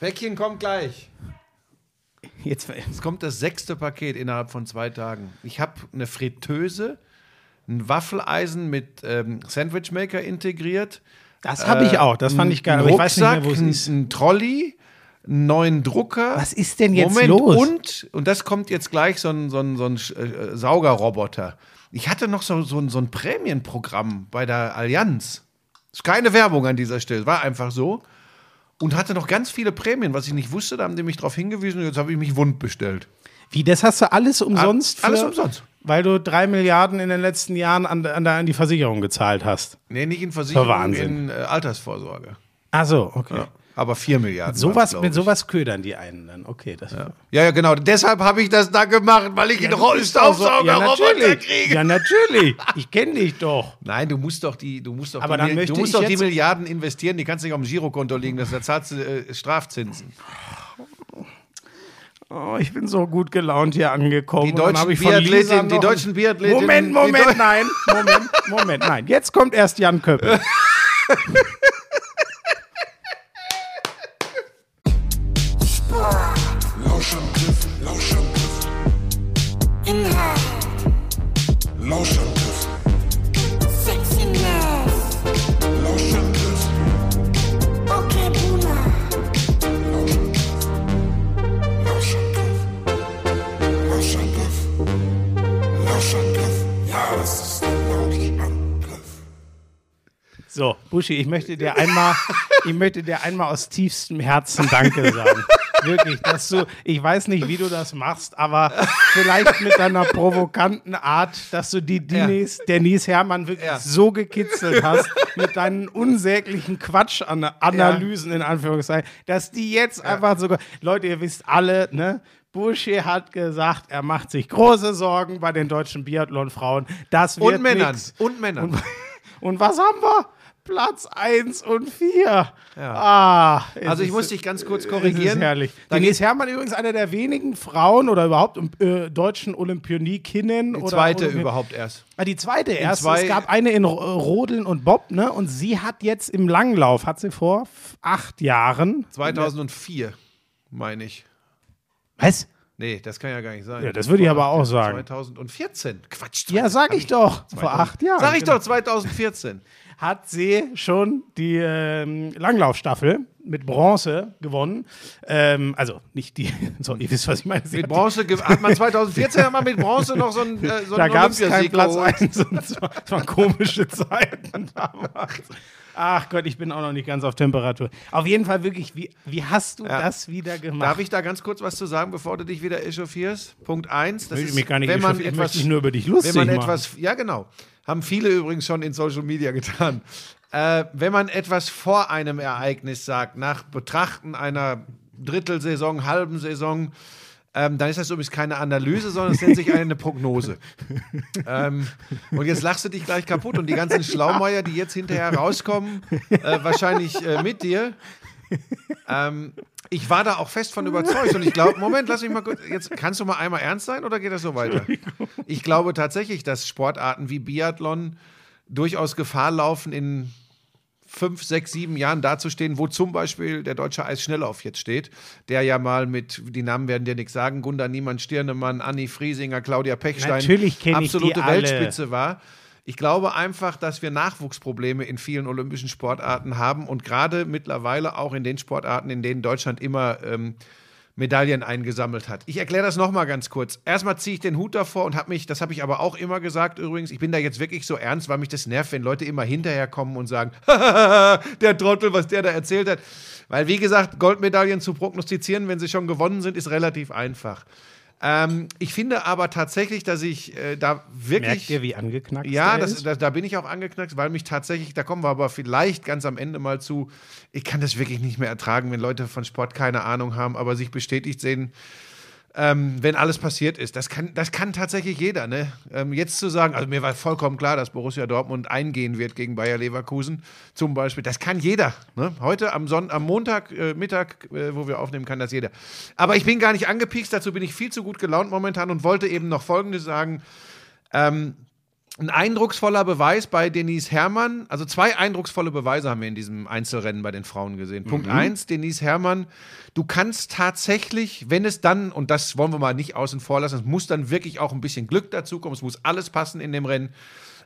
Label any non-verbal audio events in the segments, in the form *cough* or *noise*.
Päckchen kommt gleich. Jetzt, Es kommt das sechste Paket innerhalb von zwei Tagen. Ich habe eine Fritteuse, ein Waffeleisen mit ähm, Sandwichmaker integriert. das habe ich auch. Das fand ich geil. Ein Aber ich weiß nicht Rucksack, mehr, ein, ein Trolley, einen neuen Drucker. Was ist denn jetzt Moment, los? Und, und das kommt jetzt gleich, so ein, so ein, so ein äh, Saugerroboter. Ich hatte noch so, so, ein- so ein Prämienprogramm bei der Allianz. Ist keine Werbung an dieser Stelle, war einfach so. Und hatte noch ganz viele Prämien, was ich nicht wusste. Da haben die mich darauf hingewiesen und jetzt habe ich mich wund bestellt. Wie, das hast du alles umsonst? alles für- umsonst. Weil du drei Milliarden in den letzten Jahren an, an, an die Versicherung gezahlt hast. Nee, nicht in Versicherung, Wahnsinn. in äh, Altersvorsorge. Ach so, okay. Aber 4 Milliarden. Sowas, waren's, glaub mit sowas ködern die einen dann. Okay, das Ja, ja, genau. Deshalb habe ich das da gemacht, weil ich einen ja, Staubsaugerroboter natürlich. kriege. Ja, natürlich. Ich kenne dich doch. *laughs* Nein, du musst doch die, du musst doch, Aber die, du musst doch die Milliarden investieren, die kannst du nicht auf dem Girokonto liegen, das da zahlst du äh, Strafzinsen. Oh, ich bin so gut gelaunt hier angekommen. Die deutschen Lisa die deutschen Biathletinnen- Moment, Moment, nein. Moment, Moment, nein. Jetzt kommt erst Jan Köppe. *laughs* So, Buschi, ich möchte dir einmal, ich möchte dir einmal aus tiefstem Herzen Danke sagen. Wirklich, dass du, ich weiß nicht, wie du das machst, aber vielleicht mit deiner provokanten Art, dass du die Denise, Denise Herrmann wirklich Ja. so gekitzelt hast mit deinen unsäglichen Quatschanalysen in Anführungszeichen, dass die jetzt einfach sogar, Leute, ihr wisst alle, ne? Buschi hat gesagt, er macht sich große Sorgen bei den deutschen Biathlon-Frauen. Das wird Und Männern. nix. Und Männern. Und, *laughs* und was haben wir? Platz 1 und 4. Ah, es also ich muss dich ganz kurz Es ist korrigieren. herrlich. Denise Herrmann übrigens eine der wenigen Frauen oder überhaupt äh, deutschen Olympionikinnen. die zweite Olympi- überhaupt erst. Ah, die zweite erst. zwei- es gab eine in Ro- Rodeln und Bob, ne? Und sie hat jetzt im Langlauf, hat sie vor acht Jahren. 2004, meine ich. Was? Nee, das kann ja gar nicht sein. Ja, das würde ich aber auch sagen. 2014. Quatsch. Ja, sag ich doch. Vor acht Jahren. Sag ich genau. doch, 2014. hat sie schon die ähm, Langlaufstaffel mit Bronze gewonnen. Ähm, also nicht die, *laughs* so, ihr wisst, was ich meine. Sie Mit Bronze hat man 2014 hat man mit Bronze noch so einen, äh, so da einen gab es keinen Platz geholt. 1 und war, waren komische Zeiten *laughs* damals. Ach Gott, ich bin auch noch nicht ganz auf Temperatur. Auf jeden Fall wirklich, wie, wie hast du Ja. das wieder gemacht? Darf ich da ganz kurz was zu sagen, bevor du dich wieder echauffierst? Punkt 1. Das Ich will ist, mich gar nicht wenn man echauffieren, ich etwas, möchte mich nur über dich lustig wenn man machen. etwas, ja genau, haben viele übrigens schon in Social Media *laughs* getan. Äh, wenn man etwas vor einem Ereignis sagt, nach Betrachten einer Drittelsaison, halben Saison, ähm, dann ist das übrigens keine Analyse, sondern es nennt sich eine Prognose. *laughs* ähm, und jetzt lachst du dich gleich kaputt und die ganzen Schlaumeier, die jetzt hinterher rauskommen, äh, wahrscheinlich äh, mit dir. Ähm, ich war da auch fest von überzeugt und ich glaube, Moment, lass mich mal kurz, jetzt kannst du mal einmal ernst sein oder geht das so weiter? Ich glaube tatsächlich, dass Sportarten wie Biathlon durchaus Gefahr laufen, in fünf, sechs, sieben Jahren dazustehen, wo zum Beispiel der deutsche Eisschnelllauf jetzt steht, der ja mal mit, die Namen werden dir nichts sagen, Gunda Niemann, Stirnemann, Anni Friesinger, Claudia Pechstein, Natürlich kenn ich die absolute alle. Weltspitze war. Ich glaube einfach, dass wir Nachwuchsprobleme in vielen olympischen Sportarten haben und gerade mittlerweile auch in den Sportarten, in denen Deutschland immer ähm, Medaillen eingesammelt hat. Ich erkläre das nochmal ganz kurz. Erstmal ziehe ich den Hut davor und habe mich, das habe ich aber auch immer gesagt übrigens, ich bin da jetzt wirklich so ernst, weil mich das nervt, wenn Leute immer hinterherkommen und sagen, *laughs* der Trottel, was der da erzählt hat. Weil, wie gesagt, Goldmedaillen zu prognostizieren, wenn sie schon gewonnen sind, ist relativ einfach. Ähm, ich finde aber tatsächlich, dass ich äh, da wirklich. Merkt ihr, wie angeknackt Ja, das, ist? da, da bin ich auch angeknackt, weil mich tatsächlich, da kommen wir aber vielleicht ganz am Ende mal zu, ich kann das wirklich nicht mehr ertragen, wenn Leute von Sport keine Ahnung haben, aber sich bestätigt sehen, ähm, wenn alles passiert ist. Das kann, das kann tatsächlich jeder. Ne? Ähm, jetzt zu sagen, also mir war vollkommen klar, dass Borussia Dortmund eingehen wird gegen Bayer Leverkusen zum Beispiel. Das kann jeder. Ne? Heute am, Sonn am Montag, äh, Mittag, äh, wo wir aufnehmen, kann das jeder. Aber ich bin gar nicht angepiekst, dazu bin ich viel zu gut gelaunt momentan und wollte eben noch Folgendes sagen. Ähm, ein eindrucksvoller Beweis bei Denise Herrmann. Also zwei eindrucksvolle Beweise haben wir in diesem Einzelrennen bei den Frauen gesehen. Punkt eins, Denise Herrmann, du kannst tatsächlich, wenn es dann, und das wollen wir mal nicht außen vor lassen, es muss dann wirklich auch ein bisschen Glück dazukommen, es muss alles passen in dem Rennen.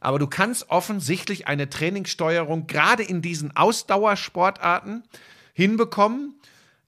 Aber du kannst offensichtlich eine Trainingssteuerung gerade in diesen Ausdauersportarten hinbekommen,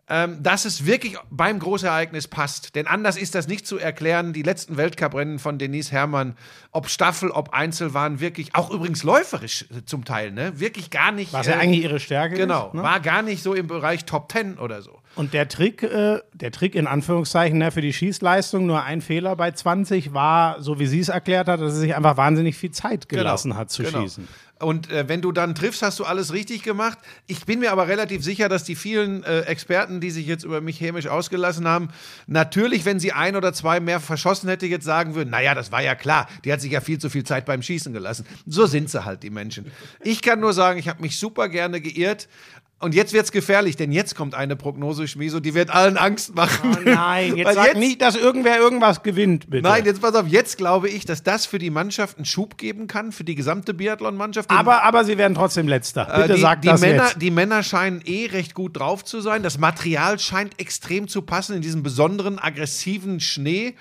ähm, dass es wirklich beim Großereignis passt. Denn anders ist das nicht zu erklären. Die letzten Weltcuprennen von Denise Herrmann, ob Staffel, ob Einzel, waren wirklich, auch übrigens läuferisch äh, zum Teil, ne? Wirklich gar nicht. Was ja äh, eigentlich ihre Stärke Genau, ist. Ne? war gar nicht so im Bereich Top Ten oder so. Und der Trick, äh, der Trick in Anführungszeichen ne, für die Schießleistung, nur ein Fehler bei 20, war, so wie sie es erklärt hat, dass sie sich einfach wahnsinnig viel Zeit gelassen hat zu genau. schießen. Und äh, wenn du dann triffst, hast du alles richtig gemacht. Ich bin mir aber relativ sicher, dass die vielen äh, Experten, die sich jetzt über mich hämisch ausgelassen haben, natürlich, wenn sie ein oder zwei mehr verschossen hätte, jetzt sagen würden, naja, das war ja klar, die hat sich ja viel zu viel Zeit beim Schießen gelassen. So sind sie halt, die Menschen. Ich kann nur sagen, ich habe mich super gerne geirrt. Und jetzt wird's gefährlich, denn jetzt kommt eine Prognose, Schmieso, die wird allen Angst machen. Oh nein, *laughs* jetzt sag jetzt- nicht, dass irgendwer irgendwas gewinnt, bitte. Nein, jetzt pass auf, jetzt glaube ich, dass das für die Mannschaft einen Schub geben kann, für die gesamte Biathlon-Mannschaft. Aber, aber sie werden trotzdem letzter. Äh, Bitte die, sag die das Männer, jetzt. Die Männer scheinen eh recht gut drauf zu sein. Das Material scheint extrem zu passen in diesem besonderen, aggressiven Schnee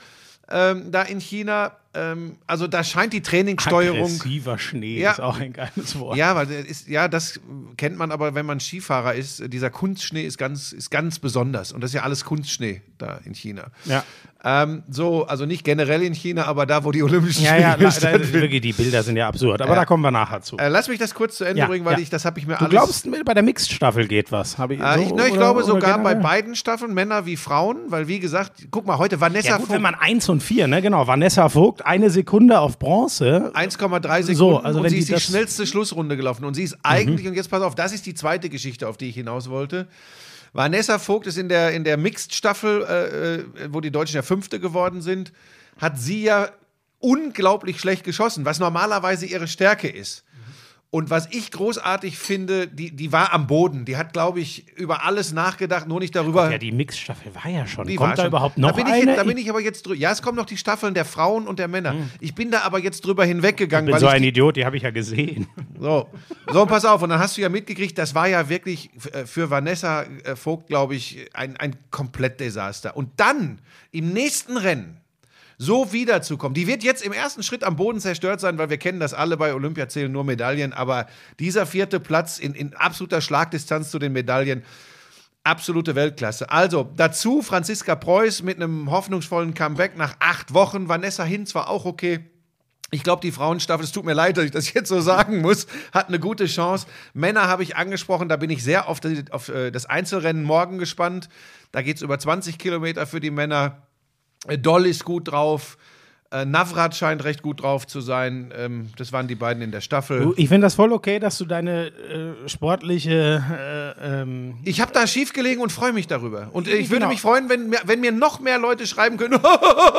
ähm, da in China. Ähm, also da scheint die Trainingssteuerung. Aggressiver Schnee Ja. ist auch ein geiles Wort. Ja, weil ist, ja, das kennt man aber, wenn man Skifahrer ist. Dieser Kunstschnee ist ganz, ist ganz besonders. Und das ist ja alles Kunstschnee da in China. Ja. Ähm, so, also nicht generell in China, aber da, wo die Olympischen Ja, ja, Spiele la- da, stattfinden. wirklich, die Bilder sind ja absurd. Aber da kommen wir nachher zu. Äh, lass mich das kurz zu Ende Ja, bringen, weil ja. ich, das habe ich mir du alles. glaubst, bei der Mixed-Staffel geht was? Ich, Äh, so, ich, ne, ich oder- glaube oder sogar bei generell? beiden Staffeln, Männer wie Frauen, weil wie gesagt, guck mal, heute Vanessa Ja gut, Vogt, wenn man 1 und 4, ne, genau. Vanessa Vogt, eine Sekunde auf Bronze. 1,3 Sekunden So, also und wenn sie die ist die das- schnellste Schlussrunde gelaufen und sie ist eigentlich, und jetzt pass auf, das ist die zweite Geschichte, auf die ich hinaus wollte. Vanessa Vogt ist in der, in der Mixed-Staffel, äh, äh, wo die Deutschen ja Fünfte geworden sind, hat sie ja unglaublich schlecht geschossen, was normalerweise ihre Stärke ist. Und was ich großartig finde, die, die war am Boden. Die hat, glaube ich, über alles nachgedacht, nur nicht darüber. Ja, die Mixed-Staffel war ja schon. Die Kommt war da schon- überhaupt noch da bin ich, eine? Da bin ich aber jetzt drüber. Ja, es kommen noch die Staffeln der Frauen und der Männer. Ich bin da aber jetzt drüber hinweggegangen, bin weil so ich ein die, Idiot, die habe ich ja gesehen. so. so, pass auf. Und dann hast du ja mitgekriegt, das war ja wirklich äh, für Vanessa äh, Vogt, glaube ich, ein, ein Komplettdesaster. Und dann im nächsten Rennen so wiederzukommen. Die wird jetzt im ersten Schritt am Boden zerstört sein, weil wir kennen das alle bei Olympia zählen nur Medaillen. Aber dieser vierte Platz in, in absoluter Schlagdistanz zu den Medaillen, absolute Weltklasse. Also dazu Franziska Preuß mit einem hoffnungsvollen Comeback nach acht Wochen. Vanessa Hinz war auch okay. Ich glaube, die Frauenstaffel, es tut mir leid, dass ich das jetzt so sagen muss, hat eine gute Chance. Männer habe ich angesprochen, da bin ich sehr auf, äh, das Einzelrennen morgen gespannt. Da geht es über 20 Kilometer für die Männer. Doll ist gut drauf. Äh, Navrat scheint recht gut drauf zu sein. Ähm, das waren die beiden in der Staffel. Ich finde das voll okay, dass du deine äh, sportliche. Äh, ähm, Ich habe da schief gelegen und freue mich darüber. Und äh, ich würde Genau. mich freuen, wenn, mir- wenn mir noch mehr Leute schreiben können.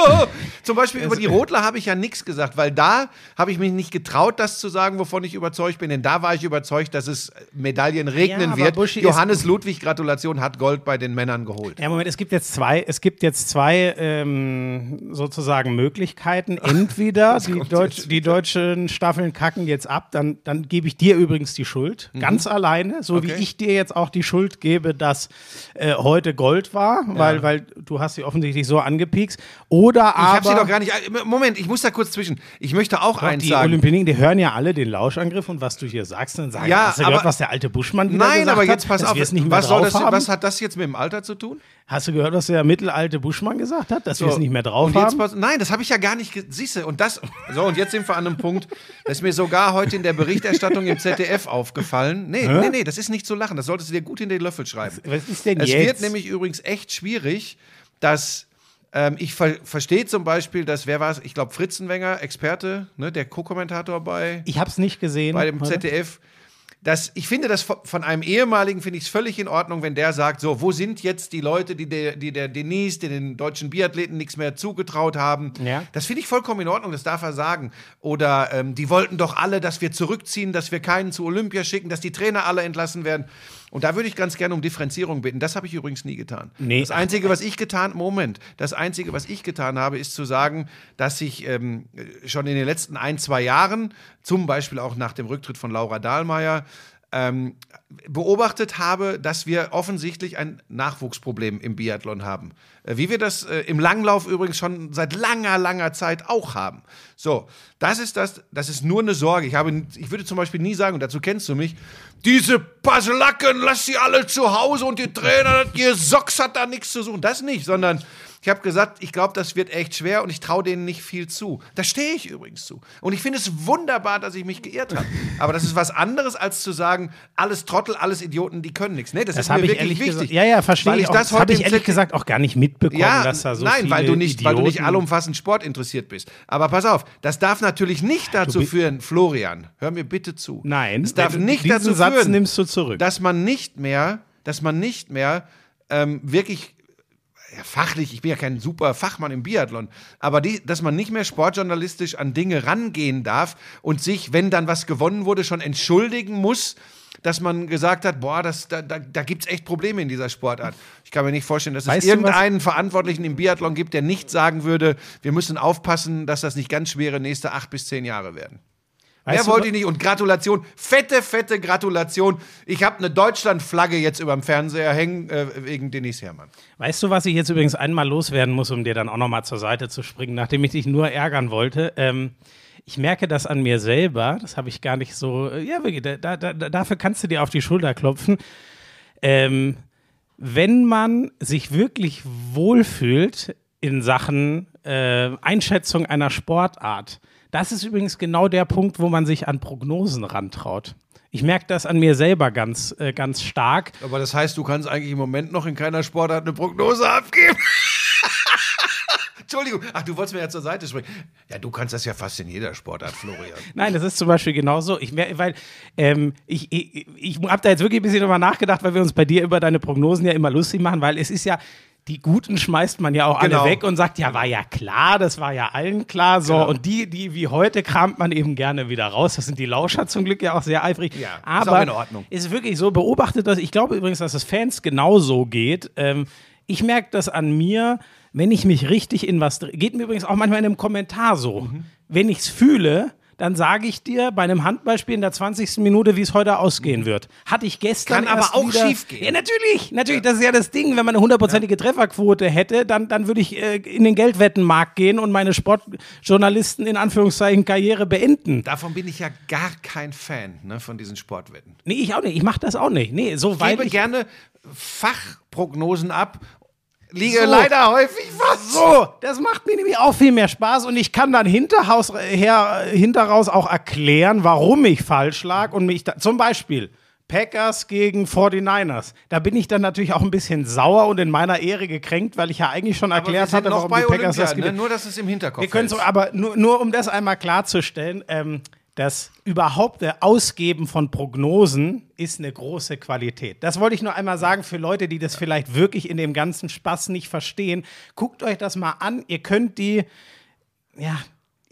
*laughs* Zum Beispiel über die Rotler habe ich ja nichts gesagt, weil da habe ich mich nicht getraut, das zu sagen, wovon ich überzeugt bin. Denn da war ich überzeugt, dass es Medaillen regnen Ja, wird. Buschi, es- Johannes Ludwig, Gratulation, hat Gold bei den Männern geholt. ja, Moment, es gibt jetzt zwei, es gibt jetzt zwei ähm, sozusagen Möglichkeiten. Entweder *laughs* die, Deutsch, die deutschen Staffeln kacken jetzt ab, dann, dann gebe ich dir übrigens die Schuld, ganz alleine, so Okay. wie ich dir jetzt auch die Schuld gebe, dass äh, heute Gold war, weil, weil du hast sie offensichtlich so angepiekst. Oder Ich aber. habe sie doch gar nicht. Moment, ich muss da kurz zwischen. Ich möchte auch Doch, eins die sagen. Olympioniken, die hören ja alle den Lauschangriff und was du hier sagst, dann sagen, Ja, hast du gehört, aber- was der alte Buschmann wieder Nein, gesagt aber jetzt hat, pass auf. nicht Was, soll das, haben? was hat das jetzt mit dem Alter zu tun? Hast du gehört, was der mittelalte Buschmann gesagt hat, dass wir es nicht mehr drauf jetzt haben? pass, nein, das habe ich ja gar nicht. ge- Siehste, und das. So, und jetzt sind wir an einem Punkt, das ist mir sogar heute in der Berichterstattung im ZDF aufgefallen. Nee, nee, nee, das ist nicht zu lachen. Das solltest du dir gut in den Löffel schreiben. Was ist denn Es jetzt? wird nämlich übrigens echt schwierig, dass. Ähm, ich ver verstehe zum Beispiel, dass, wer war es? Ich glaube, Fritzenwenger, Experte, ne, der Co-Kommentator bei, ich habe es nicht gesehen. bei dem heute. Das, ich finde das von- von einem ehemaligen, finde ich es völlig in Ordnung, wenn der sagt, so, wo sind jetzt die Leute, die der, die der Denise, die den deutschen Biathleten nichts mehr zugetraut haben. Ja. Das finde ich vollkommen in Ordnung, das darf er sagen. Oder ähm, die wollten doch alle, dass wir zurückziehen, dass wir keinen zu Olympia schicken, dass die Trainer alle entlassen werden. Und da würde ich ganz gerne um Differenzierung bitten. Das habe ich übrigens nie getan. Nee. Das Einzige, was ich getan, Moment, das Einzige, was ich getan habe, ist zu sagen, dass ich ähm, schon in den letzten ein, zwei Jahren, zum Beispiel auch nach dem Rücktritt von Laura Dahlmeier, ähm, beobachtet habe, dass wir offensichtlich ein Nachwuchsproblem im Biathlon haben. Äh, wie wir das äh, im Langlauf übrigens schon seit langer, langer Zeit auch haben. So, das ist das, das ist nur eine Sorge. Ich, habe, ich würde zum Beispiel nie sagen, und dazu kennst du mich, diese Baselacken, lass sie alle zu Hause und die Trainer, ihr Socks hat da nichts zu suchen. Das nicht, sondern ich habe gesagt, ich glaube, das wird echt schwer und ich traue denen nicht viel zu. Da stehe ich übrigens zu. Und ich finde es wunderbar, dass ich mich geirrt habe. Aber das ist was anderes, als zu sagen, alles Trottel, alles Idioten, die können nichts. Nee, das, Das ist mir ich wirklich wichtig. gesagt. Ja, ja, verstehe Weil ich. ich auch. das Das habe ich ehrlich Zettel- gesagt auch gar nicht mitbekommen, Ja, dass da so nein, weil du nicht, weil du nicht Idioten- allumfassend Sport interessiert bist. Aber pass auf, das darf natürlich nicht dazu führen, Florian, hör mir bitte zu. Nein, es darf nicht diesen dazu Satz führen, nimmst du zurück. dass man nicht mehr, dass man nicht mehr ähm, wirklich ja, fachlich, ich bin ja kein super Fachmann im Biathlon, aber die, dass man nicht mehr sportjournalistisch an Dinge rangehen darf und sich, wenn dann was gewonnen wurde, schon entschuldigen muss, dass man gesagt hat, boah, das, da, da, da gibt es echt Probleme in dieser Sportart. Ich kann mir nicht vorstellen, dass Weißt es irgendeinen Verantwortlichen im Biathlon gibt, der nicht sagen würde, wir müssen aufpassen, dass das nicht ganz schwere nächste acht bis zehn Jahre werden. Mehr wollte ich nicht. Und Gratulation, fette, fette Gratulation. Ich habe eine Deutschlandflagge jetzt über dem Fernseher hängen, äh, wegen Denis Herrmann. Weißt du, was ich jetzt übrigens einmal loswerden muss, um dir dann auch nochmal zur Seite zu springen, nachdem ich dich nur ärgern wollte? Ähm, ich merke das an mir selber, das habe ich gar nicht so, äh, ja, da, da, dafür kannst du dir auf die Schulter klopfen. Ähm, wenn man sich wirklich wohlfühlt in Sachen äh, Einschätzung einer Sportart, das ist übrigens genau der Punkt, wo man sich an Prognosen rantraut. Ich merke das an mir selber ganz, äh, ganz stark. Aber das heißt, du kannst eigentlich im Moment noch in keiner Sportart eine Prognose abgeben. *laughs* Entschuldigung. Ach, du wolltest mir ja zur Seite springen. Ja, du kannst das ja fast in jeder Sportart, Florian. *laughs* Nein, das ist zum Beispiel genauso. Ich, weil ähm, ich, ich, ich habe da jetzt wirklich ein bisschen drüber nachgedacht, weil wir uns bei dir über deine Prognosen ja immer lustig machen, weil es ist ja, die Guten schmeißt man ja auch Genau. alle weg und sagt, ja, war ja klar, das war ja allen klar. So, Genau. und die, die wie heute kramt man eben gerne wieder raus. Das sind die Lauscher zum Glück ja auch sehr eifrig. Ja, ist Aber auch in Ordnung. ist wirklich so, beobachtet das. Ich glaube übrigens, dass es Fans genauso geht. Ähm, ich merke das an mir, wenn ich mich richtig in was. Geht mir übrigens auch manchmal in einem Kommentar so. Mhm. Wenn ich es fühle, dann sage ich dir bei einem Handballspiel in der 20. Minute, wie es heute ausgehen wird. Hatte ich gestern Kann aber auch wieder, schiefgehen. Ja, natürlich. Natürlich, das ist ja das Ding. Wenn man eine hundertprozentige Trefferquote hätte, dann, dann würde ich äh, in den Geldwettenmarkt gehen und meine Sportjournalisten in Anführungszeichen Karriere beenden. Davon bin ich ja gar kein Fan ne, von diesen Sportwetten. Nee, ich auch nicht. Ich mache das auch nicht. Nee, so Ich gebe ich gerne Fachprognosen ab. Liege So. leider häufig was. So, das macht mir nämlich auch viel mehr Spaß und ich kann dann hinterhaus, her, hinteraus auch erklären, warum ich falsch lag und mich da, zum Beispiel Packers gegen 49ers. Da bin ich dann natürlich auch ein bisschen sauer und in meiner Ehre gekränkt, weil ich ja eigentlich schon erklärt hatte, warum bei die Packers Olympia, das ne? Nur, dass es im Hinterkopf Wir können so, aber nur, nur um das einmal klarzustellen, ähm, das überhaupt der Ausgeben von Prognosen ist eine große Qualität. Das wollte ich nur einmal sagen für Leute, die das vielleicht wirklich in dem ganzen Spaß nicht verstehen. Guckt euch das mal an. Ihr könnt die, ja,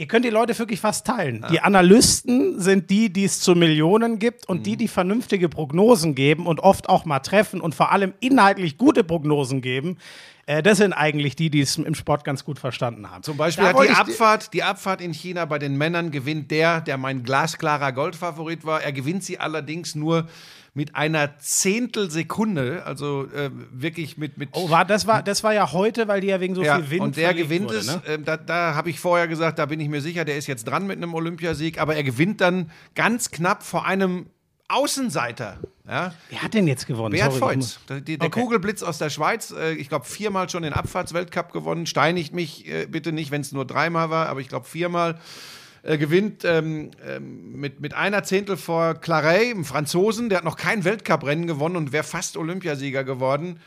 ihr könnt die Leute wirklich fast teilen. Die Analysten sind die, die es zu Millionen gibt und Mhm. die, die vernünftige Prognosen geben und oft auch mal treffen und vor allem inhaltlich gute Prognosen geben. Äh, das sind eigentlich die, die es im Sport ganz gut verstanden haben. Zum Beispiel Da hat die Abfahrt, die Abfahrt in China bei den Männern gewinnt der, der mein glasklarer Goldfavorit war. Er gewinnt sie allerdings nur mit einer Zehntelsekunde, also äh, wirklich mit, mit Oh, war, das, war, das war ja heute, weil die ja wegen so ja, viel Wind und der gewinnt wurde, es. Ne? ähm, da da habe ich vorher gesagt, da bin ich mir sicher, der ist jetzt dran mit einem Olympiasieg, aber er gewinnt dann ganz knapp vor einem Außenseiter. Ja? Wer hat denn jetzt gewonnen? Beat Sorry, Feutz, der, der Okay. Kugelblitz aus der Schweiz, äh, ich glaube viermal schon den Abfahrtsweltcup gewonnen. Steinigt mich äh, bitte nicht, wenn es nur dreimal war, aber ich glaube viermal. Äh, gewinnt ähm, ähm, mit, mit einer Zehntel vor Claret, einem Franzosen, der hat noch kein Weltcuprennen gewonnen und wäre fast Olympiasieger geworden.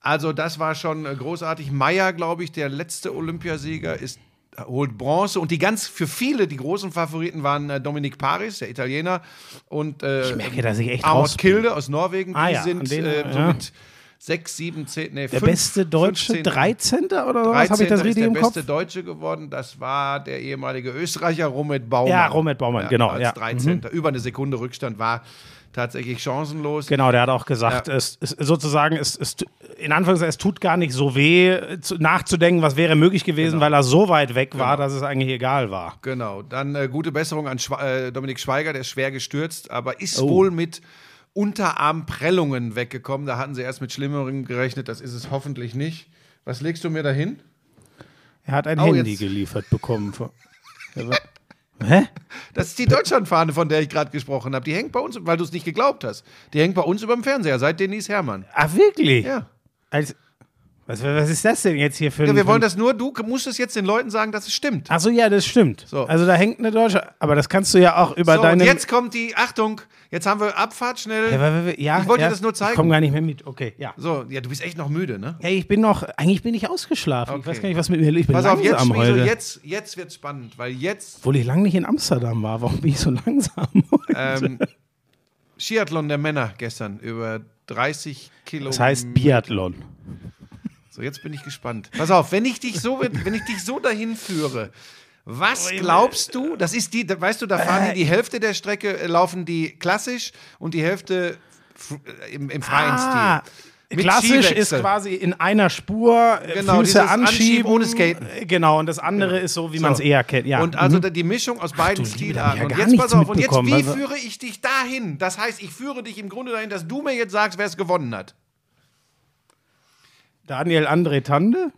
Also das war schon äh, großartig. Meyer, glaube ich, der letzte Olympiasieger, ist holt Bronze und die ganz für viele die großen Favoriten waren äh, Dominik Paris, der Italiener und äh, Ich merke, dass ich echt. Kilde aus Norwegen. Ah die ja, sind den, äh, so ja. mit sechs, sieben, zehn, nee, Der fünf, beste Deutsche, 15, 13. oder was? Habe ich 13. das richtig der im Kopf? beste Deutsche geworden. Das war der ehemalige Österreicher Romet Baumann. Ja, Romet Baumann, genau, Als ja. 13. Über eine Sekunde Rückstand war tatsächlich chancenlos. Genau, der hat auch gesagt, Ja. es, es sozusagen, es, es, in Anführungszeichen, es tut gar nicht so weh, zu, nachzudenken, was wäre möglich gewesen, Genau. weil er so weit weg war, dass es eigentlich egal war. Genau, dann äh, gute Besserung an Schwa äh, Dominik Schweiger, der ist schwer gestürzt, aber ist Oh. wohl mit Unterarmprellungen weggekommen. Da hatten sie erst mit Schlimmeren gerechnet, das ist es hoffentlich nicht. Was legst du mir dahin? Er hat ein Oh, Handy jetzt- geliefert bekommen. *laughs* Hä? Das ist die Deutschlandfahne, von der ich gerade gesprochen habe. Die hängt bei uns, weil du es nicht geglaubt hast. Die hängt bei uns über dem Fernseher, seit Denise Herrmann. Ach, wirklich? Ja. Als, was, was ist das denn jetzt hier für ein. ja wir wollen das nur, du musst es jetzt den Leuten sagen, dass es stimmt. Ach so, ja, das stimmt. So. Also da hängt eine deutsche. Aber das kannst du ja auch über So, und deine. jetzt kommt die, Achtung, jetzt haben wir Abfahrt schnell. Ja, ja, ich wollte ja, dir das nur zeigen. Ich komme gar nicht mehr mit. Okay, ja. So, ja, du bist echt noch müde, ne? Ja, ich bin noch. Eigentlich bin ich ausgeschlafen. Ich Okay. weiß gar nicht, was mit mir Ich bin Pass auf, jetzt, heute. jetzt, jetzt wird's spannend, weil jetzt Obwohl ich lange nicht in Amsterdam war. Warum bin ich so langsam? *laughs* heute? ähm, Skiathlon der Männer gestern über 30 Kilometer. das heißt Biathlon. So, jetzt bin ich gespannt. Pass auf, wenn ich dich so, wenn ich dich so dahin führe, was glaubst du? Das ist die, weißt du, da fahren Äh. die die Hälfte der Strecke äh, laufen die klassisch und die Hälfte äh, im, im freien Ah, Stil. Mit Klassisch ist quasi in einer Spur Genau, Füße Anschieben ohne Skaten. Genau, und das andere ist so, wie man es eher kennt. Ja. Und also mhm. die Mischung aus beiden hab Stilarten. ja und jetzt pass auf, und jetzt, wie also- führe ich dich dahin? Das heißt, ich führe dich im Grunde dahin, dass du mir jetzt sagst, wer es gewonnen hat. Daniel André Tande?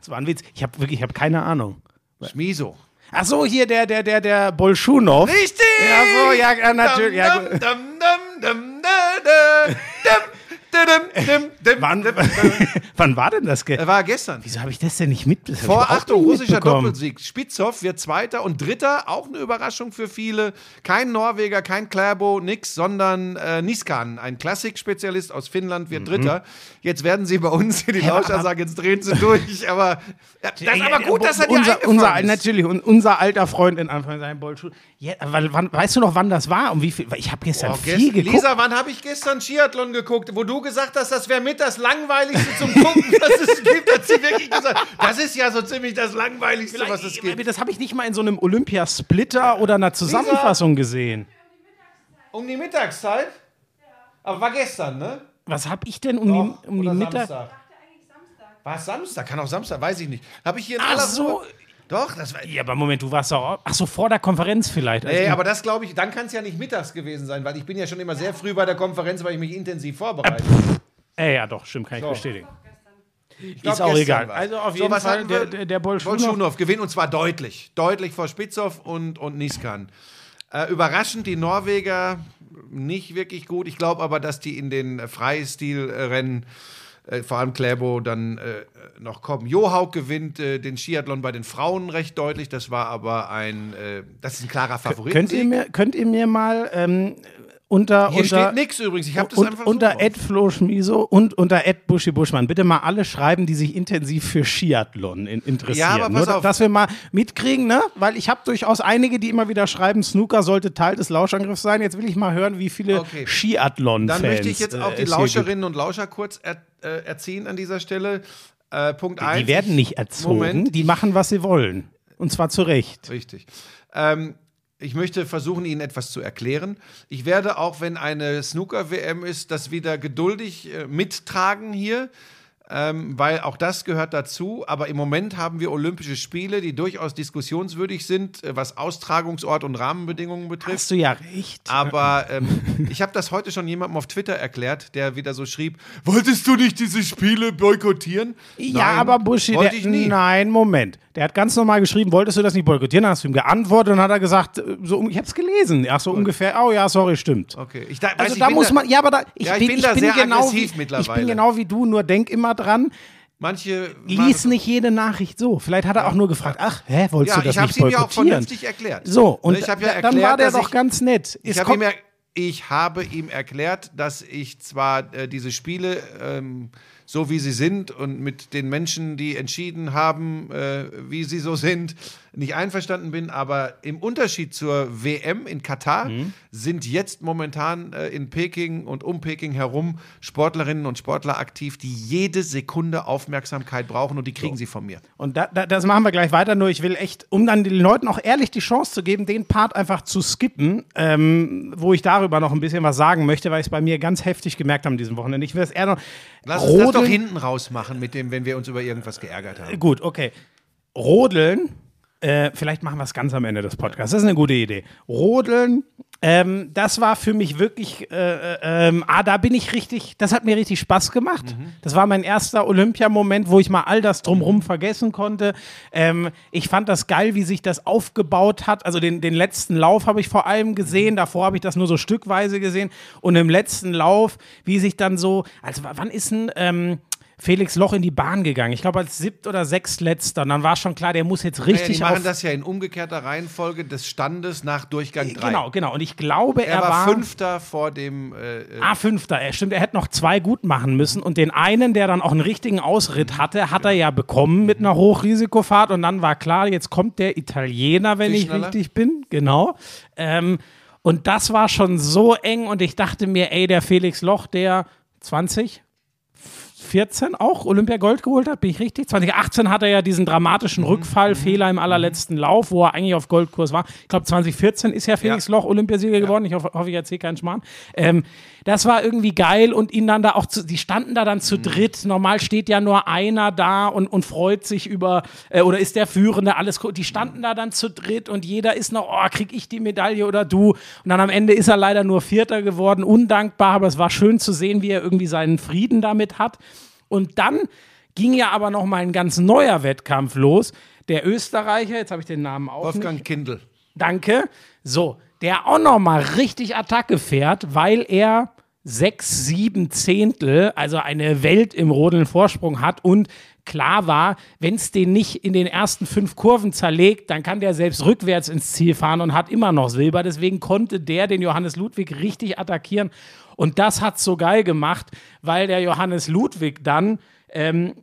Das war ein Witz. Ich habe wirklich, ich habe keine Ahnung. Schmiso. Ach so, hier der, der, der, der Bolschunow. Richtig! Ja, so, ja, natürlich. Dum, gut. dum, dum, dum, dum, dum, dum, *laughs* Wann, war denn das? Ge Er war gestern. Wieso habe ich das denn nicht mit? das hab ich Vor Achtung, russischer mitbekommen. Doppelsieg. Spitzhoff wird Zweiter und Dritter, auch eine Überraschung für viele. Kein Norweger, kein Kläbo, nix, sondern äh, Niskan, ein Klassik-Spezialist aus Finnland, wird Dritter. Jetzt werden sie bei uns hier die Ja, Lauscher sagen, jetzt drehen sie durch, *laughs* aber ja, das ist aber gut, dass er dir unser, unser, ist. Natürlich, und unser alter Freund in Anführungszeichen Bolschunow. Ja, wann, weißt du noch, wann das war? Um wie viel? Ich habe gestern Oh, viel gest- geguckt. Lisa, wann habe ich gestern Skiathlon geguckt, wo du gesagt hast, das wäre mit das langweiligste zum Gucken, *laughs* das es gibt, hat sie wirklich gesagt. Das ist ja so ziemlich das langweiligste, was es gibt. Das habe ich nicht mal in so einem Olympia-Splitter oder einer Zusammenfassung gesehen. Um die Mittagszeit? Aber war gestern, ne? Was habe ich denn um Doch, die, um die oder Mittag? Samstag. War es Samstag? Kann auch Samstag, weiß ich nicht. Habe ich hier in Ach aller so. Ruhe- Doch, das war. Ja, aber Moment, du warst doch. Ach so, vor der Konferenz vielleicht. Also, Nee, aber das glaube ich, dann kann es ja nicht mittags gewesen sein, weil ich bin ja schon immer sehr früh bei der Konferenz, weil ich mich intensiv vorbereite. Äh, ja, doch, stimmt, kann ich bestätigen. glaub, Ist auch egal. war's. Also auf So, jeden was Fall, der, der, der Bolschunow. Bolschunow gewinnt und zwar deutlich. Deutlich vor Spitzhoff und, und Niskan. Äh, überraschend die Norweger nicht wirklich gut. Ich glaube aber, dass die in den Freistilrennen, äh, vor allem Kläbo, dann äh, noch kommen. Johaug gewinnt äh, den Skiathlon bei den Frauen recht deutlich. Das war aber ein, äh, das ist ein klarer Favorit. Könnt ihr, mir, könnt ihr mir mal ähm, unter, Hier unter, steht nichts übrigens. Ich habe das und, einfach so unter. Ed Flo Schmiso und unter Ed Buschi Buschmann bitte mal alle schreiben, die sich intensiv für Skiathlon in, interessieren. Ja, aber pass Nur, auf. Dass wir mal mitkriegen, ne? Weil ich habe durchaus einige, die immer wieder schreiben, Snooker sollte Teil des Lauschangriffs sein. Jetzt will ich mal hören, wie viele Okay. Skiathlon-Fans Dann möchte ich jetzt auch äh, die Lauscherinnen und Lauscher kurz er, äh, erziehen an dieser Stelle. Äh, Punkt gibt. 1. Die werden nicht erzogen, Moment. die machen, was sie wollen. Und zwar zu Recht. Richtig. Ähm, ich möchte versuchen, Ihnen etwas zu erklären. Ich werde auch, wenn eine Snooker-WM ist, das wieder geduldig äh, mittragen hier. Ähm, weil auch das gehört dazu. Aber im Moment haben wir Olympische Spiele, die durchaus diskussionswürdig sind, äh, was Austragungsort und Rahmenbedingungen betrifft. Hast du ja recht. Aber *laughs* ähm, ich habe das heute schon jemandem auf Twitter erklärt, der wieder so schrieb: Wolltest du nicht diese Spiele boykottieren? Ja, Nein, aber Buschi, der, ich nie. nein, Moment. Der hat ganz normal geschrieben, wolltest du das nicht boykottieren? Dann hast du ihm geantwortet und dann hat er gesagt, äh, so, ich hab's gelesen. Ach so ungefähr, oh ja, sorry, stimmt. Okay, ich da, weiß, Also ich da bin muss man, ja, aber da, ich, Ja, ich bin, bin ich da bin sehr genau aggressiv wie, Ich mittlerweile. bin genau wie du, nur denk immer dran, Manche lies nicht jede Nachricht so. Vielleicht hat er auch nur gefragt, ach, hä, wolltest Ja, du das ich habe nicht es ihm ja auch boykottieren? vernünftig erklärt. so, und ich habe ja erklärt, dann war der doch ich, ganz nett. Ich habe ihm, er, ich habe ihm erklärt, dass ich zwar äh, diese Spiele ähm, so wie sie sind und mit den Menschen, die entschieden haben, äh, wie sie so sind, nicht einverstanden bin, aber im Unterschied zur WM in Katar Mhm. sind jetzt momentan äh, in Peking und um Peking herum Sportlerinnen und Sportler aktiv, die jede Sekunde Aufmerksamkeit brauchen und die kriegen sie von mir. Und da, da, das machen wir gleich weiter, nur ich will echt, um dann den Leuten auch ehrlich die Chance zu geben, den Part einfach zu skippen, ähm, wo ich darüber noch ein bisschen was sagen möchte, weil ich es bei mir ganz heftig gemerkt habe an diesem Wochenende. Ich will es eher noch. Lass uns das doch Rodeln- hinten raus machen, mit dem, wenn wir uns über irgendwas geärgert haben. Gut, okay. Rodeln, äh, vielleicht machen wir es ganz am Ende des Podcasts. Das ist eine gute Idee. Rodeln, ähm, das war für mich wirklich, äh, äh, ähm, ah, da bin ich richtig, das hat mir richtig Spaß gemacht. Das war mein erster Olympiamoment, wo ich mal all das drumrum vergessen konnte. Ähm, ich fand das geil, wie sich das aufgebaut hat. Also den, den letzten Lauf habe ich vor allem gesehen, davor habe ich das nur so stückweise gesehen. Und im letzten Lauf, wie sich dann so, also wann ist ein, ähm, Felix Loch in die Bahn gegangen. Ich glaube, als siebt oder sechstletzter. Und dann war schon klar, der muss jetzt richtig die machen das ja in umgekehrter Reihenfolge des Standes nach Durchgang 3. Genau, genau. Und ich glaube, Er, er, war, Fünfter vor dem. Äh, äh, Ah, Fünfter. Er stimmt, er hätte noch zwei gut machen müssen. Und den einen, der dann auch einen richtigen Ausritt hatte, hat er ja bekommen mit einer Hochrisikofahrt. Und dann war klar, jetzt kommt der Italiener, wenn ich richtig bin. Genau. Ähm, und das war schon so eng. Und ich dachte mir, ey, der Felix Loch, der 20, 14 auch Olympia Gold geholt hat, bin ich richtig? 2018 hat er ja diesen dramatischen Rückfall, Fehler im allerletzten Lauf, wo er eigentlich auf Goldkurs war. Ich glaube, 2014 ist ja Felix Ja. Loch Olympiasieger geworden. Ich hoffe, hoffe ich erzähle keinen Schmarrn. Ähm, das war irgendwie geil und ihn dann da auch zu, die standen da dann zu dritt. Normal steht ja nur einer da und, und freut sich über, äh, oder ist der Führende, alles cool. Die standen da dann zu dritt und jeder ist noch, oh, krieg ich die Medaille oder du? Und dann am Ende ist er leider nur Vierter geworden, undankbar, aber es war schön zu sehen, wie er irgendwie seinen Frieden damit hat. Und dann ging ja aber noch mal ein ganz neuer Wettkampf los. Der Österreicher, jetzt habe ich den Namen auch nicht. Wolfgang Kindl. Danke. So, der auch noch mal richtig Attacke fährt, weil er sechs, sieben Zehntel, also eine Welt im Rodeln Vorsprung hat und klar war, wenn es den nicht in den ersten fünf Kurven zerlegt, dann kann der selbst rückwärts ins Ziel fahren und hat immer noch Silber. Deswegen konnte der den Johannes Ludwig richtig attackieren und das hat so geil gemacht, weil der Johannes Ludwig dann ähm,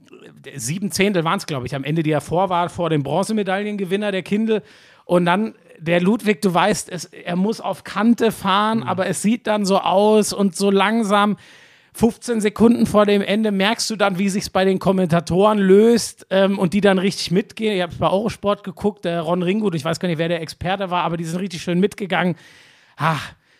sieben Zehntel waren es, glaube ich, am Ende, die er vor war, vor dem Bronzemedaillengewinner, der Kindle. Und dann der Ludwig, du weißt, es, er muss auf Kante fahren, aber es sieht dann so aus und so langsam. 15 Sekunden vor dem Ende merkst du dann, wie sich's bei den Kommentatoren löst ähm, und die dann richtig mitgehen. Ich habe es bei Eurosport geguckt, der Ron Ringgut, ich weiß gar nicht, wer der Experte war, aber die sind richtig schön mitgegangen. Ah,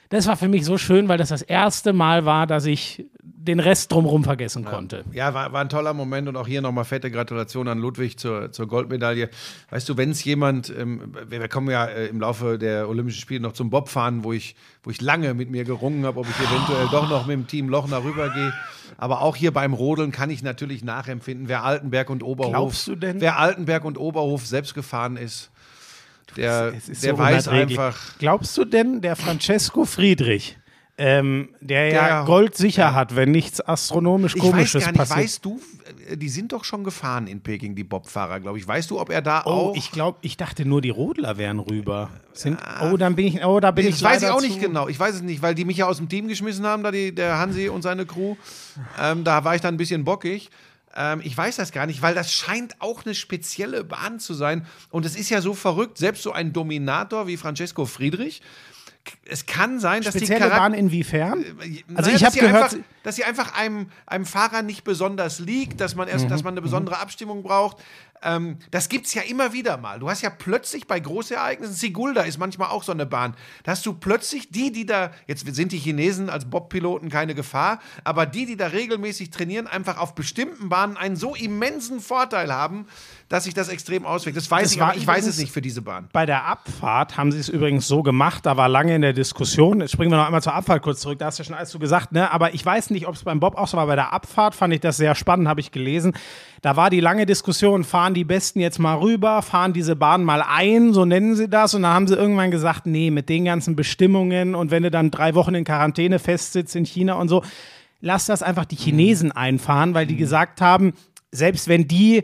das war für mich so schön, weil das das erste Mal war, dass ich den Rest drumherum vergessen konnte. Ja, war, war ein toller Moment und auch hier nochmal fette Gratulation an Ludwig zur, zur Goldmedaille. Weißt du, wenn es jemand, ähm, wir, kommen ja äh, im Laufe der Olympischen Spiele noch zum Bobfahren, wo ich, wo ich lange mit mir gerungen habe, ob ich eventuell doch noch mit dem Team Lochner rübergehe. Aber auch hier beim Rodeln kann ich natürlich nachempfinden, wer Altenberg und Oberhof, Glaubst du denn? wer Altenberg und Oberhof selbst gefahren ist, der, der so weiß einfach. Glaubst du denn, der Francesco Friedrich, ähm, der ja Der- Gold sicher hat, wenn nichts astronomisch Ich weiß Komisches gar nicht, passiert? weißt du, äh, die sind doch schon gefahren in Peking, die Bobfahrer, glaube ich. Weißt du, ob er da Oh, auch. ich glaube, ich dachte nur, die Rodler wären rüber. Sind, oh, dann bin ich, oh, da bin ich Das weiß ich auch nicht zu- genau. Ich weiß es nicht, weil die mich ja aus dem Team geschmissen haben, da die, der Hansi und seine Crew. Ähm, da war ich dann ein bisschen bockig. Ähm, ich weiß das gar nicht, weil das scheint auch eine spezielle Bahn zu sein. Und es ist ja so verrückt, selbst so ein Dominator wie Francesco Friedrich. Es kann sein, dass Spezielle die Charakter Bahn inwiefern? Also naja, ich habe gehört, einfach, dass sie einfach einem, einem Fahrer nicht besonders liegt, dass man Mhm. erst, dass man eine besondere Abstimmung braucht. Ähm, das gibt es ja immer wieder mal. Du hast ja plötzlich bei Großereignissen, Sigulda ist manchmal auch so eine Bahn, da hast du plötzlich die, die da, jetzt sind die Chinesen als Bobpiloten keine Gefahr, aber die, die da regelmäßig trainieren, einfach auf bestimmten Bahnen einen so immensen Vorteil haben, dass sich das extrem auswirkt. Das weiß Das ich, aber ich weiß es nicht für diese Bahn. Bei der Abfahrt haben sie es übrigens so gemacht, da war lange in der Diskussion, jetzt springen wir noch einmal zur Abfahrt kurz zurück, da hast du ja schon alles zu gesagt, ne? aber ich weiß nicht, ob es beim Bob auch so war, bei der Abfahrt fand ich das sehr spannend, habe ich gelesen. Da war die lange Diskussion, fahren die Besten jetzt mal rüber, fahren diese Bahn mal ein, so nennen sie das, und dann haben sie irgendwann gesagt, nee, mit den ganzen Bestimmungen und wenn du dann drei Wochen in Quarantäne festsitzt in China und so, lass das einfach die Chinesen einfahren, weil die gesagt haben, selbst wenn die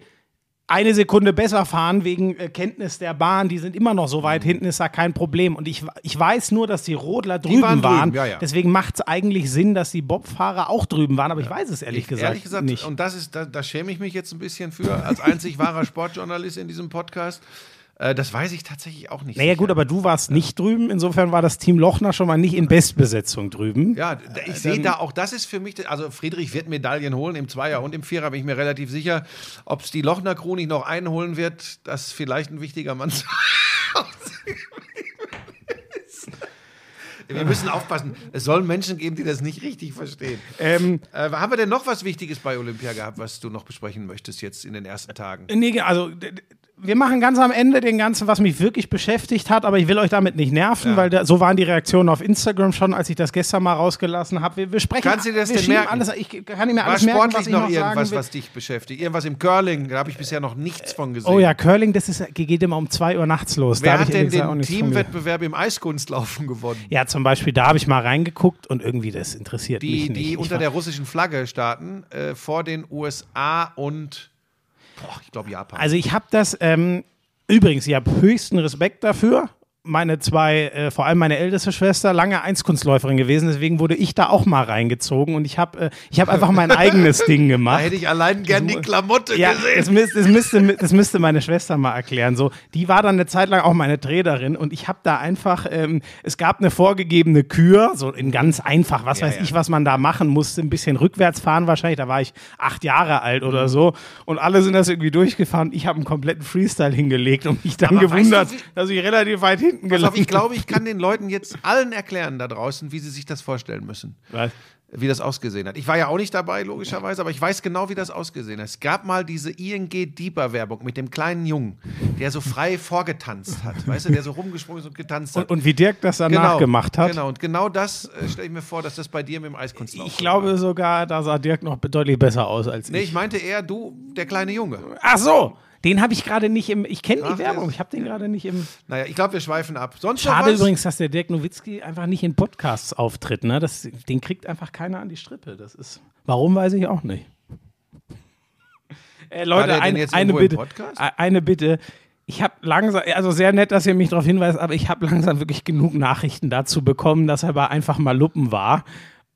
eine Sekunde besser fahren wegen äh, Kenntnis der Bahn, die sind immer noch so Mhm. weit hinten, ist da kein Problem. Und ich, ich weiß nur, dass die Rodler drüben waren waren. drüben, ja, ja. Deswegen macht es eigentlich Sinn, dass die Bobfahrer auch drüben waren, aber ich weiß es ehrlich gesagt, Ehrlich gesagt, nicht. und das ist, da, da schäme ich mich jetzt ein bisschen für, als einzig wahrer Sportjournalist in diesem Podcast. Äh, das weiß ich tatsächlich auch nicht. Naja, sicher. gut, aber du warst nicht drüben. Insofern war das Team Lochner schon mal nicht in Bestbesetzung drüben. Ja, ich sehe da auch, das ist für mich, also Friedrich wird Medaillen holen im Zweier und im Vierer, bin ich mir relativ sicher. Ob es die Lochner Crew nicht noch einholen wird, das ist vielleicht ein wichtiger Mann. *laughs* Wir müssen aufpassen. Es soll Menschen geben, die das nicht richtig verstehen. Ähm, Äh, haben wir denn noch was Wichtiges bei Olympia gehabt, was du noch besprechen möchtest jetzt in den ersten Tagen? Nee, also wir machen ganz am Ende den ganzen, was mich wirklich beschäftigt hat, aber ich will euch damit nicht nerven, Ja. weil da, so waren die Reaktionen auf Instagram schon, als ich das gestern mal rausgelassen habe. Wir, wir sprechen. Kannst du das denn merken? Alles, ich kann nicht mehr War alles merken, was ich noch noch irgendwas, was dich beschäftigt? Irgendwas im Curling, da habe ich bisher noch nichts von gesehen. Oh ja, Curling, das ist, geht immer um 2 Uhr nachts los. Wer da hat denn den. Teamwettbewerb im Eiskunstlaufen gewonnen? Ja, zum Beispiel, da habe ich mal reingeguckt und irgendwie das interessiert Die, mich nicht. die Ich unter der russischen Flagge starten, äh, vor den USA und, boah, ich glaube Japan. Also ich habe das, ähm, übrigens, ich habe höchsten Respekt dafür. Meine zwei, äh, vor allem meine älteste Schwester, lange Eiskunstläuferin gewesen, deswegen wurde ich da auch mal reingezogen und ich habe äh, ich hab einfach mein eigenes *laughs* Ding da gemacht. hätte ich allein gern die Klamotte Ja, gesehen. das müsste, das, müsste, das müsste meine Schwester mal erklären. So, die war dann eine Zeit lang auch meine Trainerin und ich habe da einfach, ähm, es gab eine vorgegebene Kür, so in ganz einfach, was Ja, weiß ja. ich, was man da machen musste, ein bisschen rückwärts fahren wahrscheinlich, da war ich acht Jahre alt Mhm. oder so und alle sind das irgendwie durchgefahren. Ich habe einen kompletten Freestyle hingelegt und mich dann Aber weißt gewundert, du, wie- dass ich relativ weit hinten Pass auf, gelandet ich glaube, ich kann den Leuten jetzt allen erklären da draußen, wie sie sich das vorstellen müssen. Was? Wie das ausgesehen hat. Ich war ja auch nicht dabei, logischerweise, aber ich weiß genau, wie das ausgesehen hat. Es gab mal diese ING Deeper-Werbung mit dem kleinen Jungen, der so frei *laughs* vorgetanzt hat. Weißt du, der so rumgesprungen ist und getanzt hat. Und, und wie Dirk das danach gemacht hat. Genau, und genau das äh, stelle ich mir vor, dass das bei dir mit dem Eiskunstlauf Ich glaube sogar, da sah Dirk noch deutlich besser aus als Nee, ich. ich meinte eher du, der kleine Junge. Ach so, den habe ich gerade nicht im. Ich kenne die Werbung, ich habe den gerade nicht im. Naja, ich glaube, wir schweifen ab. Sonst Schade übrigens, dass der Dirk Nowitzki einfach nicht in Podcasts auftritt. Ne? Das, den kriegt einfach keiner an die Strippe. Das ist. Warum weiß ich auch nicht. Äh, Leute, ein, eine Bitte. Äh, Eine Bitte. Ich habe langsam, also sehr nett, dass ihr mich darauf hinweist, aber ich habe langsam wirklich genug Nachrichten dazu bekommen, dass er aber einfach mal Luppen war.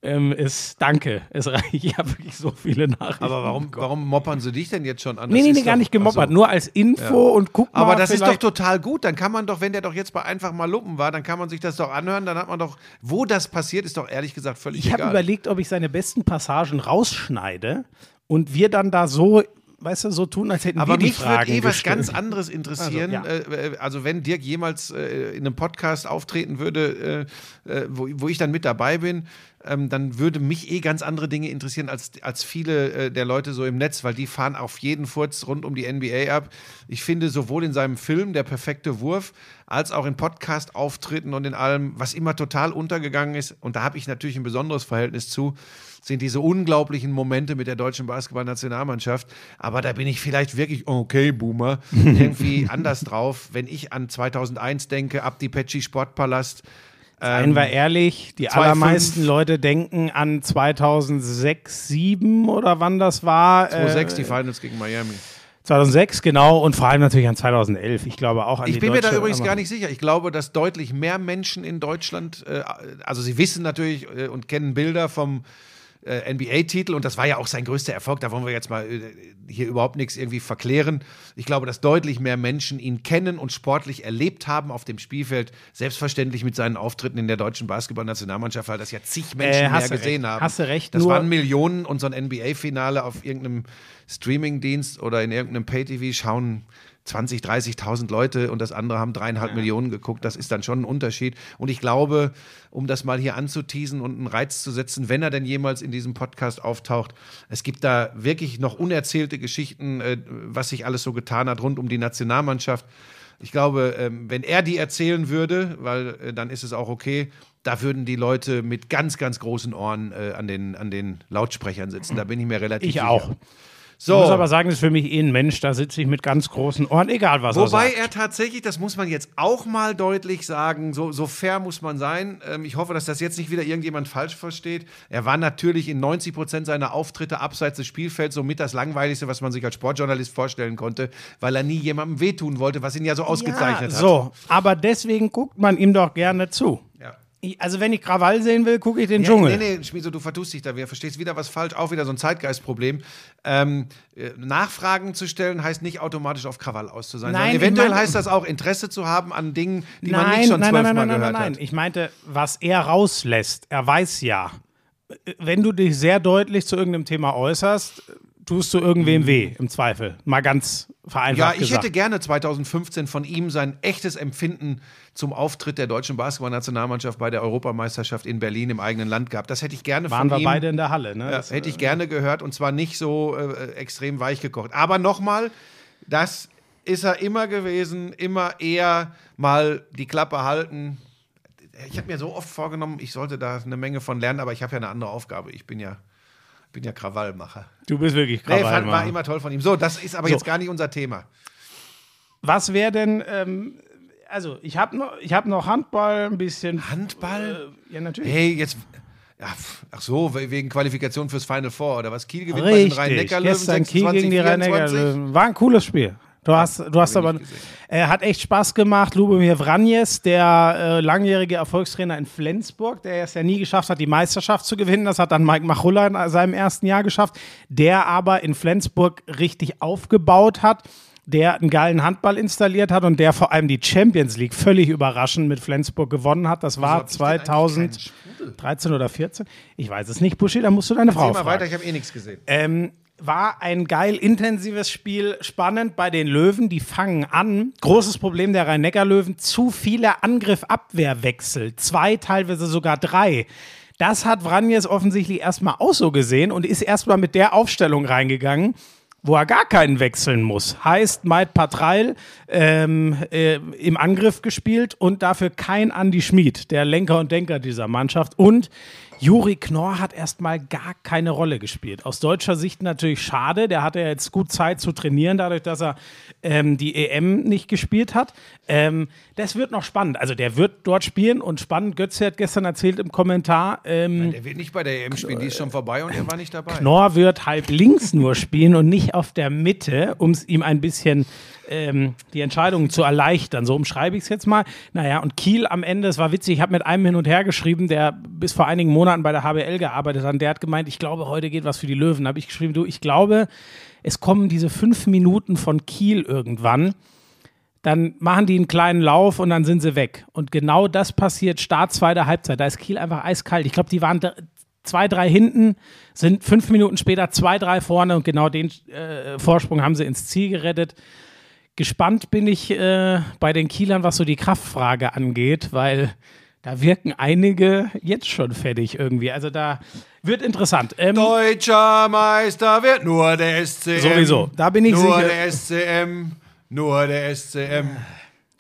Ähm, ist, danke, es reicht. Ich habe wirklich so viele Nachrichten. Aber warum, warum moppern sie dich denn jetzt schon an? Nee, Das nee, ist nee, gar nicht gemoppert, Ach so. nur als Info und guck mal. Aber das ist doch total gut. Dann kann man doch, wenn der doch jetzt bei einfach mal Luppen war, dann kann man sich das doch anhören. Dann hat man doch, wo das passiert, ist doch ehrlich gesagt völlig Ich habe egal. überlegt, ob ich seine besten Passagen rausschneide und wir dann da so, weißt du, so tun, als hätten Aber wir die mich würde Fragen eh was gestellt. ganz anderes interessieren. Also, ja. äh, äh, also wenn Dirk jemals äh, in einem Podcast auftreten würde, äh, äh, wo, wo ich dann mit dabei bin, ähm, dann würde mich eh ganz andere Dinge interessieren als, als viele äh, der Leute so im Netz, weil die fahren auf jeden Furz rund um die NBA ab. Ich finde sowohl in seinem Film Der perfekte Wurf als auch in Podcast-Auftritten und in allem, was immer total untergegangen ist, und da habe ich natürlich ein besonderes Verhältnis zu, sind diese unglaublichen Momente mit der deutschen Basketballnationalmannschaft. Aber da bin ich vielleicht wirklich, okay, Boomer, *laughs* irgendwie anders drauf. Wenn ich an 2001 denke, Abdi Pecci Sportpalast, Seien wir ehrlich, die 2,5. allermeisten Leute denken an 2006, 2007 oder wann das war. 2006 äh, die Finals gegen Miami. 2006, genau, und vor allem natürlich an 2011. Ich glaube auch an Ich bin mir da übrigens gar nicht sicher. Ich glaube, dass deutlich mehr Menschen in Deutschland, äh, also sie wissen natürlich äh, und kennen Bilder vom äh, NBA-Titel und das war ja auch sein größter Erfolg. Da wollen wir jetzt mal äh, hier überhaupt nichts irgendwie verklären. Ich glaube, dass deutlich mehr Menschen ihn kennen und sportlich erlebt haben auf dem Spielfeld. Selbstverständlich mit seinen Auftritten in der deutschen Basketballnationalmannschaft, weil das ja zig Menschen Äh, mehr gesehen recht. haben. Hast du recht, Das nur- waren Millionen und so ein NBA-Finale auf irgendeinem Streaming-Dienst oder in irgendeinem Pay-TV schauen 20, 30.000 Leute und das andere haben dreieinhalb Millionen geguckt. Das ist dann schon ein Unterschied. Und ich glaube, um das mal hier anzuteasen und einen Reiz zu setzen, wenn er denn jemals in diesem Podcast auftaucht, es gibt da wirklich noch unerzählte Geschichten, äh, was sich alles so getan hat rund um die Nationalmannschaft. Ich glaube, ähm, wenn er die erzählen würde, weil äh, dann ist es auch okay, da würden die Leute mit ganz, ganz großen Ohren äh, an, den, an den Lautsprechern sitzen. Da bin ich mir relativ Ich sicher. auch. So. Ich muss aber sagen, das ist für mich eh ein Mensch, da sitze ich mit ganz großen Ohren, egal was er Wobei sagt. er tatsächlich, das muss man jetzt auch mal deutlich sagen, so, so fair muss man sein. Ähm, ich hoffe, dass das jetzt nicht wieder irgendjemand falsch versteht. Er war natürlich in 90 Prozent seiner Auftritte abseits des Spielfelds somit das Langweiligste, was man sich als Sportjournalist vorstellen konnte, weil er nie jemandem wehtun wollte, was ihn ja so ausgezeichnet ja, hat. So, aber deswegen guckt man ihm doch gerne zu. Ich, also wenn ich Krawall sehen will, gucke ich den Ja, Dschungel. Nee, nee, Schmieso, du vertust dich da wieder. Verstehst wieder was falsch, auch wieder so ein Zeitgeistproblem. Ähm, äh, Nachfragen zu stellen heißt nicht automatisch auf Krawall aus zu sein. Nein, ich eventuell meine- heißt das auch, Interesse zu haben an Dingen, die man nein, nicht schon nein, nein, zwölfmal nein, nein, gehört nein, nein. hat. Ich meinte, was er rauslässt. Er weiß ja, wenn du dich sehr deutlich zu irgendeinem Thema äußerst, tust du irgendwem Mhm. weh, im Zweifel. Mal ganz vereinfacht Ja, ich gesagt. hätte gerne 2015 von ihm sein echtes Empfinden zum Auftritt der deutschen Basketballnationalmannschaft bei der Europameisterschaft in Berlin im eigenen Land gehabt. Das hätte ich gerne Waren von wir ihm. beide in der Halle, ne? Das, hätte ich gerne gehört und zwar nicht so äh, extrem weich gekocht. Aber nochmal, das ist er immer gewesen, immer eher mal die Klappe halten. Ich habe mir so oft vorgenommen, ich sollte da eine Menge von lernen, aber ich habe ja eine andere Aufgabe. Ich bin ja, bin ja Krawallmacher. du bist wirklich Nee, fand, Krawallmacher. war immer toll von ihm. So, das ist aber So. jetzt gar nicht unser Thema. Was wäre denn, ähm, also ich habe noch, ich hab noch Handball, ein bisschen. Handball? Äh, ja, natürlich. Hey, jetzt. Ach so, we- wegen Qualifikation fürs Final Four oder was? Kiel gewinnt bei den Richtig, Rhein-Neckar-Löwen gestern Kiel 26, gegen die 24. Rhein-Neckar-Löwen. War ein cooles Spiel. Du hast, du hast aber, äh, hat echt Spaß gemacht. Lubomir Vranjes, der äh, langjährige Erfolgstrainer in Flensburg, der es ja nie geschafft hat, die Meisterschaft zu gewinnen. Das hat dann Mike Machulla in seinem ersten Jahr geschafft, der aber in Flensburg richtig aufgebaut hat. Der einen geilen Handball installiert hat und der vor allem die Champions League völlig überraschend mit Flensburg gewonnen hat. Das war hab ich denn eigentlich keinen 2013 oder 14. Ich weiß es nicht, Buschi, da musst du deine Frau Geh mal fragen. weiter, ich habe eh nichts gesehen. Ähm, war ein geil intensives Spiel, spannend bei den Löwen. Die fangen an. Großes Problem der Rhein-Neckar-Löwen: zu viele Angriff-Abwehrwechsel. Zwei, teilweise sogar drei. Das hat Vranjes offensichtlich erstmal auch so gesehen und ist erstmal mit der Aufstellung reingegangen, wo er gar keinen wechseln muss. Heißt, Maid Patreil ähm, äh, im Angriff gespielt und dafür kein Andy Schmid, der Lenker und Denker dieser Mannschaft. Und Juri Knorr hat erstmal gar keine Rolle gespielt. Aus deutscher Sicht natürlich schade. Der hatte ja jetzt gut Zeit zu trainieren, dadurch, dass er ähm, die EM nicht gespielt hat. Ähm, das wird noch spannend. Also der wird dort spielen und spannend. Götze hat gestern erzählt im Kommentar, ähm, Der wird nicht bei der EM spielen, die ist schon vorbei und er war nicht dabei. Knorr wird halb links nur spielen und nicht auf der Mitte, um es ihm ein bisschen ähm, die Entscheidungen zu erleichtern. So umschreibe ich es jetzt mal. Naja, und Kiel am Ende, es war witzig, ich habe mit einem hin und her geschrieben, der bis vor einigen Monaten bei der HBL gearbeitet hat. Und der hat gemeint, ich glaube, heute geht was für die Löwen. Habe ich geschrieben, du, ich glaube, es kommen diese fünf Minuten von Kiel irgendwann dann machen die einen kleinen Lauf und dann sind sie weg. Und genau das passiert Start zweiter Halbzeit. Da ist Kiel einfach eiskalt. Ich glaube, die waren zwei, drei hinten, sind fünf Minuten später zwei, drei vorne und genau den äh, Vorsprung haben sie ins Ziel gerettet. Gespannt bin ich äh, bei den Kielern, was so die Kraftfrage angeht, weil da wirken einige jetzt schon fertig irgendwie. Also da wird interessant. Ähm, Deutscher Meister wird nur der SCM. Sowieso, da bin ich nur sicher. der SCM. Nur der SCM.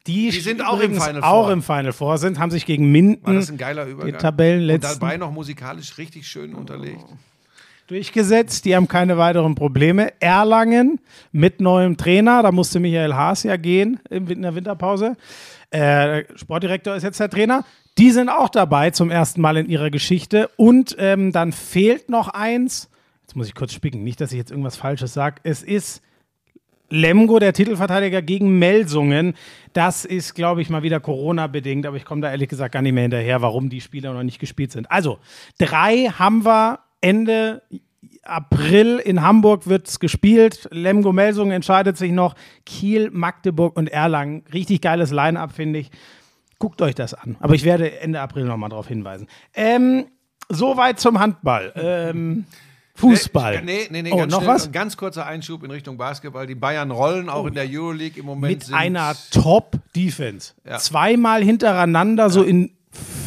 die, die sind auch im Final auch Four. im Final Four sind, haben sich gegen Minden War das ein geiler Übergang? die Tabellenletzten Und dabei noch musikalisch richtig schön unterlegt. Durchgesetzt. Die haben keine weiteren Probleme. Erlangen mit neuem Trainer, da musste Michael Haas ja gehen in der Winterpause. Äh, Sportdirektor ist jetzt der Trainer. Die sind auch dabei zum ersten Mal in ihrer Geschichte. Und ähm, dann fehlt noch eins. Jetzt muss ich kurz spicken, nicht, dass ich jetzt irgendwas Falsches sage. Es ist Lemgo, der Titelverteidiger gegen Melsungen. Das ist, glaube ich, mal wieder Corona-bedingt, aber ich komme da ehrlich gesagt gar nicht mehr hinterher, warum die Spieler noch nicht gespielt sind. Also, drei haben wir Ende April in Hamburg wird es gespielt. Lemgo Melsungen entscheidet sich noch. Kiel, Magdeburg und Erlangen. Richtig geiles Line-Up, finde ich. Guckt euch das an. Aber ich werde Ende April nochmal darauf hinweisen. Ähm, soweit zum Handball. Ähm, Fußball. Nee, nee, nee, oh, ganz noch schnell, was? Ein ganz kurzer Einschub in Richtung Basketball. Die Bayern rollen auch in der Euroleague im Moment. mit sind einer Top-Defense. Ja. Zweimal hintereinander so in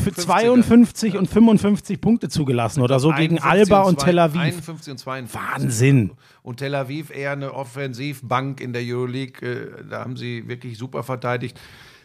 f- 52 und 55 Punkte zugelassen oder so gegen 51 Alba und zwei- Tel Aviv. 51 und 52. Wahnsinn. Und Tel Aviv eher eine Offensivbank in der Euroleague. Äh, Da haben sie wirklich super verteidigt.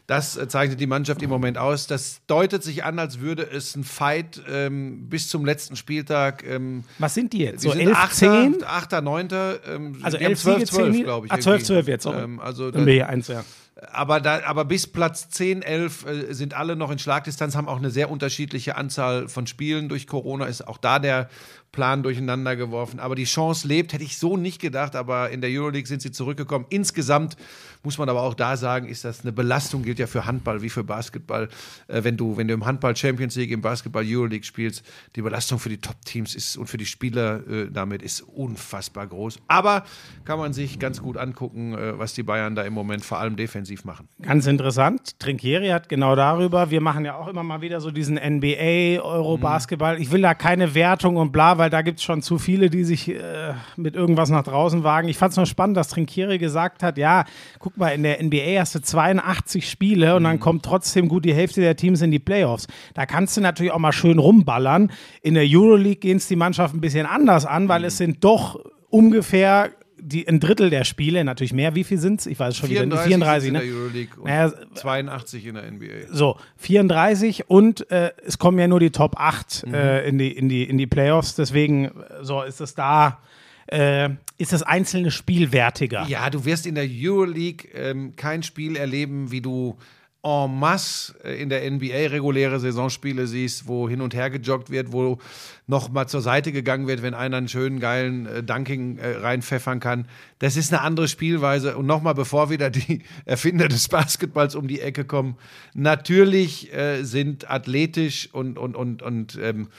Das äh, zeichnet die Mannschaft im Moment aus. Das deutet sich an, als würde es ein Fight ähm, bis zum letzten Spieltag. Ähm, Was sind die jetzt? Sie So sind 11, Achter, 10? Achter, Neunter. Ähm, Also die haben 11 Siege, 10 Nieder- glaube ich. Ah, 12, irgendwie. 12 jetzt. Oh. Ähm, also Dann da, bin ich eins, ja. aber, da, aber bis Platz 10, 11 äh, sind alle noch in Schlagdistanz, haben auch eine sehr unterschiedliche Anzahl von Spielen durch Corona. Ist auch da der Plan durcheinander geworfen. Aber die Chance lebt, hätte ich so nicht gedacht. Aber in der Euroleague sind sie zurückgekommen. Insgesamt muss man aber auch da sagen, ist das eine Belastung, gilt ja für Handball wie für Basketball. Äh, wenn, du, wenn du im Handball Champions League, im Basketball Euroleague spielst, die Belastung für die Top-Teams ist und für die Spieler äh, damit ist unfassbar groß. Aber kann man sich ganz gut angucken, äh, was die Bayern da im Moment vor allem defensiv machen. Ganz interessant. Trinkieri hat genau darüber. Wir machen ja auch immer mal wieder so diesen NBA, Eurobasketball. Ich will da keine Wertung und bla, weil weil da gibt es schon zu viele, die sich äh, mit irgendwas nach draußen wagen. Ich fand es nur spannend, dass Trinkieri gesagt hat, ja, guck mal, in der NBA hast du 82 Spiele und Mhm. dann kommt trotzdem gut die Hälfte der Teams in die Playoffs. Da kannst du natürlich auch mal schön rumballern. In der Euroleague gehen es die Mannschaften ein bisschen anders an, Mhm. weil es sind doch ungefähr die, ein Drittel der Spiele, natürlich mehr. Wie viel sind es? Ich weiß schon wieder. 34, 34 in ne? der Euroleague und Naja, 82 in der NBA. So, 34 und äh, es kommen ja nur die Top 8 Mhm. äh, in, die, in, die, in die Playoffs. Deswegen äh, so ist es da, äh, ist das einzelne Spiel wertiger. Ja, du wirst in der Euroleague ähm, kein Spiel erleben, wie du en masse äh, in der NBA reguläre Saisonspiele siehst, wo hin und her gejoggt wird, wo noch mal zur Seite gegangen wird, wenn einer einen schönen geilen äh, Dunking äh, reinpfeffern kann. Das ist eine andere Spielweise. Und noch mal, bevor wieder die *laughs* Erfinder des Basketballs um die Ecke kommen, natürlich sind athletisch und und und und ähm,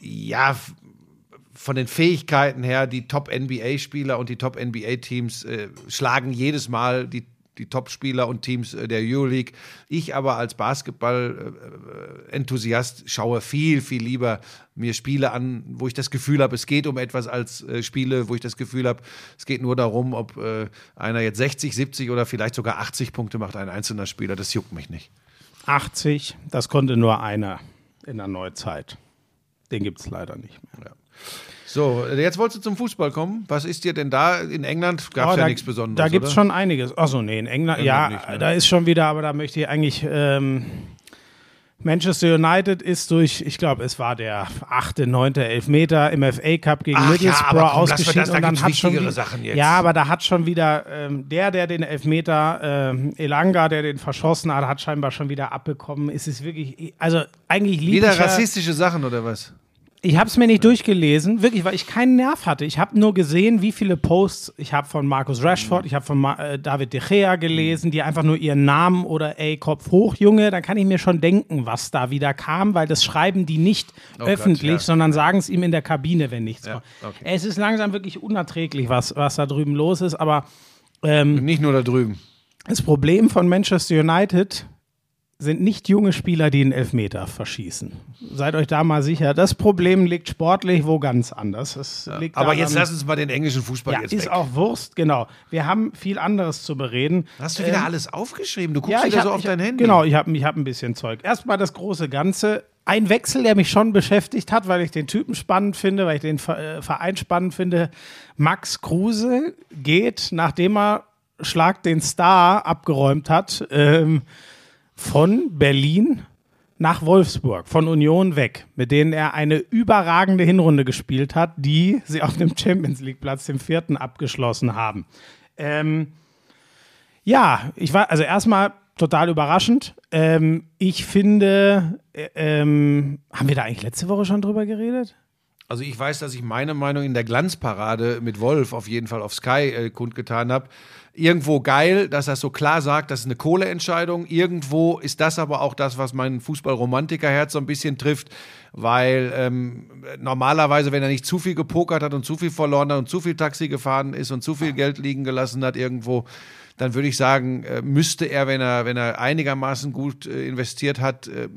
ja von den Fähigkeiten her, die Top-NBA-Spieler und die Top-NBA-Teams äh, schlagen jedes Mal die, die Top-Spieler und Teams äh, der Euroleague. Ich aber als Basketball-Enthusiast schaue viel, viel lieber mir Spiele an, wo ich das Gefühl habe, es geht um etwas als äh, Spiele, wo ich das Gefühl habe, es geht nur darum, ob äh, einer jetzt 60, 70 oder vielleicht sogar 80 Punkte macht, ein einzelner Spieler. Das juckt mich nicht. 80, das konnte nur einer in der Neuzeit. Den gibt es leider nicht mehr. So, jetzt wolltest du zum Fußball kommen. Was ist dir denn da? In England gab es Oh, ja da, nichts Besonderes. Da gibt es schon einiges. Achso, nee, in England, England ja, nicht, ne? da ist schon wieder, aber da möchte ich eigentlich. Ähm, Manchester United ist durch, ich glaube, es war der achte, neunte Elfmeter im FA Cup gegen Ach ja, Middlesbrough aber komm, ausgeschieden das, da und dann hat schon Sachen jetzt. ja, aber da hat schon wieder ähm, der, der den Elfmeter ähm, Elanga, der den verschossen hat, hat scheinbar schon wieder abbekommen. Es ist wirklich, also eigentlich lieb Wieder ja, rassistische Sachen oder was? Ich habe es mir nicht durchgelesen, wirklich, weil ich keinen Nerv hatte. Ich habe nur gesehen, wie viele Posts ich habe von Markus Rashford, ich habe von Ma äh, David De Gea gelesen, die einfach nur ihren Namen oder ey, Kopf hoch, Junge, dann kann ich mir schon denken, was da wieder kam, weil das schreiben die nicht Oh Gott, öffentlich, ja. sondern sagen es ihm in der Kabine, wenn nichts Ja, kommt. okay. Es ist langsam wirklich unerträglich, was, was da drüben los ist, aber ähm, Nicht nur da drüben. das Problem von Manchester United sind nicht junge Spieler, die einen Elfmeter verschießen. Seid euch da mal sicher. Das Problem liegt sportlich wo ganz anders. Liegt Aber daran- jetzt lass uns mal den englischen Fußball ja, jetzt ist weg. auch Wurst, genau. Wir haben viel anderes zu bereden. Hast du wieder Ähm, alles aufgeschrieben? Du guckst ja, wieder hab, so auf ich dein hab, Handy. Genau, ich habe ich hab ein bisschen Zeug. Erstmal das große Ganze. Ein Wechsel, der mich schon beschäftigt hat, weil ich den Typen spannend finde, weil ich den äh, Verein spannend finde. Max Kruse geht, nachdem er Schlag den Star abgeräumt hat, ähm, von Berlin nach Wolfsburg, von Union weg, mit denen er eine überragende Hinrunde gespielt hat, die sie auf dem Champions League Platz, dem vierten, abgeschlossen haben. Ähm, ja, ich war, also erstmal total überraschend. Ähm, ich finde, äh, ähm, haben wir da eigentlich letzte Woche schon drüber geredet? Also ich weiß, dass ich meine Meinung in der Glanzparade mit Wolf auf jeden Fall auf Sky äh, kundgetan habe. Irgendwo geil, dass er so klar sagt, das ist eine Kohleentscheidung. Irgendwo ist das aber auch das, was mein Fußballromantikerherz so ein bisschen trifft, weil ähm, normalerweise, wenn er nicht zu viel gepokert hat und zu viel verloren hat und zu viel Taxi gefahren ist und zu viel Geld liegen gelassen hat irgendwo, dann würde ich sagen, äh, müsste er, wenn er, wenn er einigermaßen gut äh, investiert hat, äh,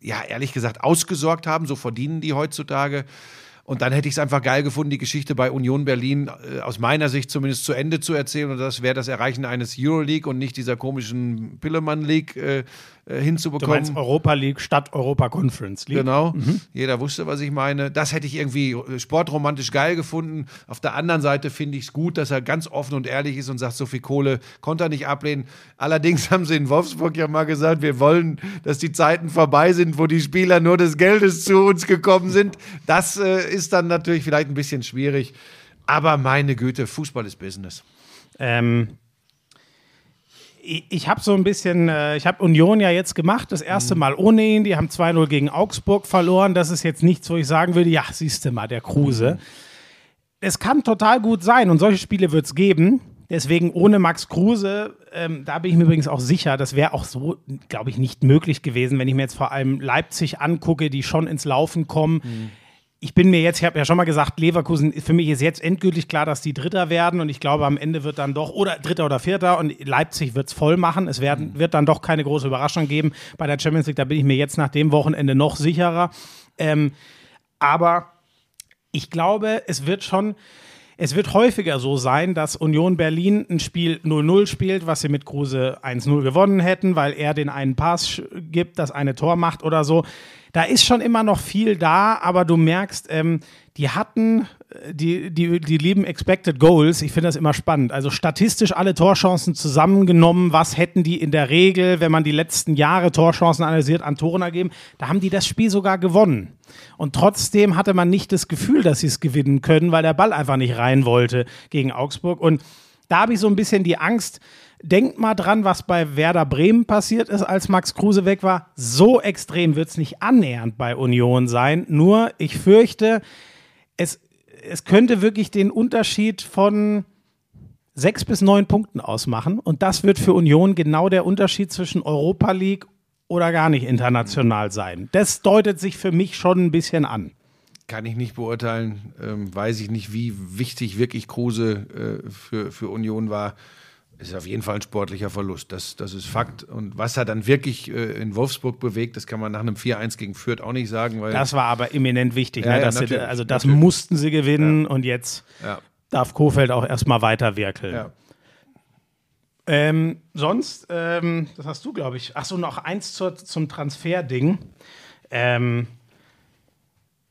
ja, ehrlich gesagt, ausgesorgt haben. So verdienen die heutzutage. Und dann hätte ich es einfach geil gefunden, die Geschichte bei Union Berlin äh, aus meiner Sicht zumindest zu Ende zu erzählen. Und das wäre das Erreichen eines Euroleague und nicht dieser komischen Pillemann League äh, äh, Du hinzubekommen. meinst Europa League statt Europa Conference League? Genau. Jeder wusste, was ich meine. Das hätte ich irgendwie äh, sportromantisch geil gefunden. Auf der anderen Seite finde ich es gut, dass er ganz offen und ehrlich ist und sagt, so viel Kohle konnte er nicht ablehnen. Allerdings *laughs* haben sie in Wolfsburg ja mal gesagt, wir wollen, dass die Zeiten vorbei sind, wo die Spieler nur des Geldes zu uns gekommen sind. Das äh, ist dann natürlich vielleicht ein bisschen schwierig. Aber meine Güte, Fußball ist Business. Ähm, ich ich habe so ein bisschen, äh, ich habe Union ja jetzt gemacht, das erste Mal ohne ihn. Die haben 2-0 gegen Augsburg verloren. Das ist jetzt nichts, wo ich sagen würde, ja, siehst du mal, der Kruse. Es kann total gut sein und solche Spiele wird es geben. Deswegen ohne Max Kruse, ähm, da bin ich mir übrigens auch sicher, das wäre auch so, glaube ich, nicht möglich gewesen, wenn ich mir jetzt vor allem Leipzig angucke, die schon ins Laufen kommen. Ich bin mir jetzt, ich habe ja schon mal gesagt, Leverkusen, für mich ist jetzt endgültig klar, dass die Dritter werden und ich glaube, am Ende wird dann doch, oder Dritter oder Vierter und Leipzig wird es voll machen. Es werden, wird dann doch keine große Überraschung geben bei der Champions League, da bin ich mir jetzt nach dem Wochenende noch sicherer. Ähm, aber ich glaube, es wird schon, es wird häufiger so sein, dass Union Berlin ein Spiel 0-0 spielt, was sie mit Kruse 1-0 gewonnen hätten, weil er den einen Pass gibt, das eine Tor macht oder so. Da ist schon immer noch viel da, aber du merkst, ähm, die hatten, äh, die, die, die lieben Expected Goals. Ich finde das immer spannend. Also statistisch alle Torchancen zusammengenommen. Was hätten die in der Regel, wenn man die letzten Jahre Torchancen analysiert, an Toren ergeben? Da haben die das Spiel sogar gewonnen. Und trotzdem hatte man nicht das Gefühl, dass sie es gewinnen können, weil der Ball einfach nicht rein wollte gegen Augsburg. Und da habe ich so ein bisschen die Angst. Denkt mal dran, was bei Werder Bremen passiert ist, als Max Kruse weg war. So extrem wird es nicht annähernd bei Union sein. Nur, ich fürchte, es, es könnte wirklich den Unterschied von sechs bis neun Punkten ausmachen. Und das wird für Union genau der Unterschied zwischen Europa League oder gar nicht international sein. Das deutet sich für mich schon ein bisschen an. Kann ich nicht beurteilen. Ähm, weiß ich nicht, wie wichtig wirklich Kruse äh, für, für Union war. Ist auf jeden Fall ein sportlicher Verlust. Das, das ist Fakt. Und was er dann wirklich äh, in Wolfsburg bewegt, das kann man nach einem 4-1 gegen Fürth auch nicht sagen. Weil, Das war aber eminent wichtig. Ja, ne, ja, sie, also das natürlich. mussten sie gewinnen und jetzt ja, darf Kofeld auch erstmal weiterwirkeln. ja. Ähm, sonst, ähm, das hast du, glaube ich. Ach so, noch eins zur, zum Transferding. Ähm,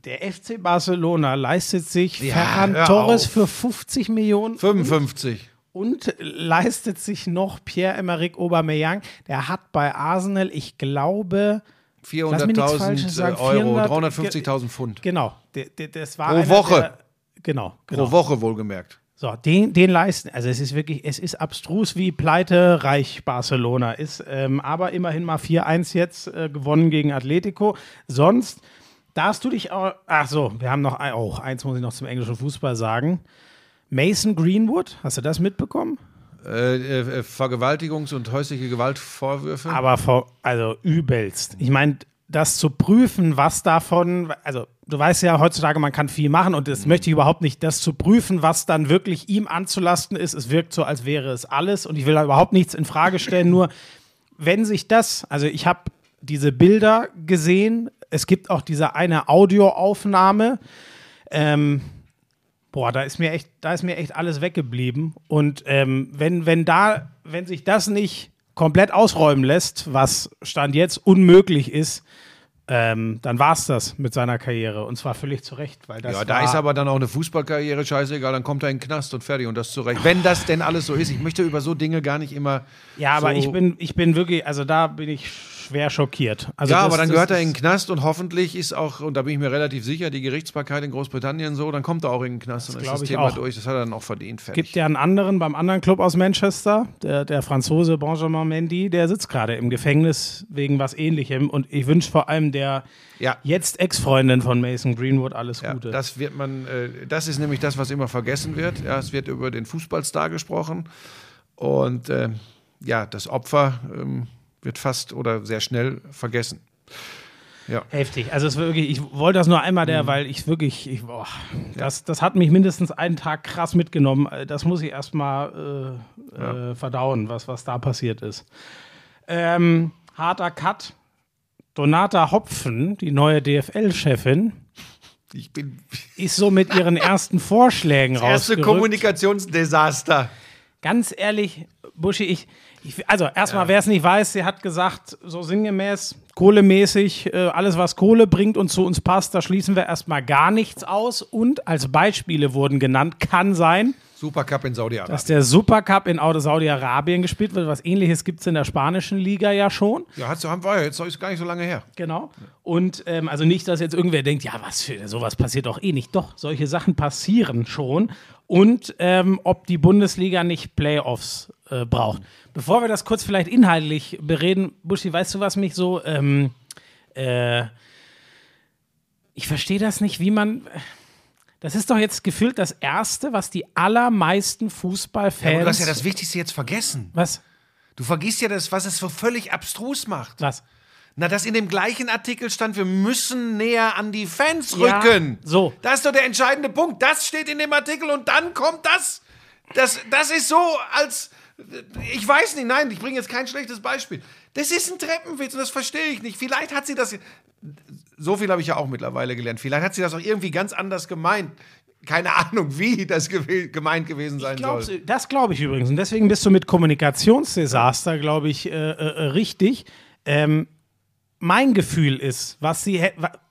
der FC Barcelona leistet sich Ja, Ferran Torres auf. für 50 Millionen 55. und leistet sich noch Pierre-Emerick Aubameyang. Der hat bei Arsenal, ich glaube, Lass mich nichts Falsches 400.000 sagen, Euro, 400 350.000 Pfund. genau, das war Pro Woche. Der, genau, genau. Pro Woche wohlgemerkt. So, den, den leisten, also es ist wirklich, es ist abstrus, wie pleitereich Barcelona ist. Ähm, aber immerhin mal 4-1 jetzt äh, gewonnen gegen Atletico. Sonst darfst du dich auch, ach so, wir haben noch, ein, oh, eins muss ich noch zum englischen Fußball sagen. Mason Greenwood, hast du das mitbekommen? Äh, äh, Vergewaltigungs- und häusliche Gewaltvorwürfe. Aber vor, also übelst. Ich meine, das zu prüfen, was davon, also du weißt ja heutzutage, man kann viel machen und das möchte ich überhaupt nicht, das zu prüfen, was dann wirklich ihm anzulasten ist. Es wirkt so, als wäre es alles und ich will da überhaupt nichts in Frage stellen. Nur wenn sich das, also ich habe diese Bilder gesehen, es gibt auch diese eine Audioaufnahme. Ähm, Boah, da ist mir echt, da ist mir echt alles weggeblieben. Und ähm, wenn, wenn da, wenn sich das nicht komplett ausräumen lässt, was Stand jetzt unmöglich ist, ähm, dann war es das mit seiner Karriere. Und zwar völlig zu Recht, weil das ja, da ist aber dann auch eine Fußballkarriere scheißegal, dann kommt er in den Knast und fertig und das zurecht. Wenn das denn alles so ist, ich möchte über so Dinge gar nicht immer. Ja, aber so ich bin, ich bin wirklich, also da bin ich schwer schockiert. Also ja, das- aber dann das gehört er in den Knast und hoffentlich ist auch, und da bin ich mir relativ sicher, die Gerichtsbarkeit in Großbritannien so, dann kommt er auch in den Knast und dann ist das Thema auch. durch. Das hat er dann auch verdient. Fertig. gibt ja einen anderen beim anderen Club aus Manchester, der, der Franzose Benjamin Mendy, der sitzt gerade im Gefängnis wegen was ähnlichem und ich wünsche vor allem der Ja. jetzt Ex-Freundin von Mason Greenwood alles Ja, Gute. das wird man, äh, das ist nämlich das, was immer vergessen wird. Ja, es wird über den Fußballstar gesprochen und äh, ja, das Opfer ähm, wird fast oder sehr schnell vergessen. Ja. Heftig. Also es ist wirklich, ich wollte das nur einmal der, Mhm. weil ich wirklich, ich, boah, das, das hat mich mindestens einen Tag krass mitgenommen. Das muss ich erstmal äh, äh, verdauen, was, was da passiert ist. Ähm, harter Cut. Donata Hopfen, die neue DFL-Chefin, ist so mit ihren *laughs* ersten Vorschlägen erste rausgerückt. Kommunikationsdesaster. Ganz ehrlich, Buschi, ich, ich also erstmal, wer es nicht weiß, sie hat gesagt, so sinngemäß, kohlemäßig, äh, alles was Kohle bringt und zu uns passt, da schließen wir erstmal gar nichts aus. Und als Beispiele wurden genannt, kann sein, Supercup in Saudi-Arabien. dass der Supercup in Saudi-Arabien gespielt wird. Was ähnliches gibt es in der spanischen Liga ja schon. Ja, hat's, haben wir ja jetzt ist gar nicht so lange her. Genau. Und ähm, also nicht, dass jetzt irgendwer denkt, ja, was für sowas passiert doch eh nicht. Doch, solche Sachen passieren schon. Und ähm, ob die Bundesliga nicht Playoffs äh, braucht. Bevor wir das kurz vielleicht inhaltlich bereden, Buschi, weißt du, was mich so. Ähm, äh, ich verstehe das nicht, wie man. Das ist doch jetzt gefühlt das Erste, was die allermeisten Fußballfans. Aber du hast ja das Wichtigste jetzt vergessen. was? Du vergisst ja das, was es so völlig abstrus macht. Was? Na, dass in dem gleichen Artikel stand, wir müssen näher an die Fans Ja, rücken. so. Das ist doch der entscheidende Punkt. Das steht in dem Artikel und dann kommt das. Das, das ist so, als. Ich weiß nicht, nein, ich bringe jetzt kein schlechtes Beispiel. Das ist ein Treppenwitz und das verstehe ich nicht. Vielleicht hat sie das. so viel habe ich ja auch mittlerweile gelernt. Vielleicht hat sie das auch irgendwie ganz anders gemeint. Keine Ahnung, wie das gemeint gewesen sein Glaub, soll. das glaube ich übrigens. Und deswegen bist du mit Kommunikationsdesaster, glaube ich, äh, äh, äh, richtig. Ähm, mein Gefühl ist, was sie,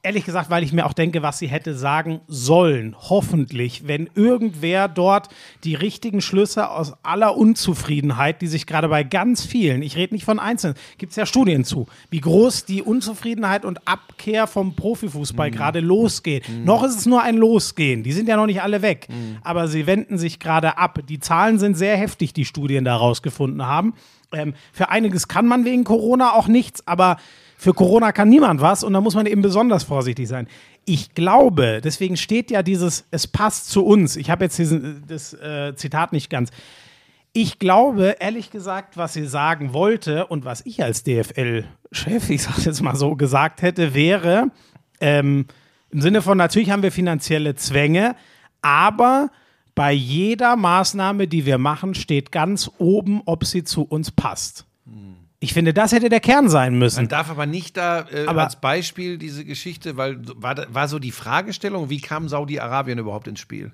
ehrlich gesagt, weil ich mir auch denke, was sie hätte sagen sollen, hoffentlich, wenn irgendwer dort die richtigen Schlüsse aus aller Unzufriedenheit, die sich gerade bei ganz vielen, ich rede nicht von Einzelnen, gibt es ja Studien zu, wie groß die Unzufriedenheit und Abkehr vom Profifußball gerade losgeht. Noch ist es nur ein Losgehen, die sind ja noch nicht alle weg, aber sie wenden sich gerade ab. Die Zahlen sind sehr heftig, die Studien da rausgefunden haben. Ähm, für einiges kann man wegen Corona auch nichts, aber für Corona kann niemand was und da muss man eben besonders vorsichtig sein. Ich glaube, deswegen steht ja dieses, es passt zu uns. Ich habe jetzt diesen, das äh, Zitat nicht ganz. Ich glaube, ehrlich gesagt, was sie sagen wollte und was ich als DFL-Chef, ich sage jetzt mal so, gesagt hätte, wäre ähm, im Sinne von, natürlich haben wir finanzielle Zwänge, aber bei jeder Maßnahme, die wir machen, steht ganz oben, ob sie zu uns passt. Ich finde, das hätte der Kern sein müssen. Man darf aber nicht da äh, Aber- als Beispiel diese Geschichte, weil war, da- war so die Fragestellung, wie kam Saudi-Arabien überhaupt ins Spiel?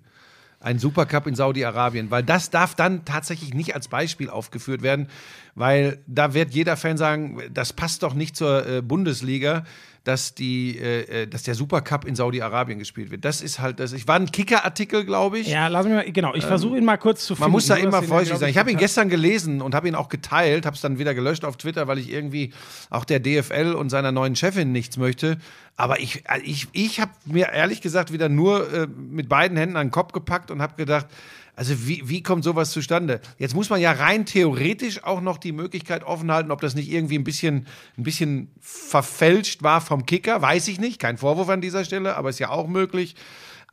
Ein Supercup in Saudi-Arabien, weil das darf dann tatsächlich nicht als Beispiel aufgeführt werden, weil da wird jeder Fan sagen, das passt doch nicht zur äh, Bundesliga, dass, die, äh, äh, dass der Supercup in Saudi-Arabien gespielt wird. Das ist halt, das ich war ein Kicker-Artikel, glaube ich. Ja, lass mich mal, genau, ich versuche ihn mal kurz zu finden. Man muss da immer vorsichtig sein. Ich habe ihn gestern gelesen und habe ihn auch geteilt, habe es dann wieder gelöscht auf Twitter, weil ich irgendwie auch der DFL und seiner neuen Chefin nichts möchte. Aber ich, äh, ich, ich habe mir ehrlich gesagt wieder nur äh, mit beiden Händen an den Kopf gepackt und habe gedacht, also wie, wie kommt sowas zustande? Jetzt muss man ja rein theoretisch auch noch die Möglichkeit offen halten, ob das nicht irgendwie ein bisschen, ein bisschen verfälscht war vom Kicker, weiß ich nicht. Kein Vorwurf an dieser Stelle, aber ist ja auch möglich.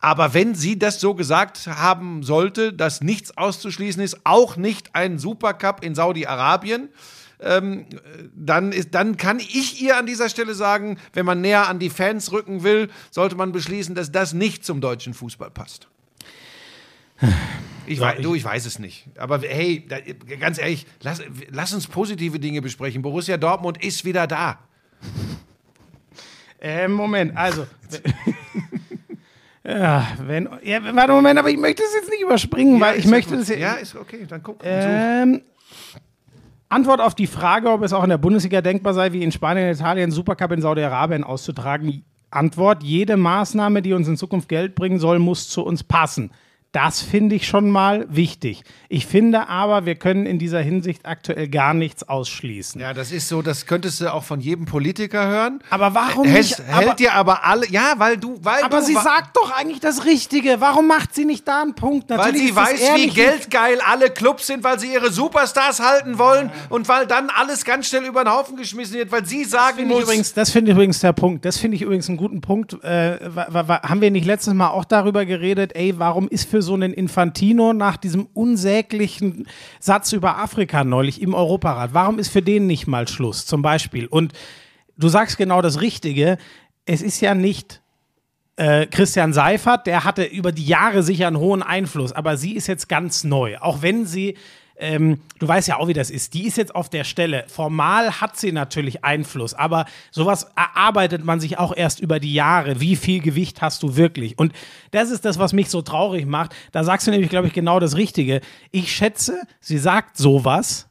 Aber wenn sie das so gesagt haben sollte, dass nichts auszuschließen ist, auch nicht ein Supercup in Saudi-Arabien, ähm, dann, ist, dann kann ich ihr an dieser Stelle sagen, wenn man näher an die Fans rücken will, sollte man beschließen, dass das nicht zum deutschen Fußball passt. *sighs* Ich, wei- du, ich weiß es nicht. Aber hey, da, ganz ehrlich, lass, lass uns positive Dinge besprechen. Borussia Dortmund ist wieder da. Äh, Moment, also. *laughs* ja, wenn. Ja, warte, Moment, aber ich möchte es jetzt nicht überspringen, weil ich möchte ja es gut. Ja, ist okay, dann guck. Ähm, Antwort auf die Frage, ob es auch in der Bundesliga denkbar sei, wie in Spanien und Italien Supercup in Saudi-Arabien auszutragen. Antwort: Jede Maßnahme, die uns in Zukunft Geld bringen soll, muss zu uns passen. Das finde ich schon mal wichtig. Ich finde aber, wir können in dieser Hinsicht aktuell gar nichts ausschließen. Ja, das ist so, das könntest du auch von jedem Politiker hören. Aber warum Hält, nicht? hält Aber- dir aber alle, ja, weil du, weil Aber du, sie sagt doch eigentlich das Richtige. Warum macht sie nicht da einen Punkt? weil Natürlich sie ist das weiß, wie geldgeil alle Clubs sind, weil sie ihre Superstars halten wollen und weil dann alles ganz schnell über den Haufen geschmissen wird, weil sie sagen ich muss, übrigens, das finde ich übrigens der Punkt. Das finde ich übrigens einen guten Punkt. Äh, haben wir nicht letztes Mal auch darüber geredet, ey, warum ist für so einen Infantino nach diesem unsäglichen Satz über Afrika neulich im Europarat, warum ist für den nicht mal Schluss zum Beispiel? Und du sagst genau das Richtige. Es ist ja nicht äh, Christian Seifert, der hatte über die Jahre sicher einen hohen Einfluss, aber sie ist jetzt ganz neu. Auch wenn sie, ähm, du weißt ja auch, wie das ist, die ist jetzt auf der Stelle. Formal hat sie natürlich Einfluss, aber sowas erarbeitet man sich auch erst über die Jahre. Wie viel Gewicht hast du wirklich? Und das ist das, was mich so traurig macht. Da sagst du nämlich, glaube ich, genau das Richtige. Ich schätze, sie sagt sowas,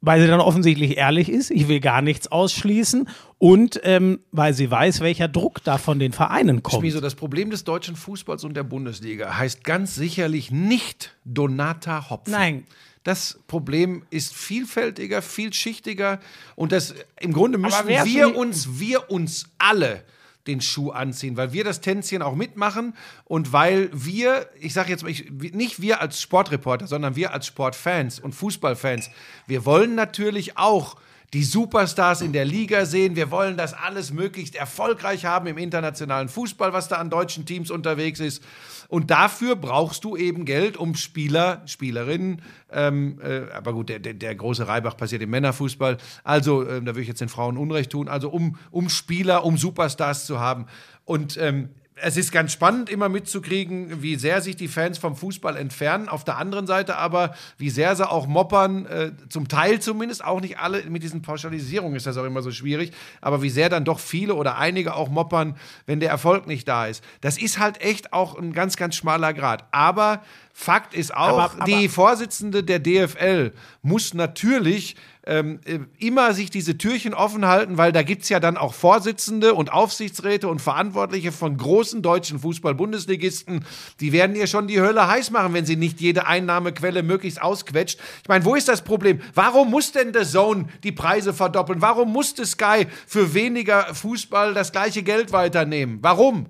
weil sie dann offensichtlich ehrlich ist, ich will gar nichts ausschließen und ähm, weil sie weiß, welcher Druck da von den Vereinen kommt. Schmieso, das Problem des deutschen Fußballs und der Bundesliga heißt ganz sicherlich nicht Donata Hopfen. Nein. Das Problem ist vielfältiger, vielschichtiger und das im Grunde müssen wir uns, wir uns alle den Schuh anziehen, weil wir das Tänzchen auch mitmachen und weil wir, ich sage jetzt mal, ich, nicht wir als Sportreporter, sondern wir als Sportfans und Fußballfans, wir wollen natürlich auch die Superstars in der Liga sehen. Wir wollen das alles möglichst erfolgreich haben im internationalen Fußball, was da an deutschen Teams unterwegs ist. Und dafür brauchst du eben Geld, um Spieler, Spielerinnen, ähm, äh, aber gut, der, der, der große Reibach passiert im Männerfußball. Also, ähm, da würde ich jetzt den Frauen Unrecht tun. Also, um, um Spieler, um Superstars zu haben. Und ähm, es ist ganz spannend, immer mitzukriegen, wie sehr sich die Fans vom Fußball entfernen. Auf der anderen Seite aber, wie sehr sie auch moppern, äh, zum Teil zumindest, auch nicht alle, mit diesen Pauschalisierungen ist das auch immer so schwierig, aber wie sehr dann doch viele oder einige auch moppern, wenn der Erfolg nicht da ist. Das ist halt echt auch ein ganz, ganz schmaler Grad. Aber Fakt ist auch, Aber- aber- die Vorsitzende der DFL muss natürlich ähm, äh, immer sich diese Türchen offen halten, weil da gibt es ja dann auch Vorsitzende und Aufsichtsräte und Verantwortliche von großen deutschen Fußball-Bundesligisten. Die werden ihr schon die Hölle heiß machen, wenn sie nicht jede Einnahmequelle möglichst ausquetscht. Ich meine, wo ist das Problem? Warum muss denn der Zone die Preise verdoppeln? Warum musste Sky für weniger Fußball das gleiche Geld weiternehmen? Warum?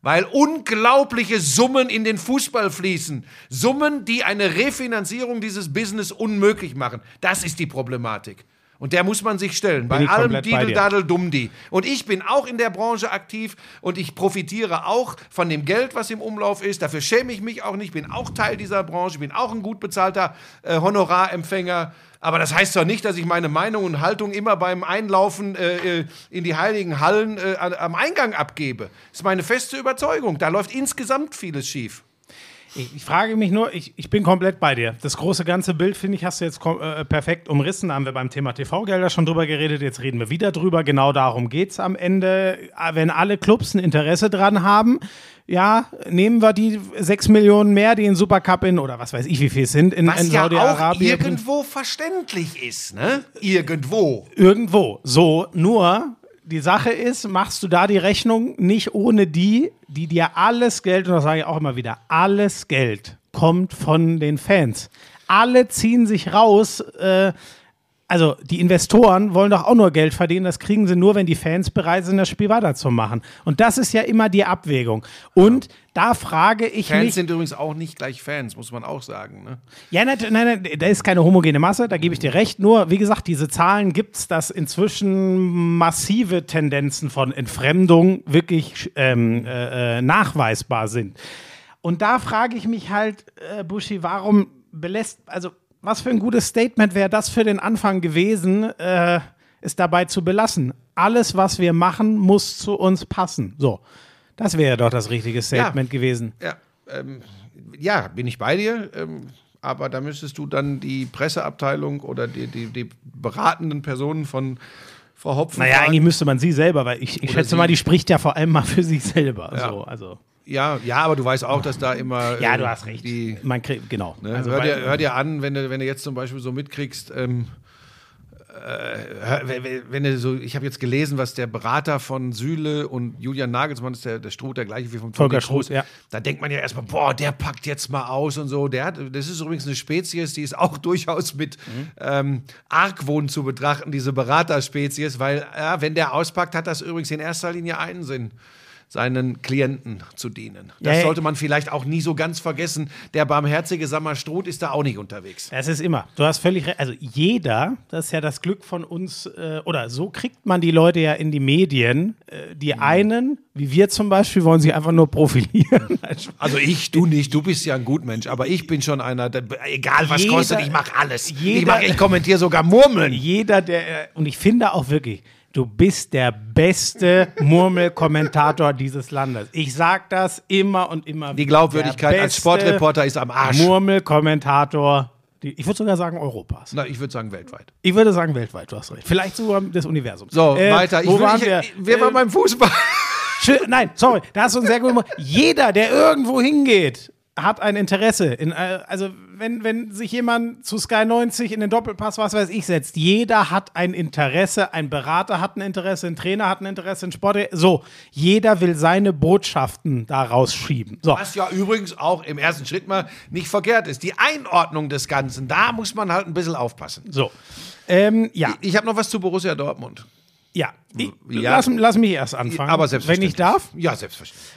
Weil unglaubliche Summen in den Fußball fließen. Summen, die eine Refinanzierung dieses Business unmöglich machen. Das ist die Problematik. Und der muss man sich stellen. Bei allem komplett bei dir. Didel, Dummdi. Und ich bin auch in der Branche aktiv und ich profitiere auch von dem Geld, was im Umlauf ist. Dafür schäme ich mich auch nicht. Bin auch Teil dieser Branche, bin auch ein gut bezahlter äh, Honorarempfänger. Aber das heißt doch nicht, dass ich meine Meinung und Haltung immer beim Einlaufen äh, äh, in die heiligen Hallen äh, am Eingang abgebe. Das ist meine feste Überzeugung. Da läuft insgesamt vieles schief. Ich, ich frage mich nur, ich, ich bin komplett bei dir. Das große ganze Bild, finde ich, hast du jetzt kom- äh, perfekt umrissen. Da haben wir beim Thema TV-Gelder schon drüber geredet. Jetzt reden wir wieder drüber. Genau darum geht es am Ende. Äh, Wenn alle Clubs ein Interesse dran haben, ja, nehmen wir die 6 Millionen mehr, die in Supercup in, oder was weiß ich, wie viel es sind, in, Was in ja Saudi-Arabien. irgendwo verständlich ist, ne? Irgendwo. Irgendwo. So, nur die Sache ist, machst du da die Rechnung nicht ohne die, die dir alles Geld, und das sage ich auch immer wieder, alles Geld kommt von den Fans. Alle ziehen sich raus. Äh, also die Investoren wollen doch auch nur Geld verdienen. Das kriegen sie nur, wenn die Fans bereit sind, das Spiel weiterzumachen. Und das ist ja immer die Abwägung. Und da frage ich Fans mich. sind übrigens auch nicht gleich Fans, muss man auch sagen. Ne? Ja, nein, nein, nein, da ist keine homogene Masse, da gebe ich dir recht. Nur, wie gesagt, diese Zahlen gibt es, dass inzwischen massive Tendenzen von Entfremdung wirklich ähm, äh, äh, nachweisbar sind. Und da frage ich mich halt, äh, Buschi, warum belässt, also was für ein gutes Statement wäre das für den Anfang gewesen, äh, es dabei zu belassen. Alles, was wir machen, muss zu uns passen. So, das wäre doch das richtige Statement gewesen. Ja, ähm, ja, bin ich bei dir. Ähm, aber da müsstest du dann die Presseabteilung oder die, die, die beratenden Personen von Frau Hopfen Naja, eigentlich müsste man sie selber, weil ich, ich schätze sie. mal, die spricht ja vor allem mal für sich selber. Ja. So, also, Ja, ja, aber du weißt auch, dass da immer. ja, du hast recht. Die, man kriegt, genau. ne, also hör, dir, hör dir an, wenn du, wenn du jetzt zum Beispiel so mitkriegst, ähm, äh, wenn- du so, ich habe jetzt gelesen, was der Berater von Süle und Julian Nagelsmann ist der, der Struth, der gleiche wie vom Volker. Struth, ja. Da denkt man ja erstmal, boah, der packt jetzt mal aus und so. Der hat, das ist übrigens eine Spezies, die ist auch *laughs* durchaus mit ähm, Argwohn zu betrachten, diese Beraterspezies, weil ja, wenn der auspackt, hat das übrigens in erster Linie einen Sinn seinen Klienten zu dienen. Das Ja, sollte man vielleicht auch nie so ganz vergessen. Der barmherzige Sammer Struth ist da auch nicht unterwegs. Es ist immer. Du hast völlig recht. Also jeder, das ist ja das Glück von uns, äh, oder so kriegt man die Leute ja in die Medien. Äh, die Mhm. einen, wie wir zum Beispiel, wollen sich einfach nur profilieren. *laughs* Also ich, du nicht, du bist ja ein Gutmensch, aber ich bin schon einer, der, egal was Jeder- kostet, ich mache alles. jeder- ich, mach, ich kommentiere sogar Murmeln. jeder, der, äh, und ich finde auch wirklich, du bist der beste Murmelkommentator dieses Landes. Ich sag das immer und immer Die Glaubwürdigkeit als Sportreporter ist am Arsch. Murmelkommentator, die- ich würde sogar sagen Europas. Na, ich würde sagen weltweit. Ich würde sagen weltweit, du hast recht. Vielleicht sogar des Universums. So, Äh, weiter. Ich wo will, waren ich, wir? Wer war Äh, beim Fußball? Nein, sorry, da hast du einen sehr guten Punkt. Jeder, der irgendwo hingeht, hat ein Interesse. In, äh, also, wenn, wenn sich jemand zu Sky 90 in den Doppelpass, was weiß ich, setzt, jeder hat ein Interesse. Ein Berater hat ein Interesse, ein Trainer hat ein Interesse, ein Sport. So, jeder will seine Botschaften da rausschieben. So, Was ja übrigens auch im ersten Schritt mal nicht verkehrt ist. Die Einordnung des Ganzen, da muss man halt ein bisschen aufpassen. so. Ähm, ja, Ich habe noch was zu Borussia Dortmund. ja. Ich, Ja. Lass, lass mich erst anfangen. Aber Wenn selbstverständlich. ich darf. Ja, selbstverständlich.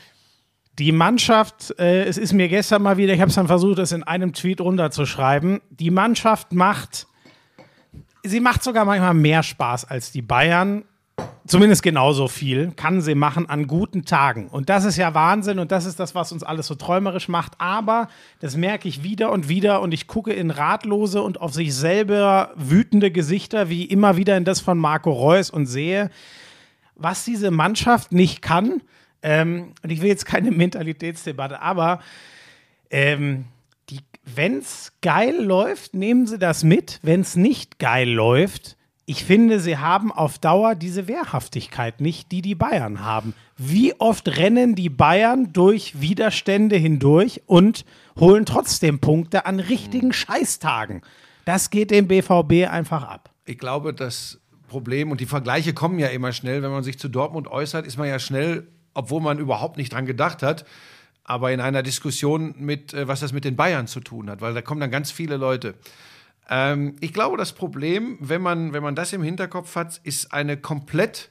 Die Mannschaft, äh, es ist mir gestern mal wieder, ich habe es dann versucht, das in einem Tweet runterzuschreiben. Die Mannschaft macht, sie macht sogar manchmal mehr Spaß als die Bayern. Zumindest genauso viel kann sie machen an guten Tagen. Und das ist ja Wahnsinn und das ist das, was uns alles so träumerisch macht. Aber das merke ich wieder und wieder und ich gucke in ratlose und auf sich selber wütende Gesichter, wie immer wieder in das von Marco Reus und sehe, was diese Mannschaft nicht kann, Ähm, und ich will jetzt keine *laughs* Mentalitätsdebatte, aber ähm, wenn es geil läuft, nehmen sie das mit. Wenn es nicht geil läuft, ich finde, sie haben auf Dauer diese Wehrhaftigkeit nicht, die die Bayern haben. Wie oft rennen die Bayern durch Widerstände hindurch und holen trotzdem Punkte an richtigen Scheißtagen? Das geht dem BVB einfach ab. Ich glaube, das Problem, und die Vergleiche kommen ja immer schnell, wenn man sich zu Dortmund äußert, ist man ja schnell, obwohl man überhaupt nicht dran gedacht hat, aber in einer Diskussion mit, äh, was das mit den Bayern zu tun hat, weil da kommen dann ganz viele Leute. Ähm, ich glaube, das Problem, wenn man, wenn man das im Hinterkopf hat, ist eine komplett,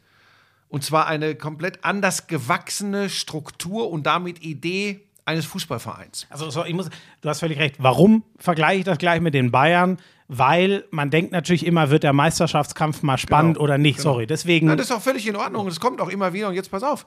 und zwar eine komplett anders gewachsene Struktur und damit Idee eines Fußballvereins. Also so, ich muss, du hast völlig recht. Warum vergleiche ich das gleich mit den Bayern? Weil man denkt natürlich immer, wird der Meisterschaftskampf mal spannend Genau, oder nicht. genau. Sorry, deswegen. Ja, das ist auch völlig in Ordnung. Das kommt auch immer wieder. Und jetzt pass auf.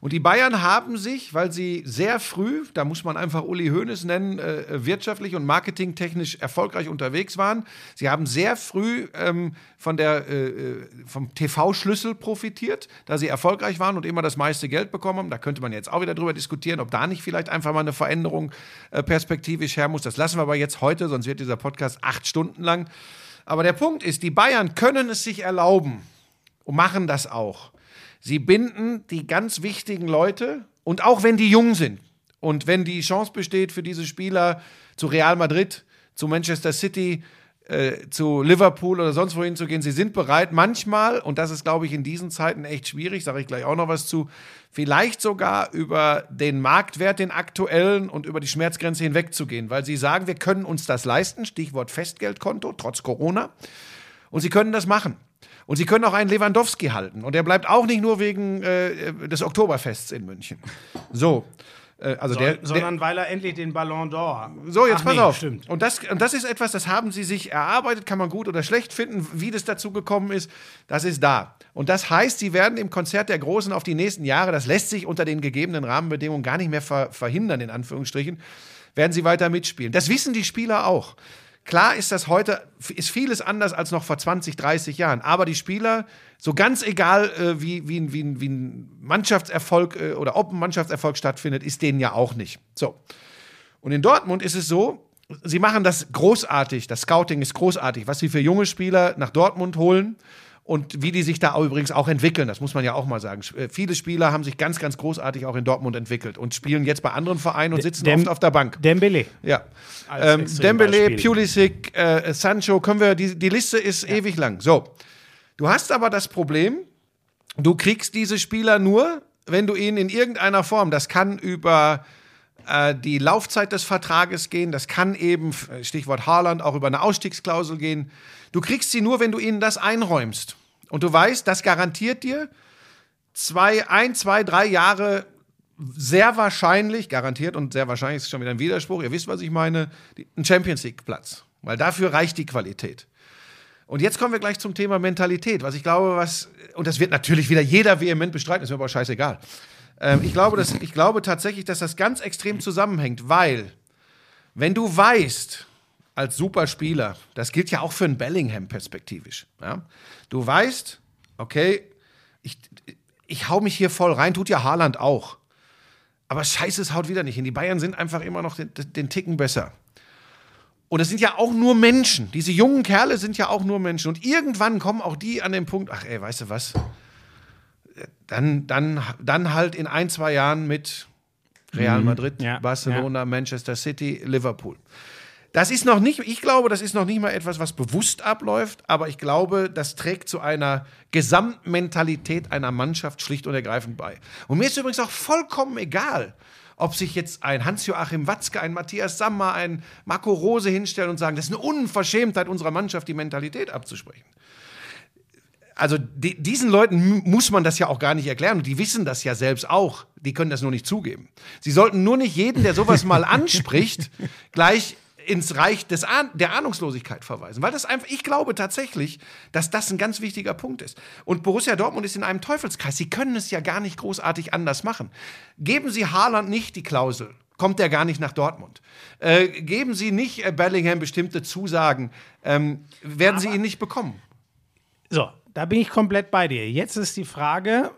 Und die Bayern haben sich, weil sie sehr früh, da muss man einfach Uli Hoeneß nennen, äh, wirtschaftlich und marketingtechnisch erfolgreich unterwegs waren. Sie haben sehr früh ähm, von der, äh, äh, vom TV-Schlüssel profitiert, da sie erfolgreich waren und immer das meiste Geld bekommen haben. Da könnte man jetzt auch wieder drüber diskutieren, ob da nicht vielleicht einfach mal eine Veränderung äh, perspektivisch her muss. Das lassen wir aber jetzt heute, sonst wird dieser Podcast acht Stunden lang. Aber der Punkt ist, die Bayern können es sich erlauben und machen das auch. Sie binden die ganz wichtigen Leute und auch wenn die jung sind und wenn die Chance besteht für diese Spieler zu Real Madrid, zu Manchester City, äh, zu Liverpool oder sonst wohin zu gehen, sie sind bereit, manchmal, und das ist, glaube ich, in diesen Zeiten echt schwierig, sage ich gleich auch noch was zu, vielleicht sogar über den Marktwert, den aktuellen und über die Schmerzgrenze hinwegzugehen, weil sie sagen, wir können uns das leisten, Stichwort Festgeldkonto, trotz Corona, und sie können das machen. Und sie können auch einen Lewandowski halten. Und er bleibt auch nicht nur wegen äh, des Oktoberfests in München. So. Äh, also So- der, der, sondern weil er endlich den Ballon d'Or. so, jetzt Ach pass nee, auf. Stimmt. Und das, und das ist etwas, das haben sie sich erarbeitet, kann man gut oder schlecht finden, wie das dazu gekommen ist. Das ist da. Und das heißt, sie werden im Konzert der Großen auf die nächsten Jahre, das lässt sich unter den gegebenen Rahmenbedingungen gar nicht mehr ver verhindern, in Anführungsstrichen, werden sie weiter mitspielen. Das wissen die Spieler auch. Klar ist das heute, ist vieles anders als noch vor 20, 30 Jahren. Aber die Spieler, so ganz egal, äh, wie, wie, ein- wie, wie ein Mannschaftserfolg äh, oder ob ein Mannschaftserfolg stattfindet, ist denen ja auch nicht. So. Und in Dortmund ist es so, sie machen das großartig, das Scouting ist großartig, was sie für junge Spieler nach Dortmund holen und wie die sich da übrigens auch entwickeln, das muss man ja auch mal sagen. Äh, Viele Spieler haben sich ganz, ganz großartig auch in Dortmund entwickelt und spielen jetzt bei anderen Vereinen und sitzen Dem- oft auf der Bank. Dembele. Ja. Ähm. Dembele, Pulisic, äh, Sancho, können wir, die, die Liste ist ewig lang. So. Du hast aber das Problem, du kriegst diese Spieler nur, wenn du ihnen in irgendeiner Form, das kann über äh, die Laufzeit des Vertrages gehen, das kann eben, Stichwort Haaland, auch über eine Ausstiegsklausel gehen. Du kriegst sie nur, wenn du ihnen das einräumst. Und du weißt, das garantiert dir zwei, ein, zwei, drei Jahre sehr wahrscheinlich, garantiert und sehr wahrscheinlich ist schon wieder ein Widerspruch, ihr wisst, was ich meine, ein Champions League-Platz. Weil dafür reicht die Qualität. Und jetzt kommen wir gleich zum Thema Mentalität, was ich glaube, was, und das wird natürlich wieder jeder vehement bestreiten, ist mir aber scheißegal. Ähm, ich, glaube, dass, ich glaube tatsächlich, dass das ganz extrem zusammenhängt, weil, wenn du weißt, als Superspieler, das gilt ja auch für einen Bellingham perspektivisch, ja? du weißt, okay, ich, ich hau mich hier voll rein, tut ja Haaland auch. Aber scheiße, es haut wieder nicht hin. Die Bayern sind einfach immer noch den, den Ticken besser. Und es sind ja auch nur Menschen. Diese jungen Kerle sind ja auch nur Menschen. Und irgendwann kommen auch die an den Punkt, ach ey, weißt du was? Dann, dann, dann halt in ein, zwei Jahren mit Real Madrid, Ja, Barcelona, Manchester City, Liverpool. Das ist noch nicht, ich glaube, das ist noch nicht mal etwas, was bewusst abläuft, aber ich glaube, das trägt zu einer Gesamtmentalität einer Mannschaft schlicht und ergreifend bei. Und mir ist übrigens auch vollkommen egal, ob sich jetzt ein Hans-Joachim Watzke, ein Matthias Sammer, ein Marco Rose hinstellen und sagen, das ist eine Unverschämtheit unserer Mannschaft, die Mentalität abzusprechen. Also die, diesen Leuten muss man das ja auch gar nicht erklären und die wissen das ja selbst auch. Die können das nur nicht zugeben. Sie sollten nur nicht jeden, der sowas mal *laughs* anspricht, gleich ins Reich des Ahn der Ahnungslosigkeit verweisen. Weil das einfach, ich glaube tatsächlich, dass das ein ganz wichtiger Punkt ist. Und Borussia Dortmund ist in einem Teufelskreis. Sie können es ja gar nicht großartig anders machen. Geben Sie Haaland nicht die Klausel, kommt er gar nicht nach Dortmund. Äh, geben Sie nicht äh, Bellingham bestimmte Zusagen, ähm, werden Sie ihn nicht bekommen. So, da bin ich komplett bei dir. Jetzt ist die Frage,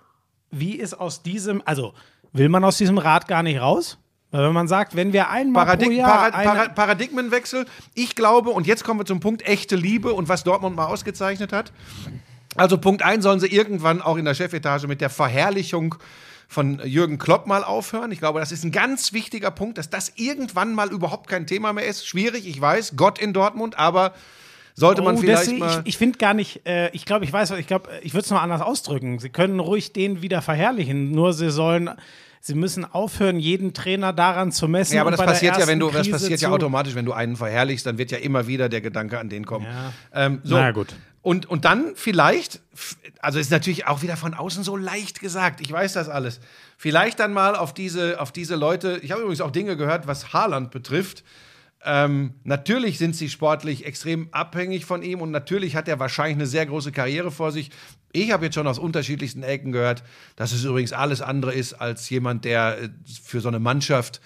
wie ist aus diesem, also Will man aus diesem Rad gar nicht raus? Weil wenn man sagt, wenn wir einmal pro Paradig Jahr Para eine, Para Paradigmenwechsel. Ich glaube, und jetzt kommen wir zum Punkt echte Liebe und was Dortmund mal ausgezeichnet hat. Also Punkt 1 sollen sie irgendwann auch in der Chefetage mit der Verherrlichung von Jürgen Klopp mal aufhören. Ich glaube, das ist ein ganz wichtiger Punkt, dass das irgendwann mal überhaupt kein Thema mehr ist. Schwierig, ich weiß, Gott in Dortmund, aber sollte man Oh, vielleicht deswegen- mal... Ich, ich finde gar nicht, äh, ich glaube, ich weiß, ich glaube, ich würde es noch anders ausdrücken. Sie können ruhig den wieder verherrlichen, nur sie sollen, sie müssen aufhören, jeden Trainer daran zu messen. Ja, aber das passiert ja, wenn du, das Krise passiert ja automatisch, wenn du einen verherrlichst, dann wird ja immer wieder der Gedanke an den kommen. Ja. Ähm, so. Na gut. Und, und dann vielleicht, also ist natürlich auch wieder von außen so leicht gesagt, ich weiß das alles. Vielleicht dann mal auf diese, auf diese Leute, ich habe übrigens auch Dinge gehört, was Haaland betrifft. Ähm, natürlich sind sie sportlich extrem abhängig von ihm und natürlich hat er wahrscheinlich eine sehr große Karriere vor sich. Ich habe jetzt schon aus unterschiedlichsten Ecken gehört, dass es übrigens alles andere ist als jemand, der äh, für so eine Mannschaft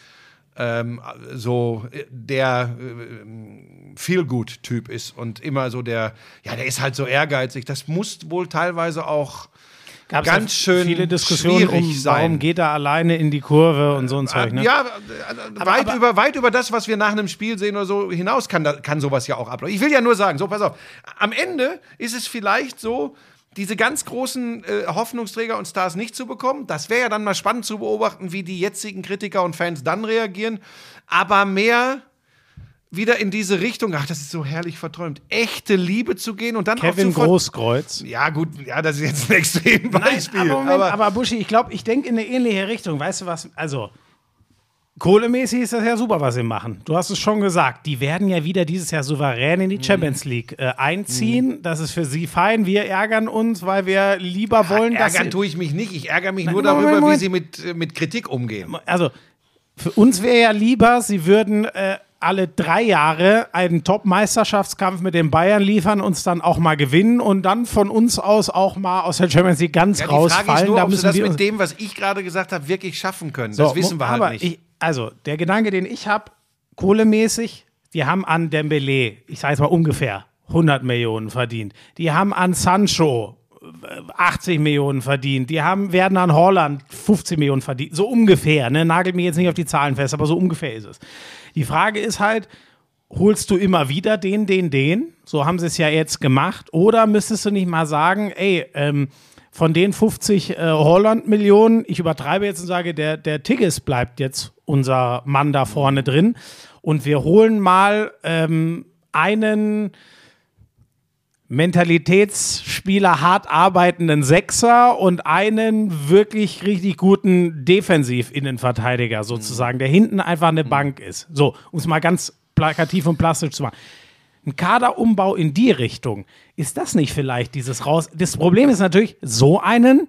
ähm, so äh, der äh, Feel-Good-Typ ist und immer so der, ja, der ist halt so ehrgeizig. Das muss wohl teilweise auch Gab's ganz schön viele Diskussionen um, schwierig sein. warum geht er alleine in die Kurve und so ein Zeug. Ne? Ja, Aber- weit, aber- über, weit über das, was wir nach einem Spiel sehen oder so hinaus, kann, kann sowas ja auch ablaufen. Ich will ja nur sagen, so, pass auf. Am Ende ist es vielleicht so, diese ganz großen äh, Hoffnungsträger und Stars nicht zu bekommen. Das wäre ja dann mal spannend zu beobachten, wie die jetzigen Kritiker und Fans dann reagieren. Aber mehr wieder in diese Richtung, ach, das ist so herrlich verträumt, echte Liebe zu gehen und dann Kevin auch Großkreuz. Ja, gut, ja, das ist jetzt ein *laughs* Extrembeispiel. aber, Moment, aber, Buschi, ich glaube, ich denke in eine ähnliche Richtung. Weißt du was? Also, kohlemäßig ist das ja super, was sie machen. Du hast es schon gesagt. Die werden ja wieder dieses Jahr souverän in die Mhm. Champions League äh, einziehen. Das ist für sie fein. Wir ärgern uns, weil wir lieber wollen, dass. Ärgern tue ich mich nicht. Ich ärgere mich nur Moment, darüber, Moment. wie sie mit, äh, mit Kritik umgehen. also für uns wäre ja lieber, sie würden äh, alle drei Jahre einen Top-Meisterschaftskampf mit den Bayern liefern, uns dann auch mal gewinnen und dann von uns aus auch mal aus der Champions League ganz Ja, die Frage rausfallen. ist nur, da ob sie das mit dem, was ich gerade gesagt habe, wirklich schaffen können. So, das wissen wir halt aber nicht. Ich, also, der Gedanke, den ich habe, kohlemäßig, die haben an Dembele, ich sage jetzt mal ungefähr, 100 Millionen verdient. Die haben an Sancho äh, 80 Millionen verdient. Die haben, werden an Holland 15 Millionen verdient. So ungefähr, ne? Nagelt mir jetzt nicht auf die Zahlen fest, aber so ungefähr ist es. Die Frage ist halt, holst du immer wieder den, den, den? So haben sie es ja jetzt gemacht. Oder müsstest du nicht mal sagen, ey, ähm, von den 50 äh, Holland-Millionen, ich übertreibe jetzt und sage, der, der Tigges bleibt jetzt unser Mann da vorne drin. Und wir holen mal ähm, einen Mentalitätsspieler, hart arbeitenden Sechser und einen wirklich richtig guten Defensiv-Innenverteidiger sozusagen, der hinten einfach eine Bank ist. So, um es mal ganz plakativ und plastisch zu machen. Ein Kaderumbau in die Richtung, ist das nicht vielleicht dieses raus? Das Problem ist natürlich, so einen,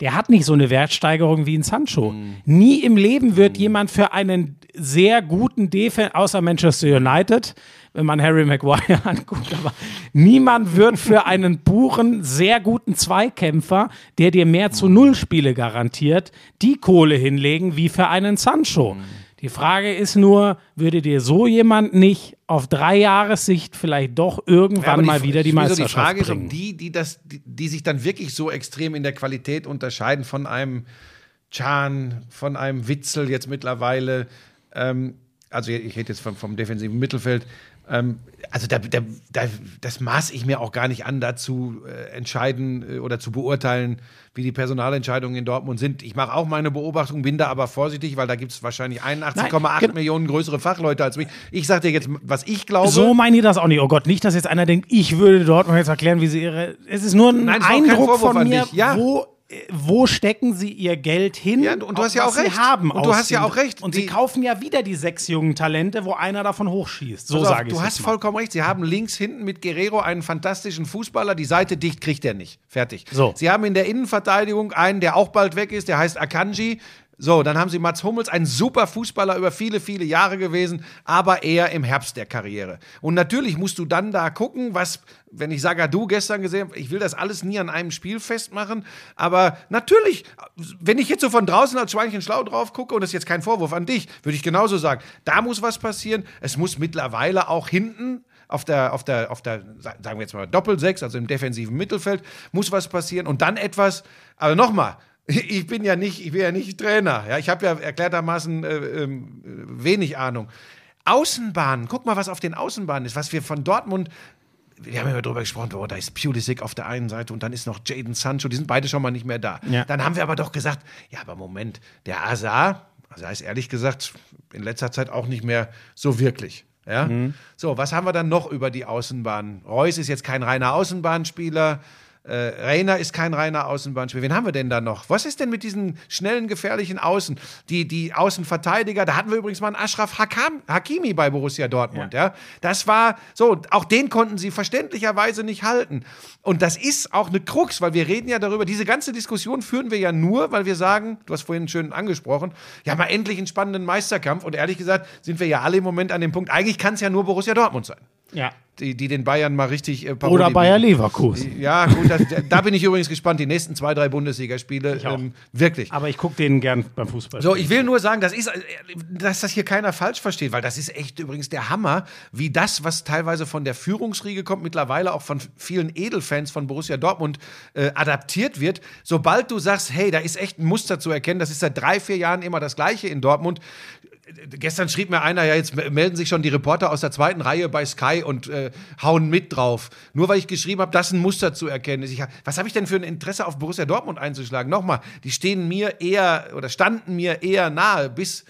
der hat nicht so eine Wertsteigerung wie ein Sancho. Nie im Leben wird jemand für einen sehr guten Defense, außer Manchester United, wenn man Harry Maguire *laughs* anguckt, aber niemand wird für einen puren, sehr guten Zweikämpfer, der dir mehr zu Null Spiele garantiert, die Kohle hinlegen wie für einen Sancho. Die Frage ist nur, würde dir so jemand nicht auf drei Jahressicht vielleicht doch irgendwann Ja, mal wieder die Meisterschaft Die Frage bringen? ist, ob die, die, das, die, die sich dann wirklich so extrem in der Qualität unterscheiden von einem Chan, von einem Witzel jetzt mittlerweile, ähm, also ich rede jetzt vom, vom defensiven Mittelfeld, ähm, also da, da, da, das maß ich mir auch gar nicht an, dazu äh, entscheiden äh, oder zu beurteilen, wie die Personalentscheidungen in Dortmund sind. Ich mache auch meine Beobachtung, bin da aber vorsichtig, weil da gibt es wahrscheinlich 81,8 Nein, Millionen größere Fachleute als mich. Ich sage dir jetzt, was ich glaube. So meine ich das auch nicht. Oh Gott, nicht, dass jetzt einer denkt, ich würde Dortmund jetzt erklären, wie sie ihre. Es ist nur ein Nein, Eindruck von mir. Ja. wo, wo stecken sie ihr Geld hin? Ja, und du hast ja auch recht. Sie haben Und du hast ja auch recht. Und sie kaufen ja wieder die sechs jungen Talente, wo einer davon hochschießt. So sage ich Du hast vollkommen recht. Sie haben links hinten mit Guerrero einen fantastischen Fußballer. Die Seite dicht kriegt er nicht. Fertig. So. Sie haben in der Innenverteidigung einen, der auch bald weg ist. Der heißt Akanji. So, dann haben sie Mats Hummels, ein super Fußballer über viele, viele Jahre gewesen, aber eher im Herbst der Karriere. Und natürlich musst du dann da gucken, was, wenn ich Sagadu gestern gesehen habe, ich will das alles nie an einem Spiel festmachen, aber natürlich, wenn ich jetzt so von draußen als Schweinchen schlau drauf gucke, und das ist jetzt kein Vorwurf an dich, würde ich genauso sagen, da muss was passieren. Es muss mittlerweile auch hinten auf der, auf der, auf der, sagen wir jetzt mal Doppelsechs, also im defensiven Mittelfeld, muss was passieren und dann etwas, aber nochmal, *laughs* Ich bin ja nicht, ich bin ja nicht Trainer. Ja, ich habe ja erklärtermaßen äh, ähm, wenig Ahnung. Außenbahnen, guck mal, was auf den Außenbahnen ist, was wir von Dortmund. Wir haben ja darüber gesprochen, oh, da ist Pulisic auf der einen Seite und dann ist noch Jaden Sancho, die sind beide schon mal nicht mehr da. Ja. Dann haben wir aber doch gesagt, ja, aber Moment, der Azar, also er ist ehrlich gesagt in letzter Zeit auch nicht mehr so wirklich. Ja? So, was haben wir dann noch über die Außenbahn? Reus ist jetzt kein reiner Außenbahnspieler. Äh, Reiner ist kein reiner Außenbahnspieler. Wen haben wir denn da noch? Was ist denn mit diesen schnellen, gefährlichen Außen? Die, die Außenverteidiger, da hatten wir übrigens mal einen Ashraf Hakam, Hakimi bei Borussia Dortmund. Ja. Das war so, auch den konnten sie verständlicherweise nicht halten. Und das ist auch eine Krux, weil wir reden ja darüber, diese ganze Diskussion führen wir ja nur, weil wir sagen, du hast vorhin schön angesprochen, ja, mal endlich einen spannenden Meisterkampf. Und ehrlich gesagt sind wir ja alle im Moment an dem Punkt, eigentlich kann es ja nur Borussia Dortmund sein. Ja. Die, die den Bayern mal richtig äh, Oder Bayer. Leverkusen. Ja, gut, das, da bin ich übrigens gespannt. Die nächsten zwei, drei Bundesligaspiele. Ähm, wirklich. Aber ich gucke denen gern beim Fußball. So, ich will nur sagen, das ist, äh, dass das hier keiner falsch versteht, weil das ist echt übrigens der Hammer, wie das, was teilweise von der Führungsriege kommt, mittlerweile auch von vielen Edelfans von Borussia Dortmund äh, adaptiert wird. Sobald du sagst, hey, da ist echt ein Muster zu erkennen, das ist seit drei, vier Jahren immer das Gleiche in Dortmund. Gestern schrieb mir einer, ja, jetzt melden sich schon die Reporter aus der zweiten Reihe bei Sky und äh, hauen mit drauf. Nur weil ich geschrieben habe, dass ein Muster zu erkennen ist. Ich, was habe ich denn für ein Interesse auf Borussia Dortmund einzuschlagen? Nochmal, die stehen mir eher oder standen mir eher nahe, bis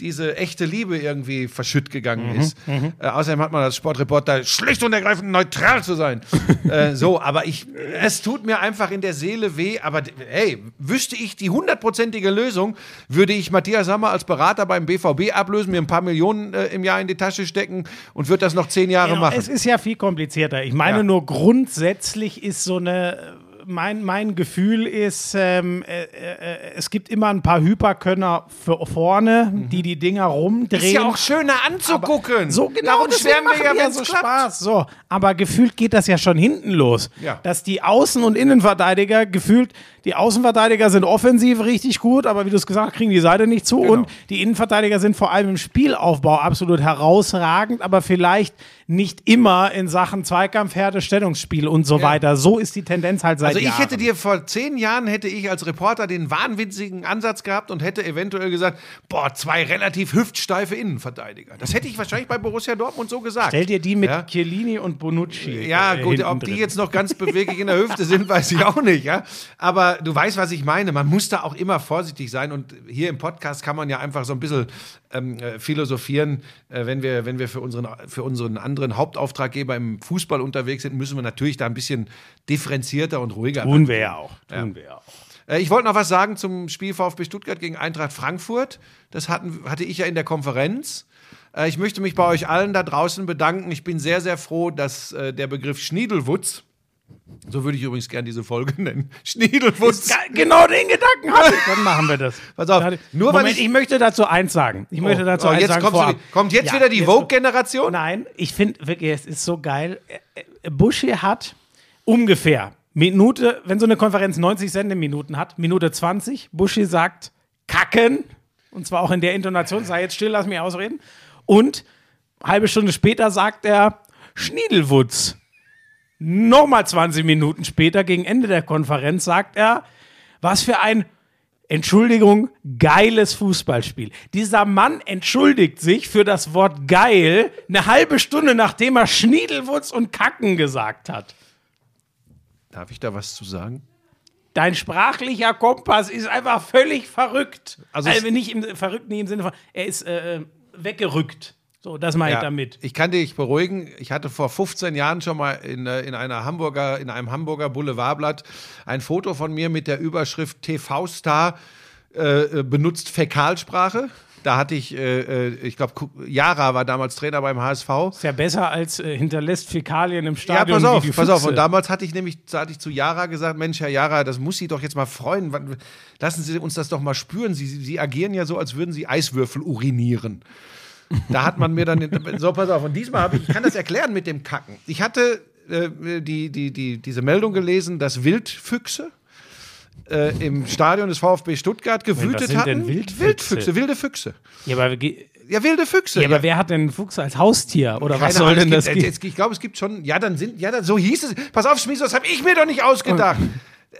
diese echte Liebe irgendwie verschütt gegangen ist. Äh, außerdem hat man als Sportreporter schlicht und ergreifend neutral zu sein. *laughs* äh, so, aber ich, es tut mir einfach in der Seele weh. Aber hey, wüsste ich die hundertprozentige Lösung, würde ich Matthias Sammer als Berater beim BVB ablösen, mir ein paar Millionen äh, im Jahr in die Tasche stecken und würde das noch zehn Jahre Genau, machen. Es ist ja viel komplizierter. Ich meine Ja. nur grundsätzlich ist so eine. Mein, mein Gefühl ist, ähm, äh, äh, es gibt immer ein paar Hyperkönner vorne, die die Dinger rumdrehen. ist ja auch schöner anzugucken. So genau, Darum schwärmen wir ja, wenn so klappt. Spaß. So, aber gefühlt geht das ja schon hinten los. Ja. Dass die Außen- und Innenverteidiger gefühlt, die Außenverteidiger sind offensiv richtig gut, aber wie du es gesagt hast, kriegen die Seite nicht zu. Genau. Und die Innenverteidiger sind vor allem im Spielaufbau absolut herausragend, aber vielleicht nicht immer in Sachen Zweikampf, Härte, Stellungsspiel und so Ja. weiter. So ist die Tendenz halt seit Also ich Jahren. hätte dir vor zehn Jahren hätte ich als Reporter den wahnwitzigen Ansatz gehabt und hätte eventuell gesagt, boah, zwei relativ hüftsteife Innenverteidiger. Das hätte ich wahrscheinlich bei Borussia Dortmund so gesagt. Stell dir die mit Ja? Chiellini und Bonucci. Ja, äh, gut, ob die drin. jetzt noch ganz beweglich in der Hüfte sind, weiß ich auch nicht, ja. Aber du weißt, was ich meine. Man muss da auch immer vorsichtig sein. Und hier im Podcast kann man ja einfach so ein bisschen ähm, äh, philosophieren. Äh, wenn wir, wenn wir für, unseren, für unseren anderen Hauptauftraggeber im Fußball unterwegs sind, müssen wir natürlich da ein bisschen differenzierter und ruhiger Tun wir ja auch. Tun wir ja auch. äh, Ich wollte noch was sagen zum Spiel VfB Stuttgart gegen Eintracht Frankfurt. Das hatten, hatte ich ja in der Konferenz. Äh, Ich möchte mich bei euch allen da draußen bedanken. Ich bin sehr, sehr froh, dass äh, der Begriff Schniedelwutz, so würde ich übrigens gerne diese Folge *laughs* nennen, Schniedelwutz. Ge- Genau den Gedanken hatte ich. Dann machen wir das. Pass auf, nur weil Moment, ich- ich, möchte dazu eins sagen. Ich möchte dazu oh, eins jetzt sagen. vorab. kommt jetzt Ja, wieder die Vogue-Generation? Nein, ich finde wirklich, es ist so geil. Äh, äh, Buschi hat ungefähr Minute, wenn so eine Konferenz 90 Sendeminuten hat, Minute 20, Buschi sagt kacken. Und zwar auch in der Intonation, sei jetzt still, lass mich ausreden. Und halbe Stunde später sagt er Schniedelwutz. Nochmal 20 Minuten später, gegen Ende der Konferenz, sagt er, was für ein, Entschuldigung, geiles Fußballspiel. Dieser Mann entschuldigt sich für das Wort geil eine halbe Stunde, nachdem er Schniedelwutz und Kacken gesagt hat. Darf ich da was zu sagen? Dein sprachlicher Kompass ist einfach völlig verrückt. Also Also, nicht im verrückt, nicht im Sinne von, er ist äh, weggerückt. So, das meine ich damit. Ich kann dich beruhigen. Ich hatte vor 15 Jahren schon mal in, äh, in, einer Hamburger, in einem Hamburger Boulevardblatt ein Foto von mir mit der Überschrift TV-Star äh, äh, benutzt Fäkalsprache. Da hatte ich, äh, äh, ich glaube, Jara war damals Trainer beim HSV. Ist ja besser als äh, hinterlässt Fäkalien im Ja, Stadion. pass auf, pass auf. Und damals hatte ich nämlich, hatte ich zu Jara gesagt, Mensch, Herr Jara, das muss Sie doch jetzt mal freuen. Lassen Sie uns das doch mal spüren. Sie, Sie agieren ja so, als würden Sie Eiswürfel urinieren. Da hat man mir dann, den, so pass auf. Und diesmal habe ich, ich kann das erklären mit dem Kacken. Ich hatte äh, die, die, die, diese Meldung gelesen, dass Wildfüchse äh, im Stadion des VfB Stuttgart gewütet sind hatten. Wildfüchse? Wildfüchse, wilde Füchse. ja, aber, Ja, wilde Füchse. ja, aber wer hat denn einen Fuchs als Haustier? Oder was Keine soll Ahnung, denn das gibt, Ich glaube, es gibt schon, ja, dann sind, ja, dann, so hieß es. Pass auf, Schmies, das habe ich mir doch nicht ausgedacht.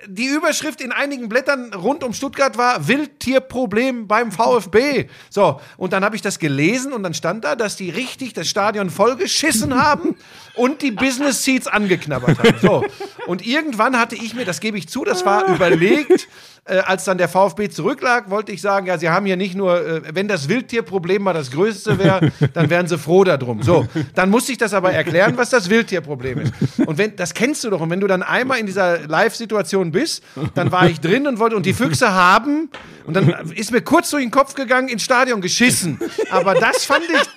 Die Überschrift in einigen Blättern rund um Stuttgart war Wildtierproblem beim VfB. So, und dann habe ich das gelesen und dann stand da, dass die richtig das Stadion vollgeschissen haben und die Business Seats angeknabbert haben. So, und irgendwann hatte ich mir, das gebe ich zu, das war *laughs* überlegt, äh, als dann der VfB zurücklag, wollte ich sagen, ja, sie haben hier nicht nur, äh, wenn das Wildtierproblem mal das größte wäre, *laughs* dann wären sie froh darum. So, dann musste ich das aber erklären, was das Wildtierproblem ist. Und wenn, das kennst du doch, und wenn du dann einmal in dieser Live-Situation bist, dann war ich drin und wollte, und die Füchse haben, und dann ist mir kurz durch den Kopf gegangen, ins Stadion geschissen. Aber das fand ich,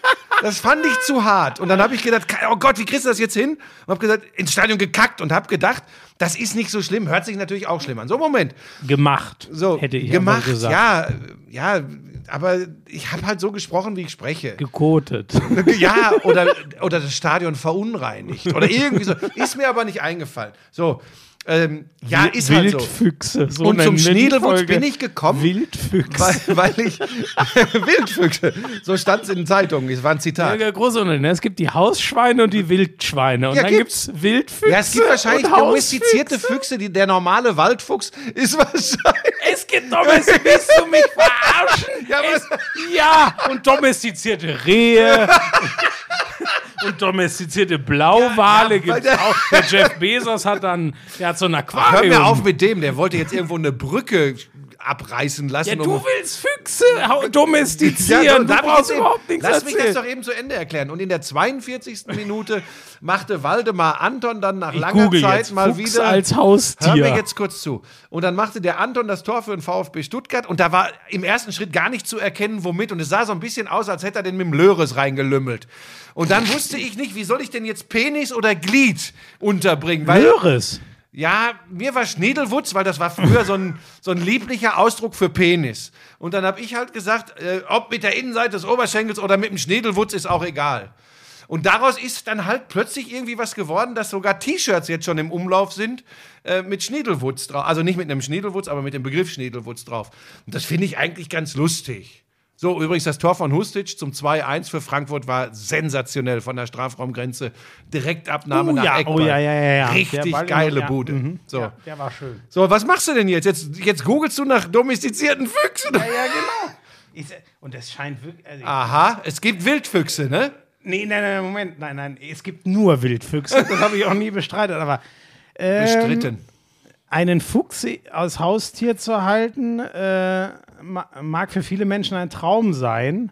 das fand ich zu hart. Und dann habe ich gedacht, oh Gott, wie kriegst du das jetzt hin? Und habe gesagt, ins Stadion gekackt und habe gedacht, das ist nicht so schlimm, hört sich natürlich auch schlimm an. So, Moment. Gemacht, So, hätte ich gemacht, gesagt. ja, ja, aber ich habe halt so gesprochen, wie ich spreche. Gekotet. *laughs* Ja, oder, oder das Stadion verunreinigt. Oder irgendwie so. Ist mir aber nicht eingefallen. So, ähm, ja, ist halt so. Wildfüchse. So Und zum Schniedelwutz bin ich gekommen. Wildfüchse. Weil, weil ich. *laughs* Wildfüchse. So stand es in den Zeitungen. Es war ein Zitat. Ja, große Unterschiede. Es gibt die Hausschweine und die Wildschweine. Und Ja, dann gibt es Wildfüchse. Ja, es gibt wahrscheinlich domestizierte. Füchse. Die, der normale Waldfuchs ist wahrscheinlich. Es gibt domestizierte. Willst du mich verarschen? Ja, es, ja, und domestizierte Rehe. *laughs* und domestizierte Blauwale Ja, ja, gibt's der- auch. Der Jeff Bezos hat dann, der hat so ein Hör Aquarium. mir auf mit dem. Der wollte jetzt irgendwo eine Brücke abreißen lassen. Ja, du willst Füchse hau- domestizieren. Ja, du brauchst überhaupt nichts Lass mich das erzählen. doch eben zu Ende erklären. Und in der 42. *laughs* Minute machte Waldemar Anton dann nach Ich langer google Zeit jetzt mal Fuchs wieder. als Hör Haustier. mir jetzt kurz zu. Und dann machte der Anton das Tor für den VfB Stuttgart und da war im ersten Schritt gar nicht zu erkennen, womit. Und es sah so ein bisschen aus, als hätte er den mit dem Löres reingelümmelt. Und dann *laughs* wusste ich nicht, wie soll ich denn jetzt Penis oder Glied unterbringen? Weil Löres. Ja, mir war Schniedelwutz, weil das war früher so ein, so ein lieblicher Ausdruck für Penis. Und dann habe ich halt gesagt, äh, ob mit der Innenseite des Oberschenkels oder mit dem Schniedelwutz ist auch egal. Und daraus ist dann halt plötzlich irgendwie was geworden, dass sogar T-Shirts jetzt schon im Umlauf sind äh, mit Schniedelwutz drauf. Also nicht mit einem Schniedelwutz, aber mit dem Begriff Schniedelwutz drauf. Und das finde ich eigentlich ganz lustig. So, übrigens, das Tor von Hustic zum 2-1 für Frankfurt war sensationell von der Strafraumgrenze. Direktabnahme Oh nach ja, Eckball. oh ja, ja, ja, ja. Richtig geile ja, Bude. mhm. So. Ja, der war schön. so, was machst du denn jetzt? Jetzt, jetzt googelst du nach domestizierten Füchsen. Ja, genau. Ich, und das scheint wirklich. Also Aha, es gibt Wildfüchse, ne? Nee, nein, nein, Moment, nein, nein. Es gibt nur Wildfüchse. Das habe ich auch nie bestreitet. Aber ähm, Bestritten. Einen Fuchs als Haustier zu halten, äh, ma- mag für viele Menschen ein Traum sein.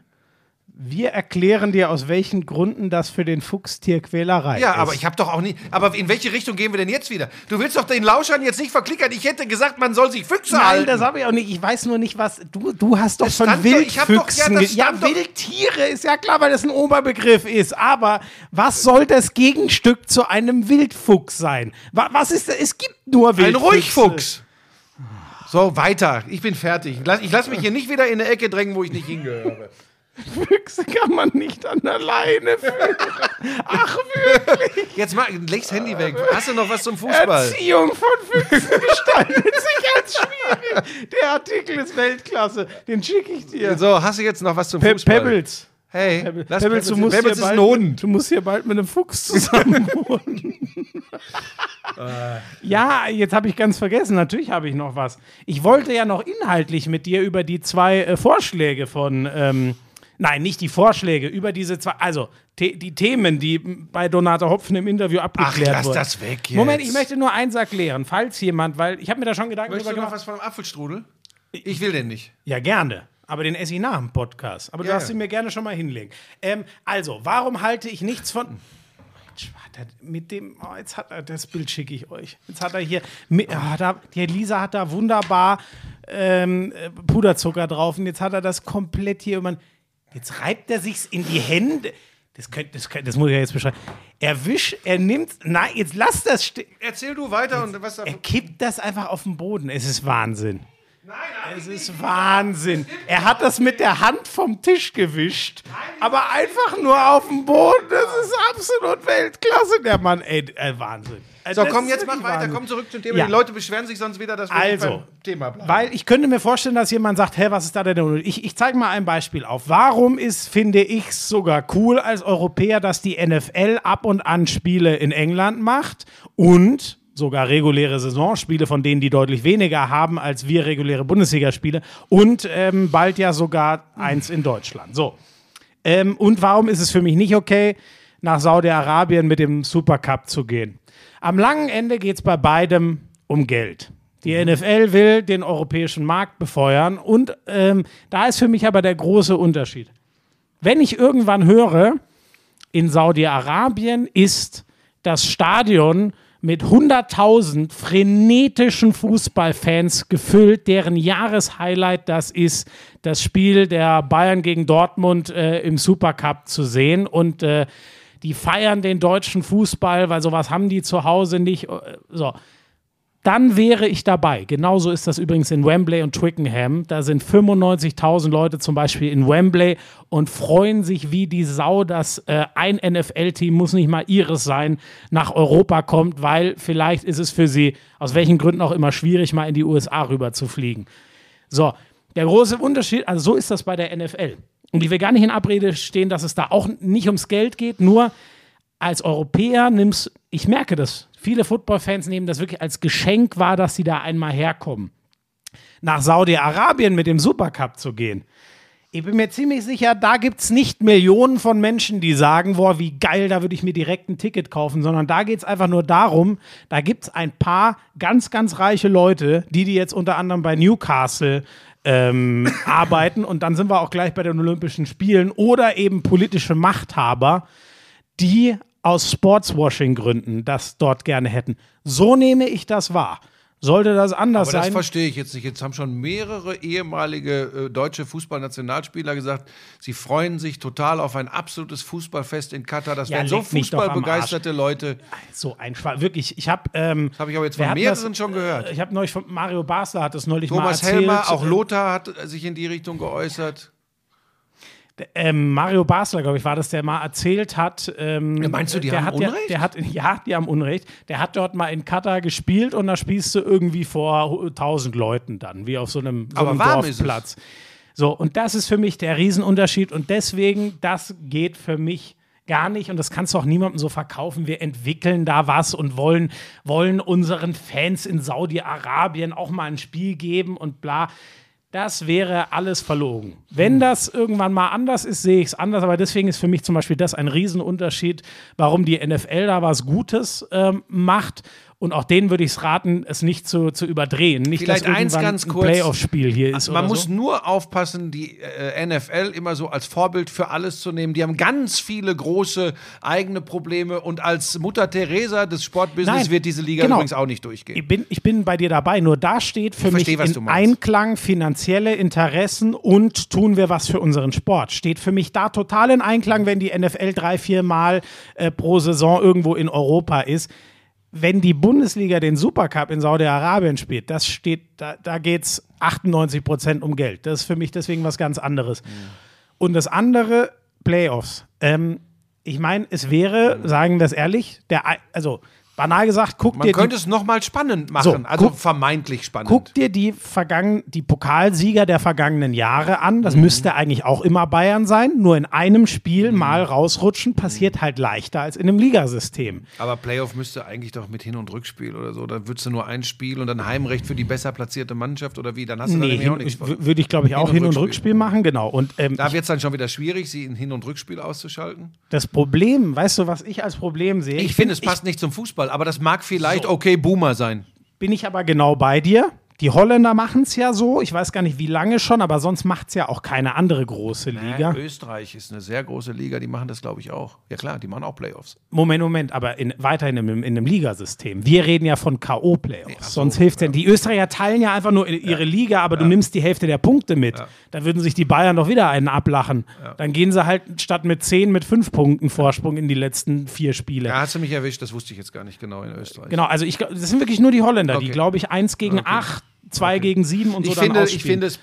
Wir erklären dir, aus welchen Gründen das für den Fuchs Tierquälerei Ja, ist. aber ich habe doch auch nie. Aber in welche Richtung gehen wir denn jetzt wieder? Du willst doch den Lauschern jetzt nicht verklickern. Ich hätte gesagt, man soll sich Füchse Nein, halten. das habe ich auch nicht. Ich weiß nur nicht, was. Du, du hast doch Das von stand doch- ich hab doch- ja, Wildfüchsen. Ja, Wildtiere ist ja klar, weil das ein Oberbegriff ist. Aber was soll das Gegenstück zu einem Wildfuchs sein? Wa- Was ist. Es gibt nur Ein Wildfüchse. Ruhigfuchs. So, weiter. Ich bin fertig. Ich lasse mich hier nicht wieder in eine Ecke drängen, wo ich nicht hingehöre. Füchse kann man nicht an der Leine führen. Ach, wirklich. Jetzt mal, leg's Handy weg. Hast du noch was zum Fußball? Erziehung von Füchsen gestaltet sich als schwierig. Der Artikel ist Weltklasse. Den schicke ich dir. So, hast du jetzt noch was zum Pe Fußball? Pebbles. Hey, lass Pebbles, du musst, Pebbles hier ist ein bald, Hund. du musst hier bald mit einem Fuchs zusammen *laughs* wohnen. ja, jetzt habe ich ganz vergessen. Natürlich habe ich noch was. Ich wollte ja noch inhaltlich mit dir über die zwei äh, Vorschläge von. Ähm, nein, nicht die Vorschläge, über diese zwei. Also the die Themen, die bei Donata Hopfen im Interview Ach, abgeklärt lass wurden. das weg jetzt. Moment, ich möchte nur eins erklären. Falls jemand, weil ich habe mir da schon Gedanken Möchtest drüber du noch gemacht. was von einem Apfelstrudel? Ich will den nicht. Ja, gerne. Aber den esse ich nach dem Podcast. Aber du Ja, darfst ja. ihn mir gerne schon mal hinlegen. Ähm, also, warum halte ich nichts von. Mit dem, oh, jetzt hat er, das Bild schicke ich euch. Jetzt hat er hier, mit, oh, da, die Lisa hat da wunderbar ähm, äh, Puderzucker drauf und jetzt hat er das komplett hier. Man, jetzt reibt er sich's in die Hände. Das, könnt, das, könnt, das muss ich ja jetzt beschreiben. Er wischt, er nimmt, nein, jetzt lass das stehen. Erzähl du weiter und was. Er kippt das einfach auf den Boden. Es ist Wahnsinn. Es ist Wahnsinn. Er hat das mit der Hand vom Tisch gewischt, aber einfach nur auf dem Boden. Das ist absolut Weltklasse, der Mann. Ey, äh, Wahnsinn. Äh, So, das komm, jetzt mach weiter. Wahnsinn. Komm zurück zum Thema. Ja. Die Leute beschweren sich sonst wieder, dass wir Also, beim Thema bleiben. Weil ich könnte mir vorstellen, dass jemand sagt, hä, was ist da denn? Ich, ich zeige mal ein Beispiel auf. Warum ist, finde ich, sogar cool als Europäer, dass die NFL ab und an Spiele in England macht und sogar reguläre Saisonspiele, von denen die deutlich weniger haben als wir reguläre Bundesligaspiele und ähm, bald ja sogar eins in Deutschland. So. Ähm, und warum ist es für mich nicht okay, nach Saudi-Arabien mit dem Supercup zu gehen? Am langen Ende geht es bei beidem um Geld. Die NFL will den europäischen Markt befeuern und ähm, da ist für mich aber der große Unterschied. Wenn ich irgendwann höre, in Saudi-Arabien ist das Stadion mit 100.000 frenetischen Fußballfans gefüllt, deren Jahreshighlight das ist, das Spiel der Bayern gegen Dortmund äh, im Supercup zu sehen. Und äh, die feiern den deutschen Fußball, weil sowas haben die zu Hause nicht. Äh, So. Dann wäre ich dabei. Genauso ist das übrigens in Wembley und Twickenham. Da sind 95.000 Leute zum Beispiel in Wembley und freuen sich wie die Sau, dass äh, ein NFL-Team, muss nicht mal ihres sein, nach Europa kommt, weil vielleicht ist es für sie, aus welchen Gründen auch immer, schwierig, mal in die USA rüber zu fliegen. So, der große Unterschied, also so ist das bei der NFL. Und ich will gar nicht in Abrede stehen, dass es da auch nicht ums Geld geht, nur als Europäer nimmst, ich merke das, viele Footballfans nehmen das wirklich als Geschenk wahr, dass sie da einmal herkommen. Nach Saudi-Arabien mit dem Supercup zu gehen. Ich bin mir ziemlich sicher, da gibt es nicht Millionen von Menschen, die sagen, boah, wie geil, da würde ich mir direkt ein Ticket kaufen, sondern da geht es einfach nur darum, da gibt es ein paar ganz, ganz reiche Leute, die, die jetzt unter anderem bei Newcastle ähm, *laughs* arbeiten und dann sind wir auch gleich bei den Olympischen Spielen oder eben politische Machthaber, die aus Sportswashing-Gründen das dort gerne hätten. So nehme ich das wahr. Sollte das anders Aber das sein? verstehe ich jetzt nicht. Jetzt haben schon mehrere ehemalige äh, deutsche Fußballnationalspieler gesagt, sie freuen sich total auf ein absolutes Fußballfest in Katar. Das Ja, wären so fußballbegeisterte Leute. So ein Schwall. Wirklich, ich habe. Ähm, Das habe ich aber jetzt von mehreren das- schon gehört. Ich habe neulich von Mario Basler hat das neulich mal Thomas erzählt. Helmer, auch Lothar hat sich in die Richtung geäußert. Ähm, Mario Basler, glaube ich, war das, der mal erzählt hat. Ähm, Ja, meinst du, die der haben hat Unrecht? Ja, der hat, *laughs* ja, die haben Unrecht. Der hat dort mal in Katar gespielt und da spielst du irgendwie vor 1000 Leuten dann, wie auf so einem, so Aber einem. Dorfplatz. So, und das ist für mich der Riesenunterschied und deswegen, das geht für mich gar nicht und das kannst du auch niemandem so verkaufen. Wir entwickeln da was und wollen, wollen unseren Fans in Saudi-Arabien auch mal ein Spiel geben und bla. Das wäre alles verlogen. Wenn das irgendwann mal anders ist, sehe ich es anders. Aber deswegen ist für mich zum Beispiel das ein Riesenunterschied, warum die NFL da was Gutes ähm, macht. Und auch denen würde ich es raten, es nicht zu, zu überdrehen. Nicht, Vielleicht dass eins ganz ein kurz. Playoff-Spiel hier ist. Man muss so. nur aufpassen, die äh, NFL immer so als Vorbild für alles zu nehmen. Die haben ganz viele große eigene Probleme und als Mutter Teresa des Sportbusiness Nein, wird diese Liga genau. übrigens auch nicht durchgehen. Ich bin, ich bin bei dir dabei, nur da steht für mich verstehe, du in. Einklang finanzielle Interessen und tun wir was für unseren Sport. Steht für mich da total in Einklang, wenn die NFL drei, vier Mal äh, pro Saison irgendwo in Europa ist. Wenn die Bundesliga den Supercup in Saudi-Arabien spielt, das steht, da, da geht es 98 Prozent um Geld. Das ist für mich deswegen was ganz anderes. Mhm. Und das andere, Playoffs. Ähm, ich meine, es wäre, sagen wir es ehrlich, der, also banal gesagt, guck Man dir könnte die es nochmal spannend machen, So, also guck- vermeintlich spannend. Guck dir die, vergangen, die Pokalsieger der vergangenen Jahre an. Mhm. Das müsste eigentlich auch immer Bayern sein. Nur in einem Spiel mal rausrutschen passiert halt leichter als in einem Ligasystem. Aber Playoff müsste eigentlich doch mit Hin- und Rückspiel oder so. Da würdest du nur ein Spiel und dann Heimrecht für die besser platzierte Mannschaft oder wie? Dann hast du da Nee, nämlich auch hin, nichts würde ich glaube ich auch Hin- und Hin- und Rückspiel. Rückspiel machen, genau. Und ähm, Da wird es dann schon wieder schwierig, sie in Hin- und Rückspiel auszuschalten. das Problem, weißt du, was ich als Problem sehe? Ich, finde, es passt nicht zum Fußball, aber das mag vielleicht okay Boomer sein. bin ich aber genau bei dir. Die Holländer machen es ja so. Ich weiß gar nicht, wie lange schon, aber sonst macht es ja auch keine andere große Liga. Ja, Österreich ist eine sehr große Liga, die machen das, glaube ich, auch. Ja klar, die machen auch Playoffs. Moment, Moment, aber in, weiterhin in, einem- in einem Ligasystem. Wir reden ja von K.O.-Playoffs. So, Sonst hilft denn. Die Österreicher teilen ja einfach nur ihre Liga, aber du nimmst die Hälfte der Punkte mit. Dann würden sich die Bayern doch wieder einen ablachen. Dann gehen sie halt statt mit 10 mit 5 Punkten Vorsprung in die letzten vier Spiele. Da hast du mich erwischt, das wusste ich jetzt gar nicht genau in Österreich. Genau, also ich das sind wirklich nur die Holländer, die, Okay. glaube ich, 1 gegen 8 2 gegen 7 und so ich dann finde, ich finde es,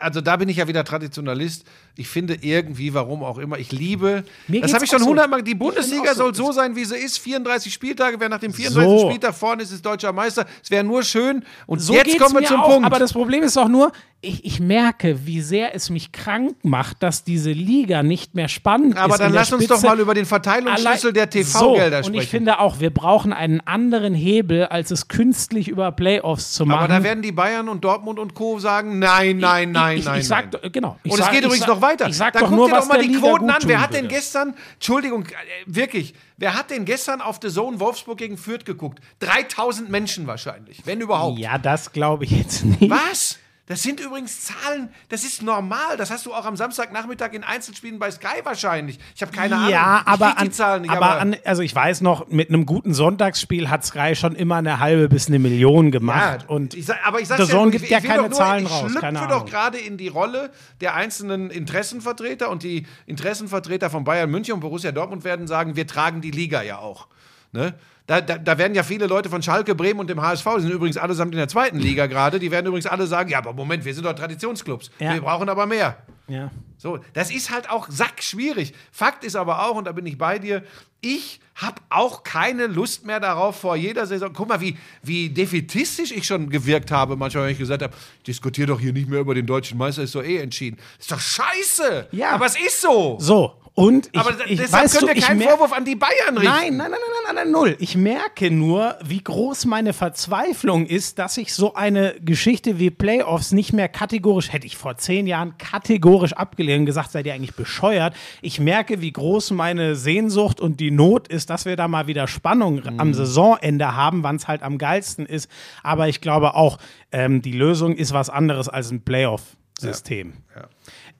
also da bin ich ja wieder Traditionalist. Ich finde irgendwie, warum auch immer, ich liebe, Mir das habe ich schon auch so. hundertmal, die Bundesliga auch so. soll so sein, wie sie ist, 34 Spieltage, wer nach dem 34. So. Spieltag vorne ist, ist deutscher Meister. Es wäre nur schön. Und So jetzt kommen wir zum auch, Punkt. Aber das Problem ist doch nur, ich, ich merke, wie sehr es mich krank macht, dass diese Liga nicht mehr spannend ist. aber dann lass uns doch mal über den Verteilungsschlüssel der TV-Gelder so, sprechen. Und ich finde auch, wir brauchen einen anderen Hebel, als es künstlich über Playoffs zu machen. aber da werden die Bayern und Dortmund und Co. sagen, nein, nein, nein, ich, nein. Ich sag, nein. genau. Ich und es sag- geht ich übrigens sag- noch weiter. Ich sag Dann doch guck nur, dir was doch mal die Liga Quoten an. Wer hat denn gestern, Entschuldigung, äh, wirklich, wer hat denn gestern auf The Zone Wolfsburg gegen Fürth geguckt? 3000 Menschen wahrscheinlich, wenn überhaupt. Ja, das glaube ich jetzt nicht. Was? Das sind übrigens Zahlen, das ist normal. Das hast du auch am Samstagnachmittag in Einzelspielen bei Sky wahrscheinlich. Ich habe keine Ahnung. Ja, Ich aber, an, Zahlen nicht, aber an, also ich weiß noch, mit einem guten Sonntagsspiel hat Sky schon immer eine halbe bis eine Million Ja, gemacht. und ich sag, aber ich sag's ja, gibt ich, ja ich keine nur, Zahlen ich raus, schlüpfe keine doch gerade in die Rolle der einzelnen Interessenvertreter und die Interessenvertreter von Bayern München und Borussia Dortmund werden sagen, wir tragen die Liga ja auch. Ne? Da, da, da werden ja viele Leute von Schalke, Bremen und dem HSV, die sind übrigens allesamt in der zweiten Liga *laughs* gerade, die werden übrigens alle sagen, ja, aber Moment, wir sind doch Traditionsclubs. Ja. Wir brauchen aber mehr. ja. So, das ist halt auch sackschwierig. Fakt ist aber auch, und da bin ich bei dir, ich habe auch keine Lust mehr darauf vor jeder Saison. Guck mal, wie, wie defetistisch ich schon gewirkt habe, manchmal, wenn ich gesagt habe, diskutiere doch hier nicht mehr über den deutschen Meister, ist doch eh entschieden. Ist doch scheiße. Ja. Aber es ist so. So, und ich, aber ich deshalb weißt könnt du, ihr keinen Vorwurf an die Bayern richten. Nein, nein, nein, nein, nein, nein, null. Ich merke nur, wie groß meine Verzweiflung ist, dass ich so eine Geschichte wie Playoffs nicht mehr kategorisch, hätte ich vor zehn Jahren kategorisch abgelehnt und gesagt, seid ihr eigentlich bescheuert. Ich merke, wie groß meine Sehnsucht und die Not ist, dass wir da mal wieder Spannung am Saisonende haben, wann es halt am geilsten ist. Aber ich glaube auch, ähm, die Lösung ist was anderes als ein Playoff-System.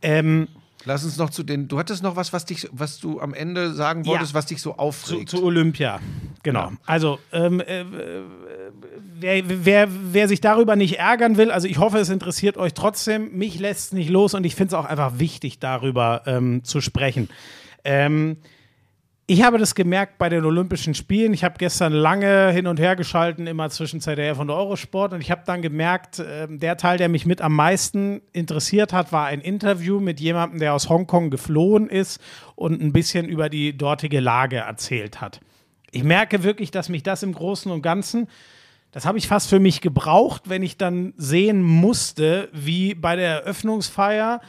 Ähm, Lass uns noch zu den. Du hattest noch was, was dich, was du am Ende sagen wolltest, was dich so zu, aufregt. zu Olympia. Genau. Also, ähm, äh, äh, wer, wer, wer sich darüber nicht ärgern will, also ich hoffe, es interessiert euch trotzdem. Mich lässt es nicht los und ich finde es auch einfach wichtig, darüber ähm, zu sprechen. Ähm, ich habe das gemerkt bei den Olympischen Spielen. Ich habe gestern lange hin und her geschalten, immer zwischen ZDF und Eurosport. Und ich habe dann gemerkt, ähm, der Teil, der mich mit am meisten interessiert hat, war ein Interview mit jemandem, der aus Hongkong geflohen ist und ein bisschen über die dortige Lage erzählt hat. Ich merke wirklich, dass mich das im Großen und Ganzen, das habe ich fast für mich gebraucht, wenn ich dann sehen musste, wie bei der Eröffnungsfeier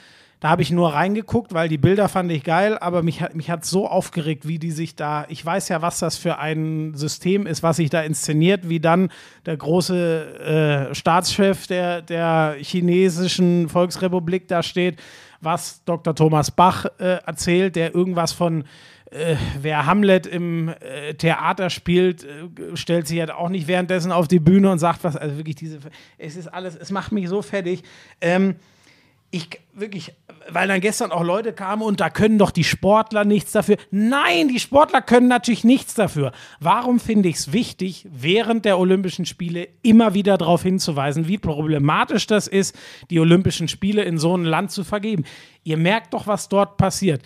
da habe ich nur reingeguckt, weil die Bilder fand ich geil, aber mich hat mich hat so aufgeregt, wie die sich da. Ich weiß ja, was das für ein System ist, was sich da inszeniert, wie dann der große äh, Staatschef der, der chinesischen Volksrepublik da steht, was Dr. Thomas Bach äh, erzählt, der irgendwas von äh, wer Hamlet im äh, Theater spielt, äh, stellt sich halt auch nicht währenddessen auf die Bühne und sagt was. Also wirklich diese, es ist alles, es macht mich so fertig. Ähm, ich wirklich, weil dann gestern auch Leute kamen und da können doch die Sportler nichts dafür. Nein, die Sportler können natürlich nichts dafür. Warum finde ich es wichtig, während der Olympischen Spiele immer wieder darauf hinzuweisen, wie problematisch das ist, die Olympischen Spiele in so ein Land zu vergeben? Ihr merkt doch, was dort passiert.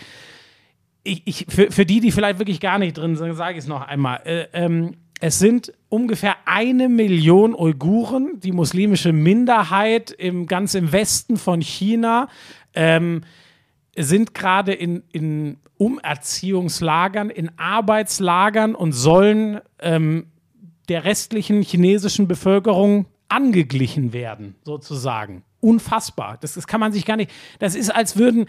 Ich, ich, für, für die, die vielleicht wirklich gar nicht drin sind, sage ich es noch einmal. Äh, ähm, es sind ungefähr eine Million Uiguren, die muslimische Minderheit im, ganz im Westen von China, ähm, sind gerade in, in Umerziehungslagern, in Arbeitslagern und sollen ähm, der restlichen chinesischen Bevölkerung angeglichen werden, sozusagen. Unfassbar. Das, das kann man sich gar nicht. Das ist, als würden,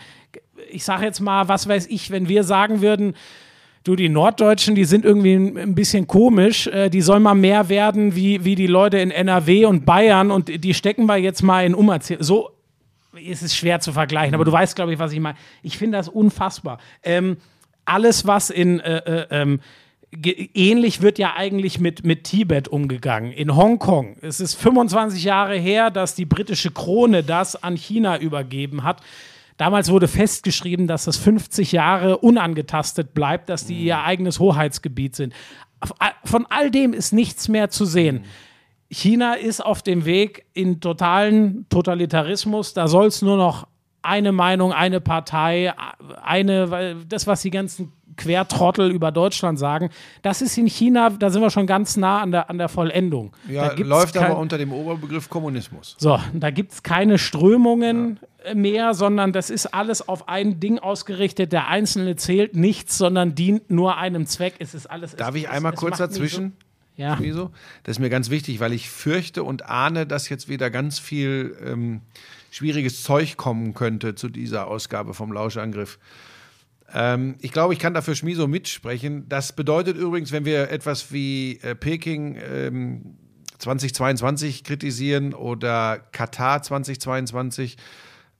ich sage jetzt mal, was weiß ich, wenn wir sagen würden, du, die Norddeutschen, die sind irgendwie ein, bisschen komisch, äh, die sollen mal mehr werden wie, wie die Leute in NRW und Bayern und die stecken wir jetzt mal in Umerziehung. So ist es schwer zu vergleichen, aber du weißt, glaube ich, was ich meine. Ich finde das unfassbar. Ähm, alles, was in äh, äh, ähm, ähnlich wird ja eigentlich mit, mit Tibet umgegangen. In Hongkong. Es ist 25 Jahre her, dass die britische Krone das an China übergeben hat. Damals wurde festgeschrieben, dass das 50 Jahre unangetastet bleibt, dass die ihr eigenes Hoheitsgebiet sind. Von all dem ist nichts mehr zu sehen. China ist auf dem Weg in totalen Totalitarismus. Da soll es nur noch eine Meinung, eine Partei, eine, weil das, was die ganzen Quertrottel über Deutschland sagen. Das ist in China, da sind wir schon ganz nah an der, an der Vollendung. Ja, läuft aber unter dem Oberbegriff Kommunismus. So, da gibt es keine Strömungen äh, mehr, sondern das ist alles auf ein Ding ausgerichtet. Der Einzelne zählt nichts, sondern dient nur einem Zweck. Es ist alles. Darf es, ich einmal es, es kurz mich dazwischen? So, ja. Wieso? Das ist mir ganz wichtig, weil ich fürchte und ahne, dass jetzt wieder ganz viel ähm, schwieriges Zeug kommen könnte zu dieser Ausgabe vom Lauschangriff. Ähm, ich glaube, ich kann dafür Schmiso mitsprechen. Das bedeutet übrigens, wenn wir etwas wie äh, Peking ähm, 2022 kritisieren oder Katar 2022,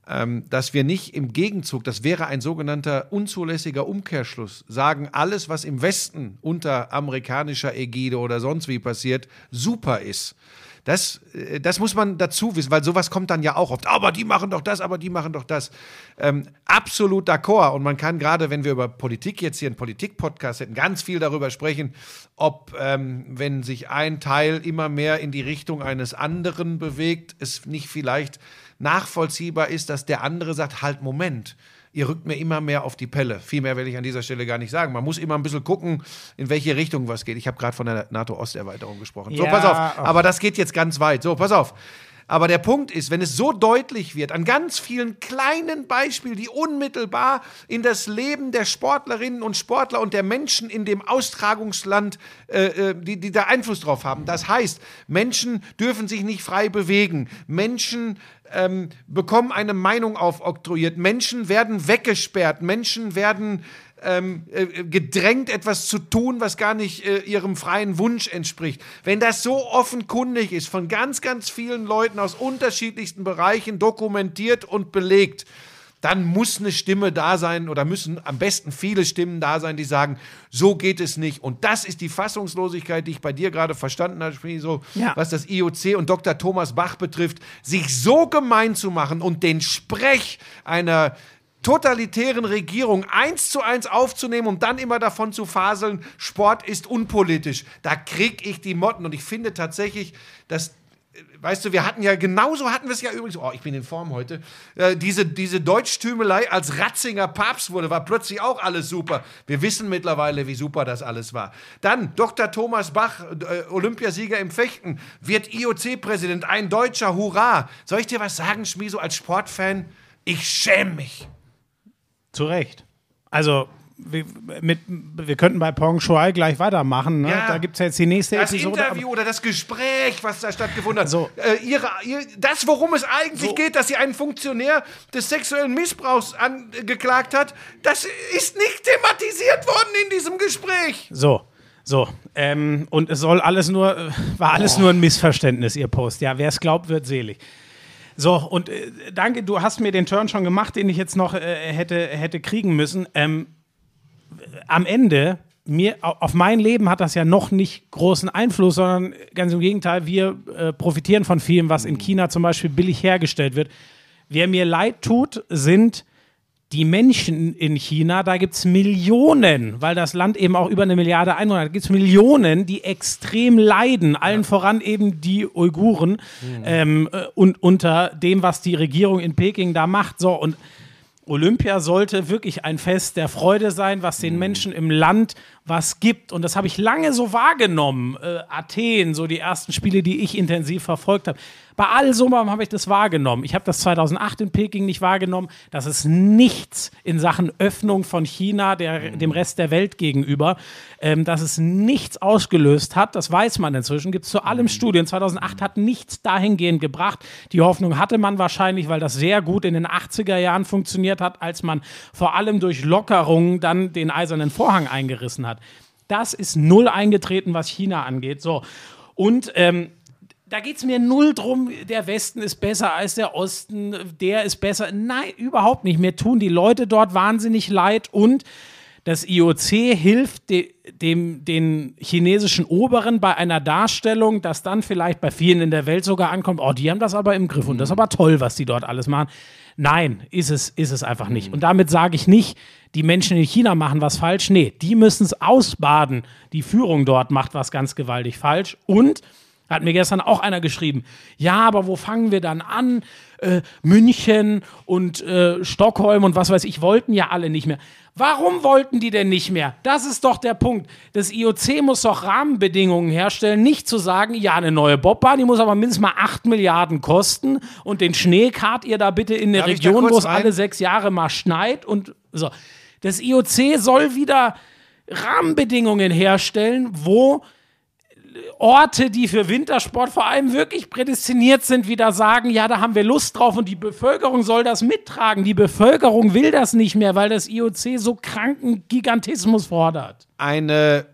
ähm, dass wir nicht im Gegenzug, das wäre ein sogenannter unzulässiger Umkehrschluss, sagen, alles, was im Westen unter amerikanischer Ägide oder sonst wie passiert, super ist. Das, äh, das muss man dazu wissen, weil sowas kommt dann ja auch oft. Aber die machen doch das, aber die machen doch das. Ähm, absolut d'accord. Und man kann gerade, wenn wir über Politik jetzt hier einen Politik-Podcast hätten, ganz viel darüber sprechen, ob, ähm, wenn sich ein Teil immer mehr in die Richtung eines anderen bewegt, es nicht vielleicht nachvollziehbar ist, dass der andere sagt: Halt, Moment ihr rückt mir immer mehr auf die Pelle. Viel mehr will ich an dieser Stelle gar nicht sagen. Man muss immer ein bisschen gucken, in welche Richtung was geht. Ich habe gerade von der NATO-Osterweiterung gesprochen. So, Ja, pass auf. Aber das geht jetzt ganz weit. So, pass auf. Aber der Punkt ist, wenn es so deutlich wird, an ganz vielen kleinen Beispielen, die unmittelbar in das Leben der Sportlerinnen und Sportler und der Menschen in dem Austragungsland, äh, äh, die, die da Einfluss drauf haben. Das heißt, Menschen dürfen sich nicht frei bewegen. Menschen ähm, bekommen eine Meinung aufoktroyiert. Menschen werden weggesperrt. Menschen werden ähm, äh, gedrängt, etwas zu tun, was gar nicht äh, ihrem freien Wunsch entspricht. Wenn das so offenkundig ist, von ganz, ganz vielen Leuten aus unterschiedlichsten Bereichen dokumentiert und belegt, dann muss eine Stimme da sein oder müssen am besten viele Stimmen da sein, die sagen, so geht es nicht. Und das ist die Fassungslosigkeit, die ich bei dir gerade verstanden habe, so, Ja. was das IOC und Dr. Thomas Bach betrifft, sich so gemein zu machen und den Sprech einer totalitären Regierung eins zu eins aufzunehmen und dann immer davon zu faseln, Sport ist unpolitisch. Da krieg ich die Motten und ich finde tatsächlich, dass Weißt du, wir hatten ja, genauso hatten wir es ja übrigens, oh, ich bin in Form heute, äh, diese, diese Deutschtümelei, als Ratzinger Papst wurde, war plötzlich auch alles super. Wir wissen mittlerweile, wie super das alles war. Dann Dr. Thomas Bach, äh, Olympiasieger im Fechten, wird IOC-Präsident, ein Deutscher, hurra. Soll ich dir was sagen, Schmieso, als Sportfan? Ich schäme mich. Zu Recht. Also, wir, mit, wir könnten bei Pong Shuai gleich weitermachen. Ne? Ja. Da gibt es jetzt die nächste Das Episode. Interview oder das Gespräch, was da stattgefunden hat. So. Äh, ihre, ihr, das, worum es eigentlich So. geht, dass sie einen Funktionär des sexuellen Missbrauchs angeklagt hat, das ist nicht thematisiert worden in diesem Gespräch. So, so. Ähm, und es soll alles nur, äh, war alles nur ein Missverständnis, ihr Post. Ja, wer es glaubt, wird selig. So, und äh, danke, du hast mir den Turn schon gemacht, den ich jetzt noch äh, hätte, hätte kriegen müssen. Ähm, am Ende, mir, au- auf mein Leben hat das ja noch nicht großen Einfluss, sondern ganz im Gegenteil, wir äh, profitieren von vielem, was in China zum Beispiel billig hergestellt wird. Wer mir leid tut, sind die Menschen in China, da gibt es Millionen, weil das Land eben auch über eine Milliarde Einwohner hat, da gibt es Millionen, die extrem leiden, allen voran eben die Uiguren ähm, äh, und unter dem, was die Regierung in Peking da macht. So, und Olympia sollte wirklich ein Fest der Freude sein, was den Menschen im Land was gibt. Und das habe ich lange so wahrgenommen. Äh, Athen, so die ersten Spiele, die ich intensiv verfolgt habe. Bei all so habe ich das wahrgenommen. Ich habe das 2008 in Peking nicht wahrgenommen. Das ist nichts in Sachen Öffnung von China der, dem Rest der Welt gegenüber. Ähm, dass es nichts ausgelöst hat, das weiß man inzwischen. Gibt es zu allem Studien. 2008 hat nichts dahingehend gebracht. Die Hoffnung hatte man wahrscheinlich, weil das sehr gut in den 80er Jahren funktioniert hat, als man vor allem durch Lockerungen dann den eisernen Vorhang eingerissen hat. Das ist null eingetreten, was China angeht. So. Und ähm, da geht es mir null drum, der Westen ist besser als der Osten, der ist besser. Nein, überhaupt nicht. Mir tun die Leute dort wahnsinnig leid und das IOC hilft de, dem, den chinesischen Oberen bei einer Darstellung, dass dann vielleicht bei vielen in der Welt sogar ankommt, oh, die haben das aber im Griff und das ist aber toll, was die dort alles machen. Nein, ist es, ist es einfach nicht. Und damit sage ich nicht, die Menschen in China machen was falsch. Nee, die müssen es ausbaden. Die Führung dort macht was ganz gewaltig falsch. Und Hat mir gestern auch einer geschrieben. Ja, aber wo fangen wir dann an? Äh, München und äh, Stockholm und was weiß ich, wollten ja alle nicht mehr. Warum wollten die denn nicht mehr? Das ist doch der Punkt. Das IOC muss doch Rahmenbedingungen herstellen, nicht zu sagen, ja, eine neue Bobbahn, die muss aber mindestens mal 8 Milliarden kosten und den Schnee kart ihr da bitte in eine Darf Region, wo es alle sechs Jahre mal schneit und so. Das IOC soll wieder Rahmenbedingungen herstellen, wo Orte, die für Wintersport vor allem wirklich prädestiniert sind, wieder sagen, ja, da haben wir Lust drauf und die Bevölkerung soll das mittragen. Die Bevölkerung will das nicht mehr, weil das IOC so kranken Gigantismus fordert. Eine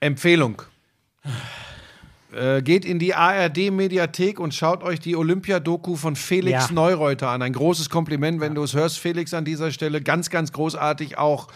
Empfehlung. Äh, geht in die ARD-Mediathek und schaut euch die Olympia-Doku von Felix Ja. Neureuter an. Ein großes Kompliment, wenn du es hörst, Felix, an dieser Stelle. Ganz, ganz großartig auch,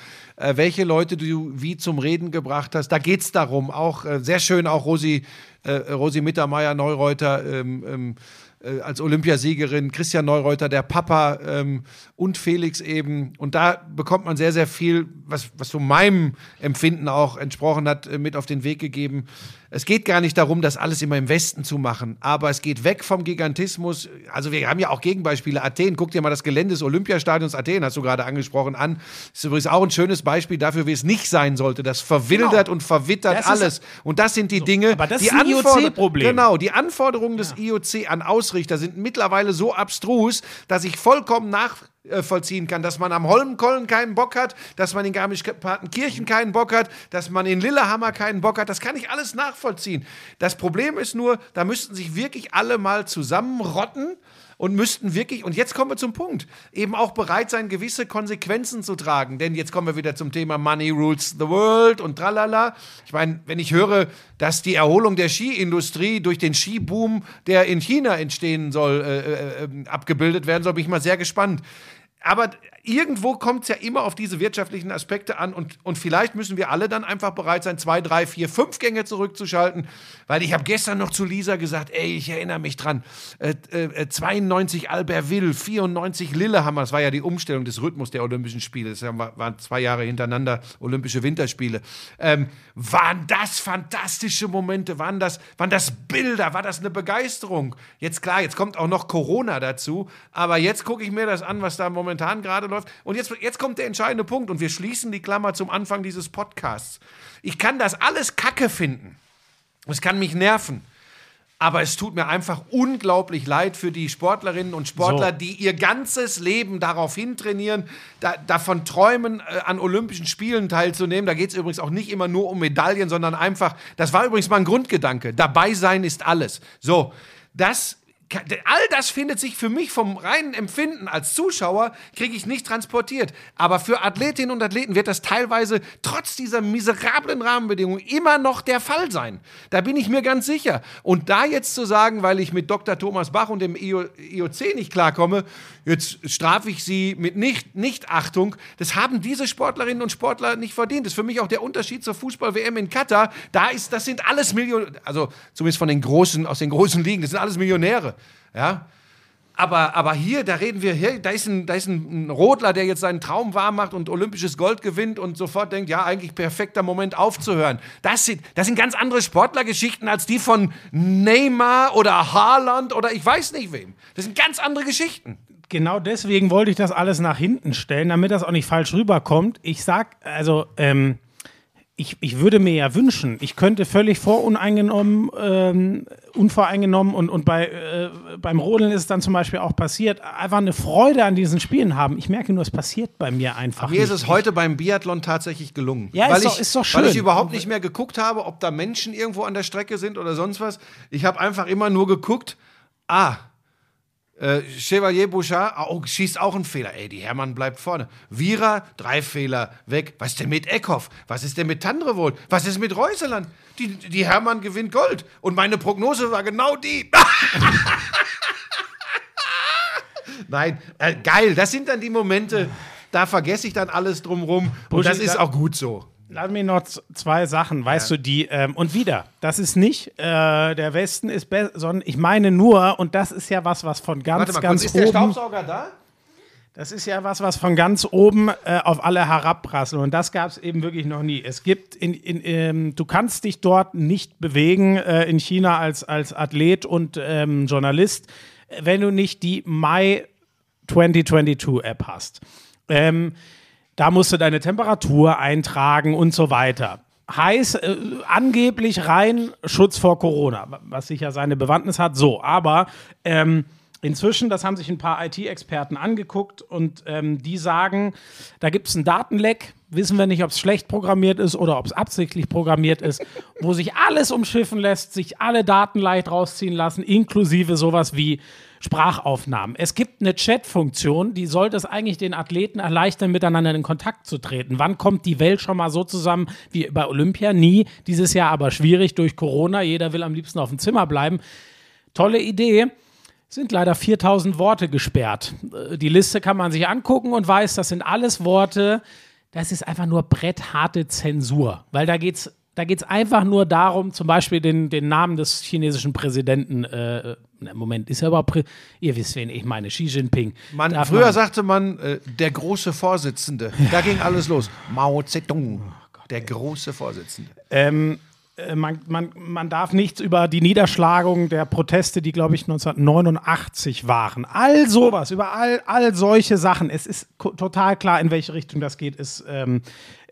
welche Leute du wie zum Reden gebracht hast. Da geht es darum. Auch äh, sehr schön, auch Rosi, äh, Rosi Mittermeier, Neureuter. Ähm, ähm, äh, als Olympiasiegerin, Christian Neureuter, der Papa ähm, und Felix eben. Und da bekommt man sehr, sehr viel, was, was so meinem Empfinden auch entsprochen hat, äh, mit auf den Weg gegeben. Es geht gar nicht darum, das alles immer im Westen zu machen, aber es geht weg vom Gigantismus. Also wir haben ja auch Gegenbeispiele. Athen, guck dir mal das Gelände des Olympiastadions Athen, hast du gerade angesprochen, an. Ist übrigens auch ein schönes Beispiel dafür, wie es nicht sein sollte. Das verwildert und verwittert Das alles. Und das sind die Dinge, aber das die Anforder- IOC-Problem. Genau, die Anforderungen des IOC an Ausrichter sind mittlerweile so abstrus, dass ich vollkommen nachvollziehen kann, dass man am Holmenkollen keinen Bock hat, dass man in Garmisch-Partenkirchen keinen Bock hat, dass man in Lillehammer keinen Bock hat. Das kann ich alles nachvollziehen. Das Problem ist nur, da müssten sich wirklich alle mal zusammenrotten und müssten wirklich, und jetzt kommen wir zum Punkt, eben auch bereit sein, gewisse Konsequenzen zu tragen. Denn jetzt kommen wir wieder zum Thema Money Rules the World und tralala. Ich meine, wenn ich höre, dass die Erholung der Skiindustrie durch den Skiboom, der in China entstehen soll, äh, äh, äh, abgebildet werden soll, bin ich mal sehr gespannt. Aber irgendwo kommt es ja immer auf diese wirtschaftlichen Aspekte an und, und vielleicht müssen wir alle dann einfach bereit sein, zwei, drei, vier, fünf Gänge zurückzuschalten. Weil ich habe gestern noch zu Lisa gesagt, ey, ich erinnere mich dran, äh, äh, 92 Albertville, 94 Lillehammer, das war ja die Umstellung des Rhythmus der Olympischen Spiele, das waren zwei Jahre hintereinander Olympische Winterspiele. Ähm, waren das fantastische Momente, waren das, waren das Bilder, war das eine Begeisterung? Jetzt klar, jetzt kommt auch noch Corona dazu, aber jetzt gucke ich mir das an, was da momentan gerade läuft. Und jetzt, jetzt kommt der entscheidende Punkt und wir schließen die Klammer zum Anfang dieses Podcasts. Ich kann das alles Kacke finden. Es kann mich nerven. Aber es tut mir einfach unglaublich leid für die Sportlerinnen und Sportler, So. die ihr ganzes Leben darauf hintrainieren, da, davon träumen, äh, an Olympischen Spielen teilzunehmen. Da geht es übrigens auch nicht immer nur um Medaillen, sondern einfach, das war übrigens mal ein Grundgedanke, dabei sein ist alles. So, das all das findet sich für mich vom reinen Empfinden als Zuschauer, kriege ich nicht transportiert. Aber für Athletinnen und Athleten wird das teilweise trotz dieser miserablen Rahmenbedingungen immer noch der Fall sein. Da bin ich mir ganz sicher. Und da jetzt zu sagen, weil ich mit Dr. Thomas Bach und dem IO IOC nicht klarkomme, jetzt strafe ich sie mit nicht, Nichtachtung, das haben diese Sportlerinnen und Sportler nicht verdient. Das ist für mich auch der Unterschied zur Fußball-WM in Katar. Da ist, das sind alles Millionäre, also zumindest von den großen, aus den großen Ligen, das sind alles Millionäre. Ja. Aber, aber hier, da reden wir, hier, da ist, ein, da ist ein, Rodler, der jetzt seinen Traum wahr macht und olympisches Gold gewinnt und sofort denkt, ja, eigentlich perfekter Moment aufzuhören. Das sind, das sind ganz andere Sportlergeschichten als die von Neymar oder Haaland oder ich weiß nicht wem. Das sind ganz andere Geschichten. Genau deswegen wollte ich das alles nach hinten stellen, damit das auch nicht falsch rüberkommt. Ich sag, also, ähm, ich, ich würde mir ja wünschen, ich könnte völlig voruneingenommen, ähm, unvoreingenommen und, und bei, äh, beim Rodeln ist es dann zum Beispiel auch passiert, einfach eine Freude an diesen Spielen haben. Ich merke nur, es passiert bei mir einfach Mir ist nicht. es heute beim Biathlon tatsächlich gelungen. Ja, ist weil doch- ich, ist doch Weil ich schön. überhaupt nicht mehr geguckt habe, ob da Menschen irgendwo an der Strecke sind oder sonst was. Ich habe einfach immer nur geguckt, ah, äh, Chevalier Bouchard oh, schießt auch einen Fehler. Ey, die Hermann bleibt vorne. Vira, drei Fehler weg. Was ist denn mit Eckhoff? Was ist denn mit Tandrevold? Was ist mit Reuseland? Die, die Hermann gewinnt Gold. Und meine Prognose war genau die. *laughs* Nein, äh, geil. Das sind dann die Momente, da vergesse ich dann alles drumrum. Und das ist auch gut so. Lass mich noch zwei Sachen, weißt du, die, ähm, und wieder, das ist nicht, äh, der Westen ist besser, sondern ich meine nur, und das ist ja was, was von ganz, Warte mal ganz kurz, ist der oben. Staubsauger da? Das ist ja was, was von ganz oben äh, auf alle herabprasselt. Und das gab es eben wirklich noch nie. Es gibt, in, in, ähm, du kannst dich dort nicht bewegen äh, in China als, als Athlet und ähm, Journalist, wenn du nicht die My 2022 App hast. Ähm, da musst du deine Temperatur eintragen und so weiter. Heiß, äh, angeblich rein Schutz vor Corona, was sicher seine Bewandtnis hat. So, aber ähm, inzwischen, das haben sich ein paar IT-Experten angeguckt und ähm, die sagen, da gibt es einen Datenleck. Wissen wir nicht, ob es schlecht programmiert ist oder ob es absichtlich programmiert ist, wo sich alles umschiffen lässt, sich alle Daten leicht rausziehen lassen, inklusive sowas wie Sprachaufnahmen. Es gibt eine Chat-Funktion, die sollte es eigentlich den Athleten erleichtern, miteinander in Kontakt zu treten. Wann kommt die Welt schon mal so zusammen wie bei Olympia? Nie. Dieses Jahr aber schwierig durch Corona. Jeder will am liebsten auf dem Zimmer bleiben. Tolle Idee. Sind leider 4000 Worte gesperrt. Äh, Die Liste kann man sich angucken und weiß, das sind alles Worte. Das ist einfach nur brettharte Zensur. Weil da geht's da geht es einfach nur darum, zum Beispiel den, den Namen des chinesischen Präsidenten, äh, Moment, ist er überhaupt, Prä ihr wisst, wen ich meine, Xi Jinping. Man, Darf früher man- sagte man, äh, der große Vorsitzende. Da ging alles los. Mao Zedong, Oh der große Vorsitzende. Ähm, äh, man, man, man darf nichts über die Niederschlagung der Proteste, die, glaube ich, 1989 waren. All sowas, über all, all solche Sachen. Es ist total klar, in welche Richtung das geht, ist, ähm,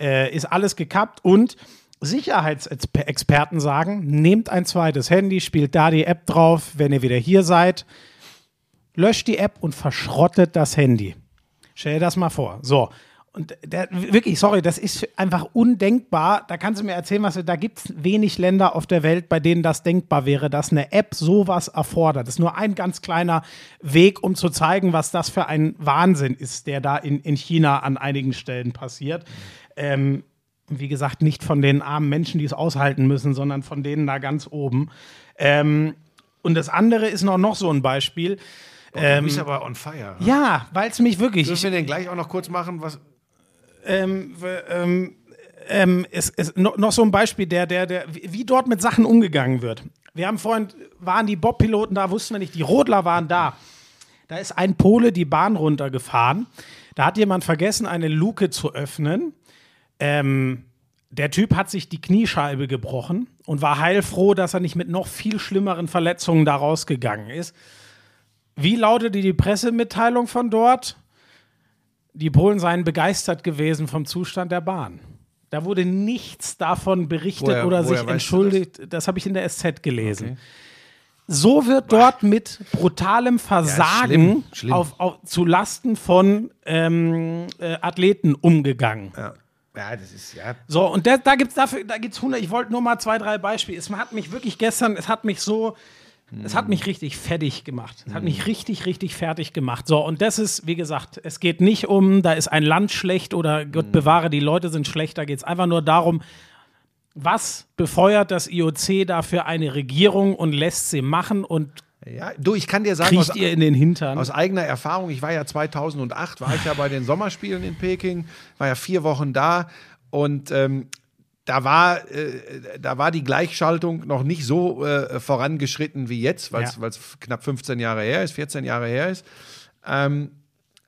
äh, ist alles gekappt. Und Sicherheitsexperten sagen, nehmt ein zweites Handy, spielt da die App drauf, wenn ihr wieder hier seid. Löscht die App und verschrottet das Handy. Stell dir das mal vor. So. Und der, wirklich, sorry, das ist einfach undenkbar. Da kannst du mir erzählen, was da gibt es wenig Länder auf der Welt, bei denen das denkbar wäre, dass eine App sowas erfordert. Das ist nur ein ganz kleiner Weg, um zu zeigen, was das für ein Wahnsinn ist, der da in, in China an einigen Stellen passiert. Ähm, wie gesagt, nicht von den armen Menschen, die es aushalten müssen, sondern von denen da ganz oben. Ähm, und das andere ist noch, noch so ein Beispiel. du bist aber on fire. Ja, weil es mich wirklich. Dürfen wir den gleich auch noch kurz machen? Was, ähm, ähm, ähm, es, es, no, noch so ein Beispiel, der, der, der, wie dort mit Sachen umgegangen wird. Wir haben vorhin, waren die Bob-Piloten da, wussten wir nicht, die Rodler waren da. Da ist ein Pole die Bahn runtergefahren. Da hat jemand vergessen, eine Luke zu öffnen. Ähm, der Typ hat sich die Kniescheibe gebrochen und war heilfroh, dass er nicht mit noch viel schlimmeren Verletzungen da rausgegangen ist. Wie lautete die Pressemitteilung von dort? Die Polen seien begeistert gewesen vom Zustand der Bahn. Da wurde nichts davon berichtet Woher- oder woher sich entschuldigt. Das, habe ich in der SZ gelesen. So wird dort mit brutalem Versagen schlimm, schlimm. Auf, auf, zu Lasten von ähm, äh, Athleten umgegangen. ja. Ja, das ist ja. So, und da, da gibt es dafür, da gibt's 100, ich wollte nur mal zwei, drei Beispiele. Es hat mich wirklich gestern, es hat mich so, es hat mich richtig fertig gemacht. Es hat mich richtig, richtig fertig gemacht. So, und das ist, wie gesagt, es geht nicht um, da ist ein Land schlecht oder Gott bewahre, die Leute sind schlecht. Da geht es einfach nur darum, was befeuert das IOC da für eine Regierung und lässt sie machen und ja. Du, ich kann dir sagen, aus, ihr in den Hintern. aus eigener Erfahrung, ich war ja 2008, war ich ja bei den Sommerspielen in Peking, war ja vier Wochen da und ähm, da war, äh, da war die Gleichschaltung noch nicht so äh, vorangeschritten wie jetzt, weil es Ja. knapp 15 Jahre her ist, 14 Jahre her ist. Ähm,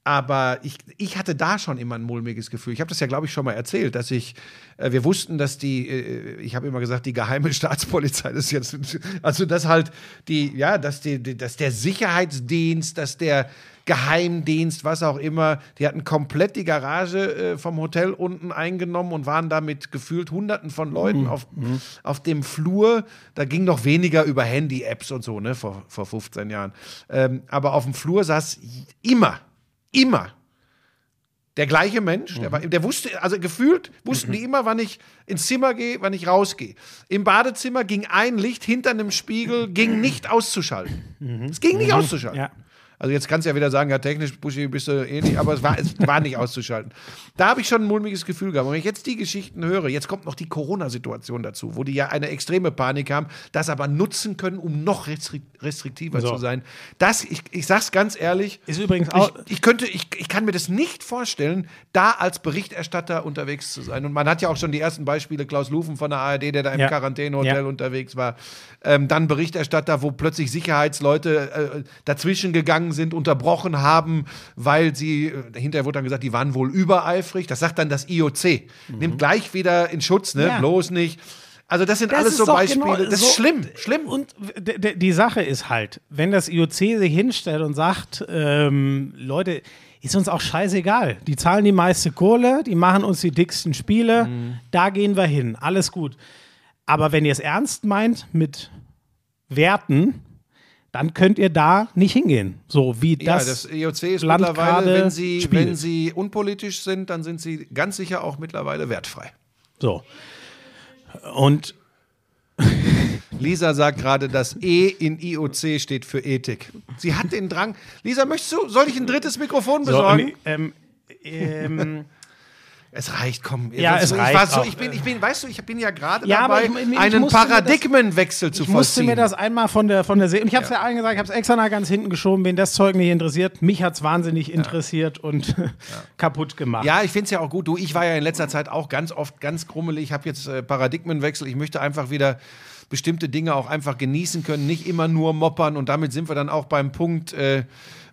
aber ich, ich hatte da schon immer ein mulmiges Gefühl. Ich habe das ja, glaube ich, schon mal erzählt, dass ich, äh, wir wussten, dass die, äh, ich habe immer gesagt, die geheime *laughs* Staatspolizei, das ist jetzt, also dass halt die, ja, dass, die, die, dass der Sicherheitsdienst, dass der Geheimdienst, was auch immer, die hatten komplett die Garage äh, vom Hotel unten eingenommen und waren da mit gefühlt Hunderten von Leuten auf, auf dem Flur. Da ging noch weniger über Handy-Apps und so, ne, vor, vor 15 Jahren. Ähm, aber auf dem Flur saß immer, immer der gleiche Mensch, der, war, der wusste, also gefühlt wussten die immer, wann ich ins Zimmer gehe, wann ich rausgehe. Im Badezimmer ging ein Licht hinter einem Spiegel, ging *clears throat* nicht auszuschalten. Es ging nicht auszuschalten. Ja. Also jetzt kannst du ja wieder sagen, ja, technisch, Buschi, bist du ähnlich, aber es war, es war nicht auszuschalten. Da habe ich schon ein mulmiges Gefühl gehabt. Und wenn ich jetzt die Geschichten höre, jetzt kommt noch die Corona-Situation dazu, wo die ja eine extreme Panik haben, das aber nutzen können, um noch restri restriktiver So. zu sein. Das, ich, ich sag's ganz ehrlich, Ist übrigens auch. ich, ich könnte, ich, ich kann mir das nicht vorstellen, da als Berichterstatter unterwegs zu sein. Und man hat ja auch schon die ersten Beispiele, Klaus Lufen von der ARD, der da im Ja. Quarantänehotel Ja. unterwegs war. Ähm, dann Berichterstatter, wo plötzlich Sicherheitsleute äh, dazwischen gegangen sind, unterbrochen haben, weil sie, äh, hinterher wurde dann gesagt, die waren wohl übereifrig. Das sagt dann das IOC. Nimmt gleich wieder in Schutz, ne? Mhm. Ja. Bloß nicht. Also das sind Das alles so doch Beispiele. genau das so- ist schlimm, schlimm. Und die Sache ist halt, wenn das IOC sich hinstellt und sagt, ähm, Leute, ist uns auch scheißegal. Die zahlen die meiste Kohle, die machen uns die dicksten Spiele, Mhm. da gehen wir hin, alles gut. Aber wenn ihr es ernst meint mit Werten, dann könnt ihr da nicht hingehen. So wie ja, das, das IOC ist Land mittlerweile, wenn sie, spielt. wenn sie unpolitisch sind, dann sind sie ganz sicher auch mittlerweile wertfrei. So. Und *laughs* Lisa sagt gerade, das E in IOC steht für Ethik. Sie hat den Drang. Lisa, möchtest du, soll ich ein drittes Mikrofon so, besorgen? und, ähm, ähm, Es reicht, komm. Ja, es ich reicht War so, ich, bin, ich bin, weißt du, ich bin ja gerade Ja, dabei, ich- ich- ich einen mir das- Paradigmenwechsel zu Ich musste vollziehen. mir das einmal von der, von der Se und ich habe es ja. allen gesagt, ich habe es extra nach ganz hinten geschoben, wen das Zeug nicht interessiert. Mich hat es wahnsinnig interessiert und *laughs* kaputt gemacht. ja, ich finde es ja auch gut. Du, ich war ja in letzter Zeit auch ganz oft ganz grummelig. Ich habe jetzt äh, Paradigmenwechsel. Ich möchte einfach wieder bestimmte Dinge auch einfach genießen können, nicht immer nur moppern. Und damit sind wir dann auch beim Punkt, äh,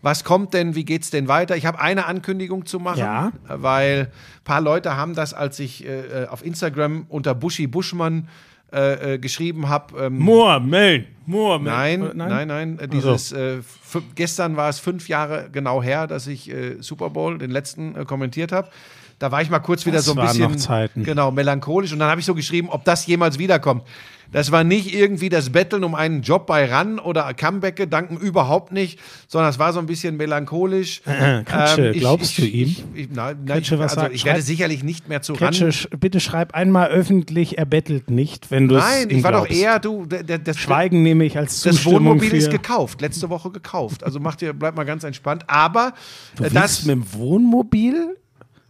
was kommt denn, wie geht's denn weiter? Ich habe eine Ankündigung zu machen, Ja. weil ein paar Leute haben das, als ich äh, äh, auf Instagram unter Buschi Buschmann äh, äh, geschrieben habe. Ähm, Murmeln, Murmeln. Nein, Äh, nein, nein. äh, Dieses, fü- gestern war es fünf Jahre genau her, dass ich Super Bowl, den letzten, kommentiert habe. Da war ich mal kurz wieder Das so ein bisschen genau melancholisch und dann habe ich so geschrieben, ob das jemals wiederkommt. Das war nicht irgendwie das Betteln um einen Job bei RAN oder Comeback-Gedanken, überhaupt nicht, sondern es war so ein bisschen melancholisch. Äh, Kretsche, ich- glaubst du ich, ihm? Ich, nein, nein, Kretsche, ich, was also, ich werde sicherlich nicht mehr zu Kretsche, RAN. sch- bitte schreib einmal öffentlich, er bettelt nicht, wenn du es Nein, ich war doch glaubst. eher, du, das, Schweigen nehme ich als Das Zustimmung Wohnmobil für... ist gekauft, letzte Woche gekauft. Also macht ihr, bleibt mal ganz entspannt. Aber Du äh, das, mit dem Wohnmobil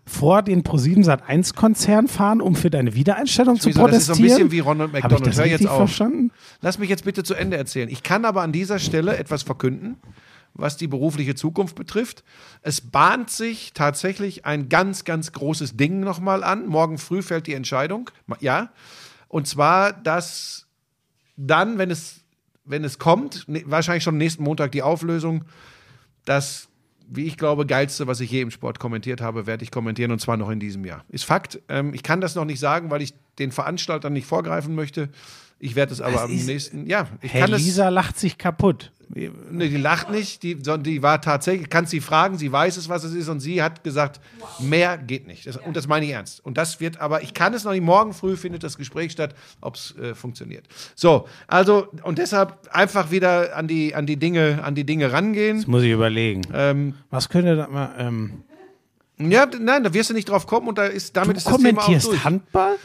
vor den Pro7 Sat1 Konzern fahren, um für deine Wiedereinstellung zu Wieso, das ist so protestieren? ein bisschen wie Ronald Habe ich McDonald. das Hör jetzt auf. verstanden? lass mich jetzt bitte zu Ende erzählen. Ich kann aber an dieser Stelle etwas verkünden, was die berufliche Zukunft betrifft. Es bahnt sich tatsächlich ein ganz, ganz großes Ding nochmal an. Morgen früh fällt die Entscheidung. Ja. Und zwar, dass dann, wenn es, wenn es kommt, ne, wahrscheinlich schon nächsten Montag die Auflösung, das, wie ich glaube, geilste, was ich je im Sport kommentiert habe, werde ich kommentieren und zwar noch in diesem Jahr. Ist Fakt. Ähm, ich kann das noch nicht sagen, weil ich den Veranstaltern nicht vorgreifen möchte. Ich werde es aber Was am nächsten. Ja, ich Herr kann es. Lisa lacht sich kaputt. Nee, die lacht nicht, die, sondern die war tatsächlich, kannst sie fragen, sie weiß es, was es ist und sie hat gesagt, mehr geht nicht. Das, und das meine ich ernst. Und das wird, aber ich kann es noch nicht, morgen früh findet das Gespräch statt, ob es äh, funktioniert. So, also, und deshalb einfach wieder an die, an die Dinge, an die Dinge rangehen. Das muss ich überlegen. Ähm, Was könnte da mal... Ähm, ja, nein, da wirst du nicht drauf kommen und da ist, damit du ist das Thema auch kommentierst durch. Handball?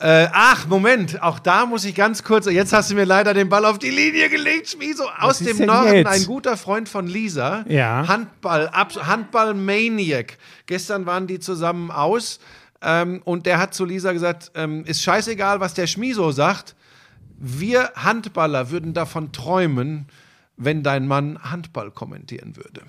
Äh, ach, Moment, auch da muss ich ganz kurz, jetzt hast du mir leider den Ball auf die Linie gelegt, Schmieso. Aus dem Norden, jetzt? ein guter Freund von Lisa. Ja. Handball, Handball-Maniac. Gestern waren die zusammen aus ähm, und der hat zu Lisa gesagt, ähm, ist scheißegal, was der Schmieso sagt. Wir Handballer würden davon träumen, wenn dein Mann Handball kommentieren würde.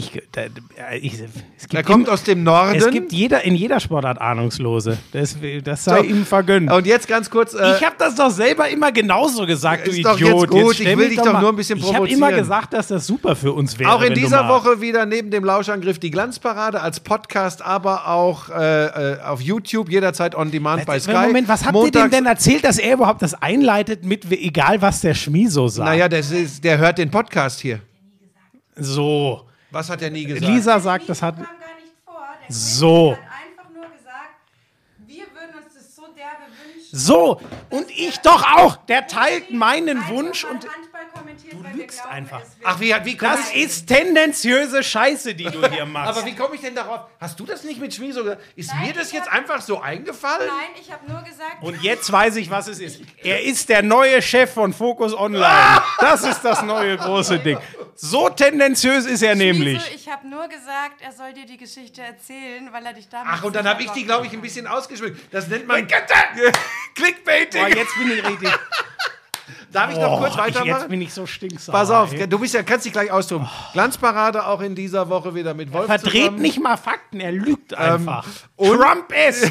Ich, da, äh, ich, es gibt Er kommt im- aus dem Norden. Es gibt jeder, in jeder Sportart Ahnungslose. Das, das sei So. ihm vergönnt. und jetzt ganz kurz. Äh, ich habe das doch selber immer genauso gesagt, du Idiot. jetzt gut, ich stell will dich doch mal- nur ein bisschen Ich habe immer provozieren. gesagt, dass das super für uns wäre. Auch in dieser Woche wieder neben dem Lauschangriff die Glanzparade als Podcast, aber auch äh, äh, auf YouTube jederzeit on demand bei Sky. Moment, was habt ihr dem Montags- denn erzählt, dass er überhaupt das einleitet mit, egal was der Schmi so sagt? Naja, das ist, der hört den Podcast hier. So. Was hat er nie gesagt? Lisa sagt, das hat. kam gar nicht vor. Der So. Hat einfach nur gesagt, wir würden uns das so derbe wünschen. So. Und ich doch auch. Der teilt meinen Wunsch und. Handball kommentiert, weil wir lügst einfach. Ach, wie, wie komm Das ich, ist tendenziöse Scheiße, die du hier machst. aber wie komme ich denn darauf? Hast du das nicht mit Schmi so gesagt? Ist mir das jetzt einfach so eingefallen? Nein, ich habe nur gesagt, Und jetzt weiß ich, was es ist. *laughs* Er ist der neue Chef von Focus Online. *laughs* Das ist das neue große Ding. So tendenziös ist er nämlich. Ich habe nur gesagt, er soll dir die Geschichte erzählen, weil er dich damit Ach, und dann habe ich die, glaube ich, ein bisschen ausgeschmückt. Das nennt man *laughs* Boah, Clickbaiting. jetzt bin ich richtig. *laughs* Darf ich noch kurz Oh, ich, jetzt weitermachen? bin ich so stinksauer. Pass auf, ey. du bist ja, kannst dich gleich austoben. Glanzparade auch in dieser Woche wieder mit Wolf Verdreht zusammen. nicht mal Fakten, er lügt einfach. und- Trump ist.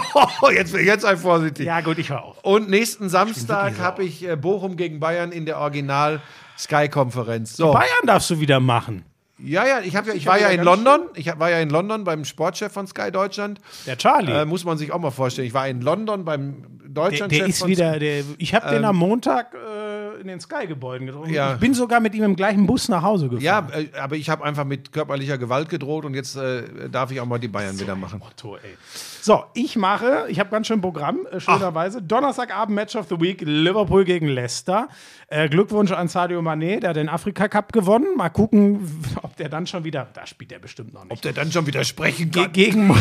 *laughs* jetzt, jetzt sei vorsichtig. Ja, gut, ich höre auf. Und nächsten Samstag habe ich äh, Bochum gegen Bayern in der Original Sky-Konferenz. So. Bayern darfst du wieder machen. Ja, ja, ich, hab ja, ich Ich war ja in London. Ich hab- war ja in London beim Sportchef von Sky Deutschland. Der Charlie. Äh, muss man sich auch mal vorstellen. Ich war in London beim der, Deutschlandchef der ist von wieder, der, ich habe den am Montag äh, in den Sky-Gebäuden getroffen. Ja. Ich bin sogar mit ihm im gleichen Bus nach Hause gefahren. Ja, äh, aber ich habe einfach mit körperlicher Gewalt gedroht und jetzt äh, darf ich auch mal die Bayern wieder machen. Motto, ey. So, ich mache, ich habe ganz schön Programm, äh, schönerweise. Donnerstagabend Match of the Week, Liverpool gegen Leicester. Äh, Glückwunsch an Sadio Mané, der hat den Afrika Cup gewonnen. Mal gucken, *laughs* ob der dann schon wieder, da spielt er bestimmt noch nicht. Ob der dann schon wieder sprechen Ge kann. gegen. *laughs*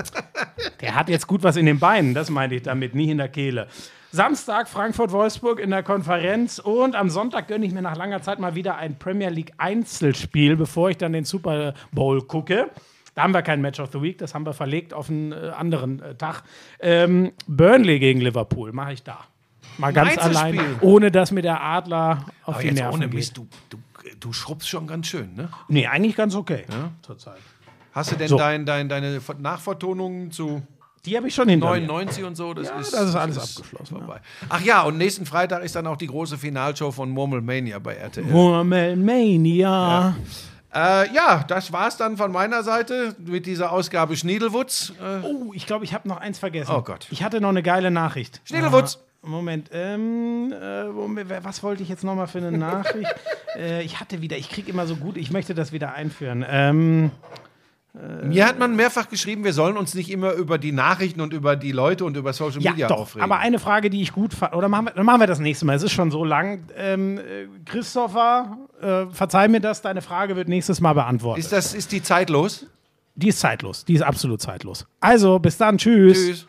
*laughs* der hat jetzt gut was in den Beinen, das meinte ich damit, nie in der Kehle. Samstag Frankfurt-Wolfsburg in der Konferenz und am Sonntag gönne ich mir nach langer Zeit mal wieder ein Premier League Einzelspiel, bevor ich dann den Super Bowl gucke. Da haben wir kein Match of the Week, das haben wir verlegt auf einen äh, anderen äh, Tag. Ähm, Burnley gegen Liverpool mache ich da. Mal ganz allein, ohne dass mir der Adler auf Aber die jetzt Nerven ohne geht. Du, du, du schrubbst schon ganz schön, ne? Nee, eigentlich ganz okay zurzeit. Hast du denn So. dein, dein, deine Nachvertonungen zu Die habe ich schon hinter mir. 99 und so? Das, Ja, ist, das ist alles abgeschlossen, Vorbei. Ach ja, und nächsten Freitag ist dann auch die große Finalshow von Murmelmania bei RTL. Murmelmania. Äh, ja, das war's dann von meiner Seite mit dieser Ausgabe Schniedelwutz. Äh, Oh, ich glaube, ich habe noch eins vergessen. Oh Gott. Ich hatte noch eine geile Nachricht. Schniedelwutz. Ah, Moment, ähm, äh, was wollte ich jetzt noch mal für eine *laughs* Nachricht? äh, ich hatte wieder, ich kriege immer so gut, ich möchte das wieder einführen. Ähm, Mir hat man mehrfach geschrieben, wir sollen uns nicht immer über die Nachrichten und über die Leute und über Social ja, Media doch, aufregen. aber eine Frage, die ich gut fand, oder machen wir, machen wir das nächste Mal, es ist schon so lang. Ähm, äh, Christopher, äh, verzeih mir das, deine Frage wird nächstes Mal beantwortet. ist, das, ist die zeitlos? die ist zeitlos, die ist absolut zeitlos. Also, bis dann, tschüss. Tschüss.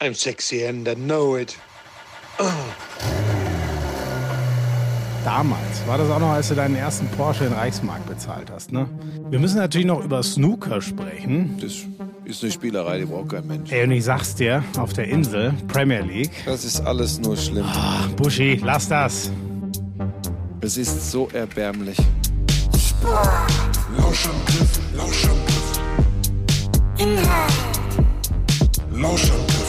I'm sexy and I know it. *clears throat* Damals war das auch noch, als du deinen ersten Porsche in Reichsmark bezahlt hast, ne? Wir müssen natürlich noch über Snooker sprechen. Das ist eine Spielerei, die braucht kein Mensch. Ey, und ich sag's dir, auf der Insel, Premier League. Das ist alles nur schlimm. Buschi, lass das. Es ist so erbärmlich. Lauschangriff, Lauschangriff. Inhalt. Lauschangriff.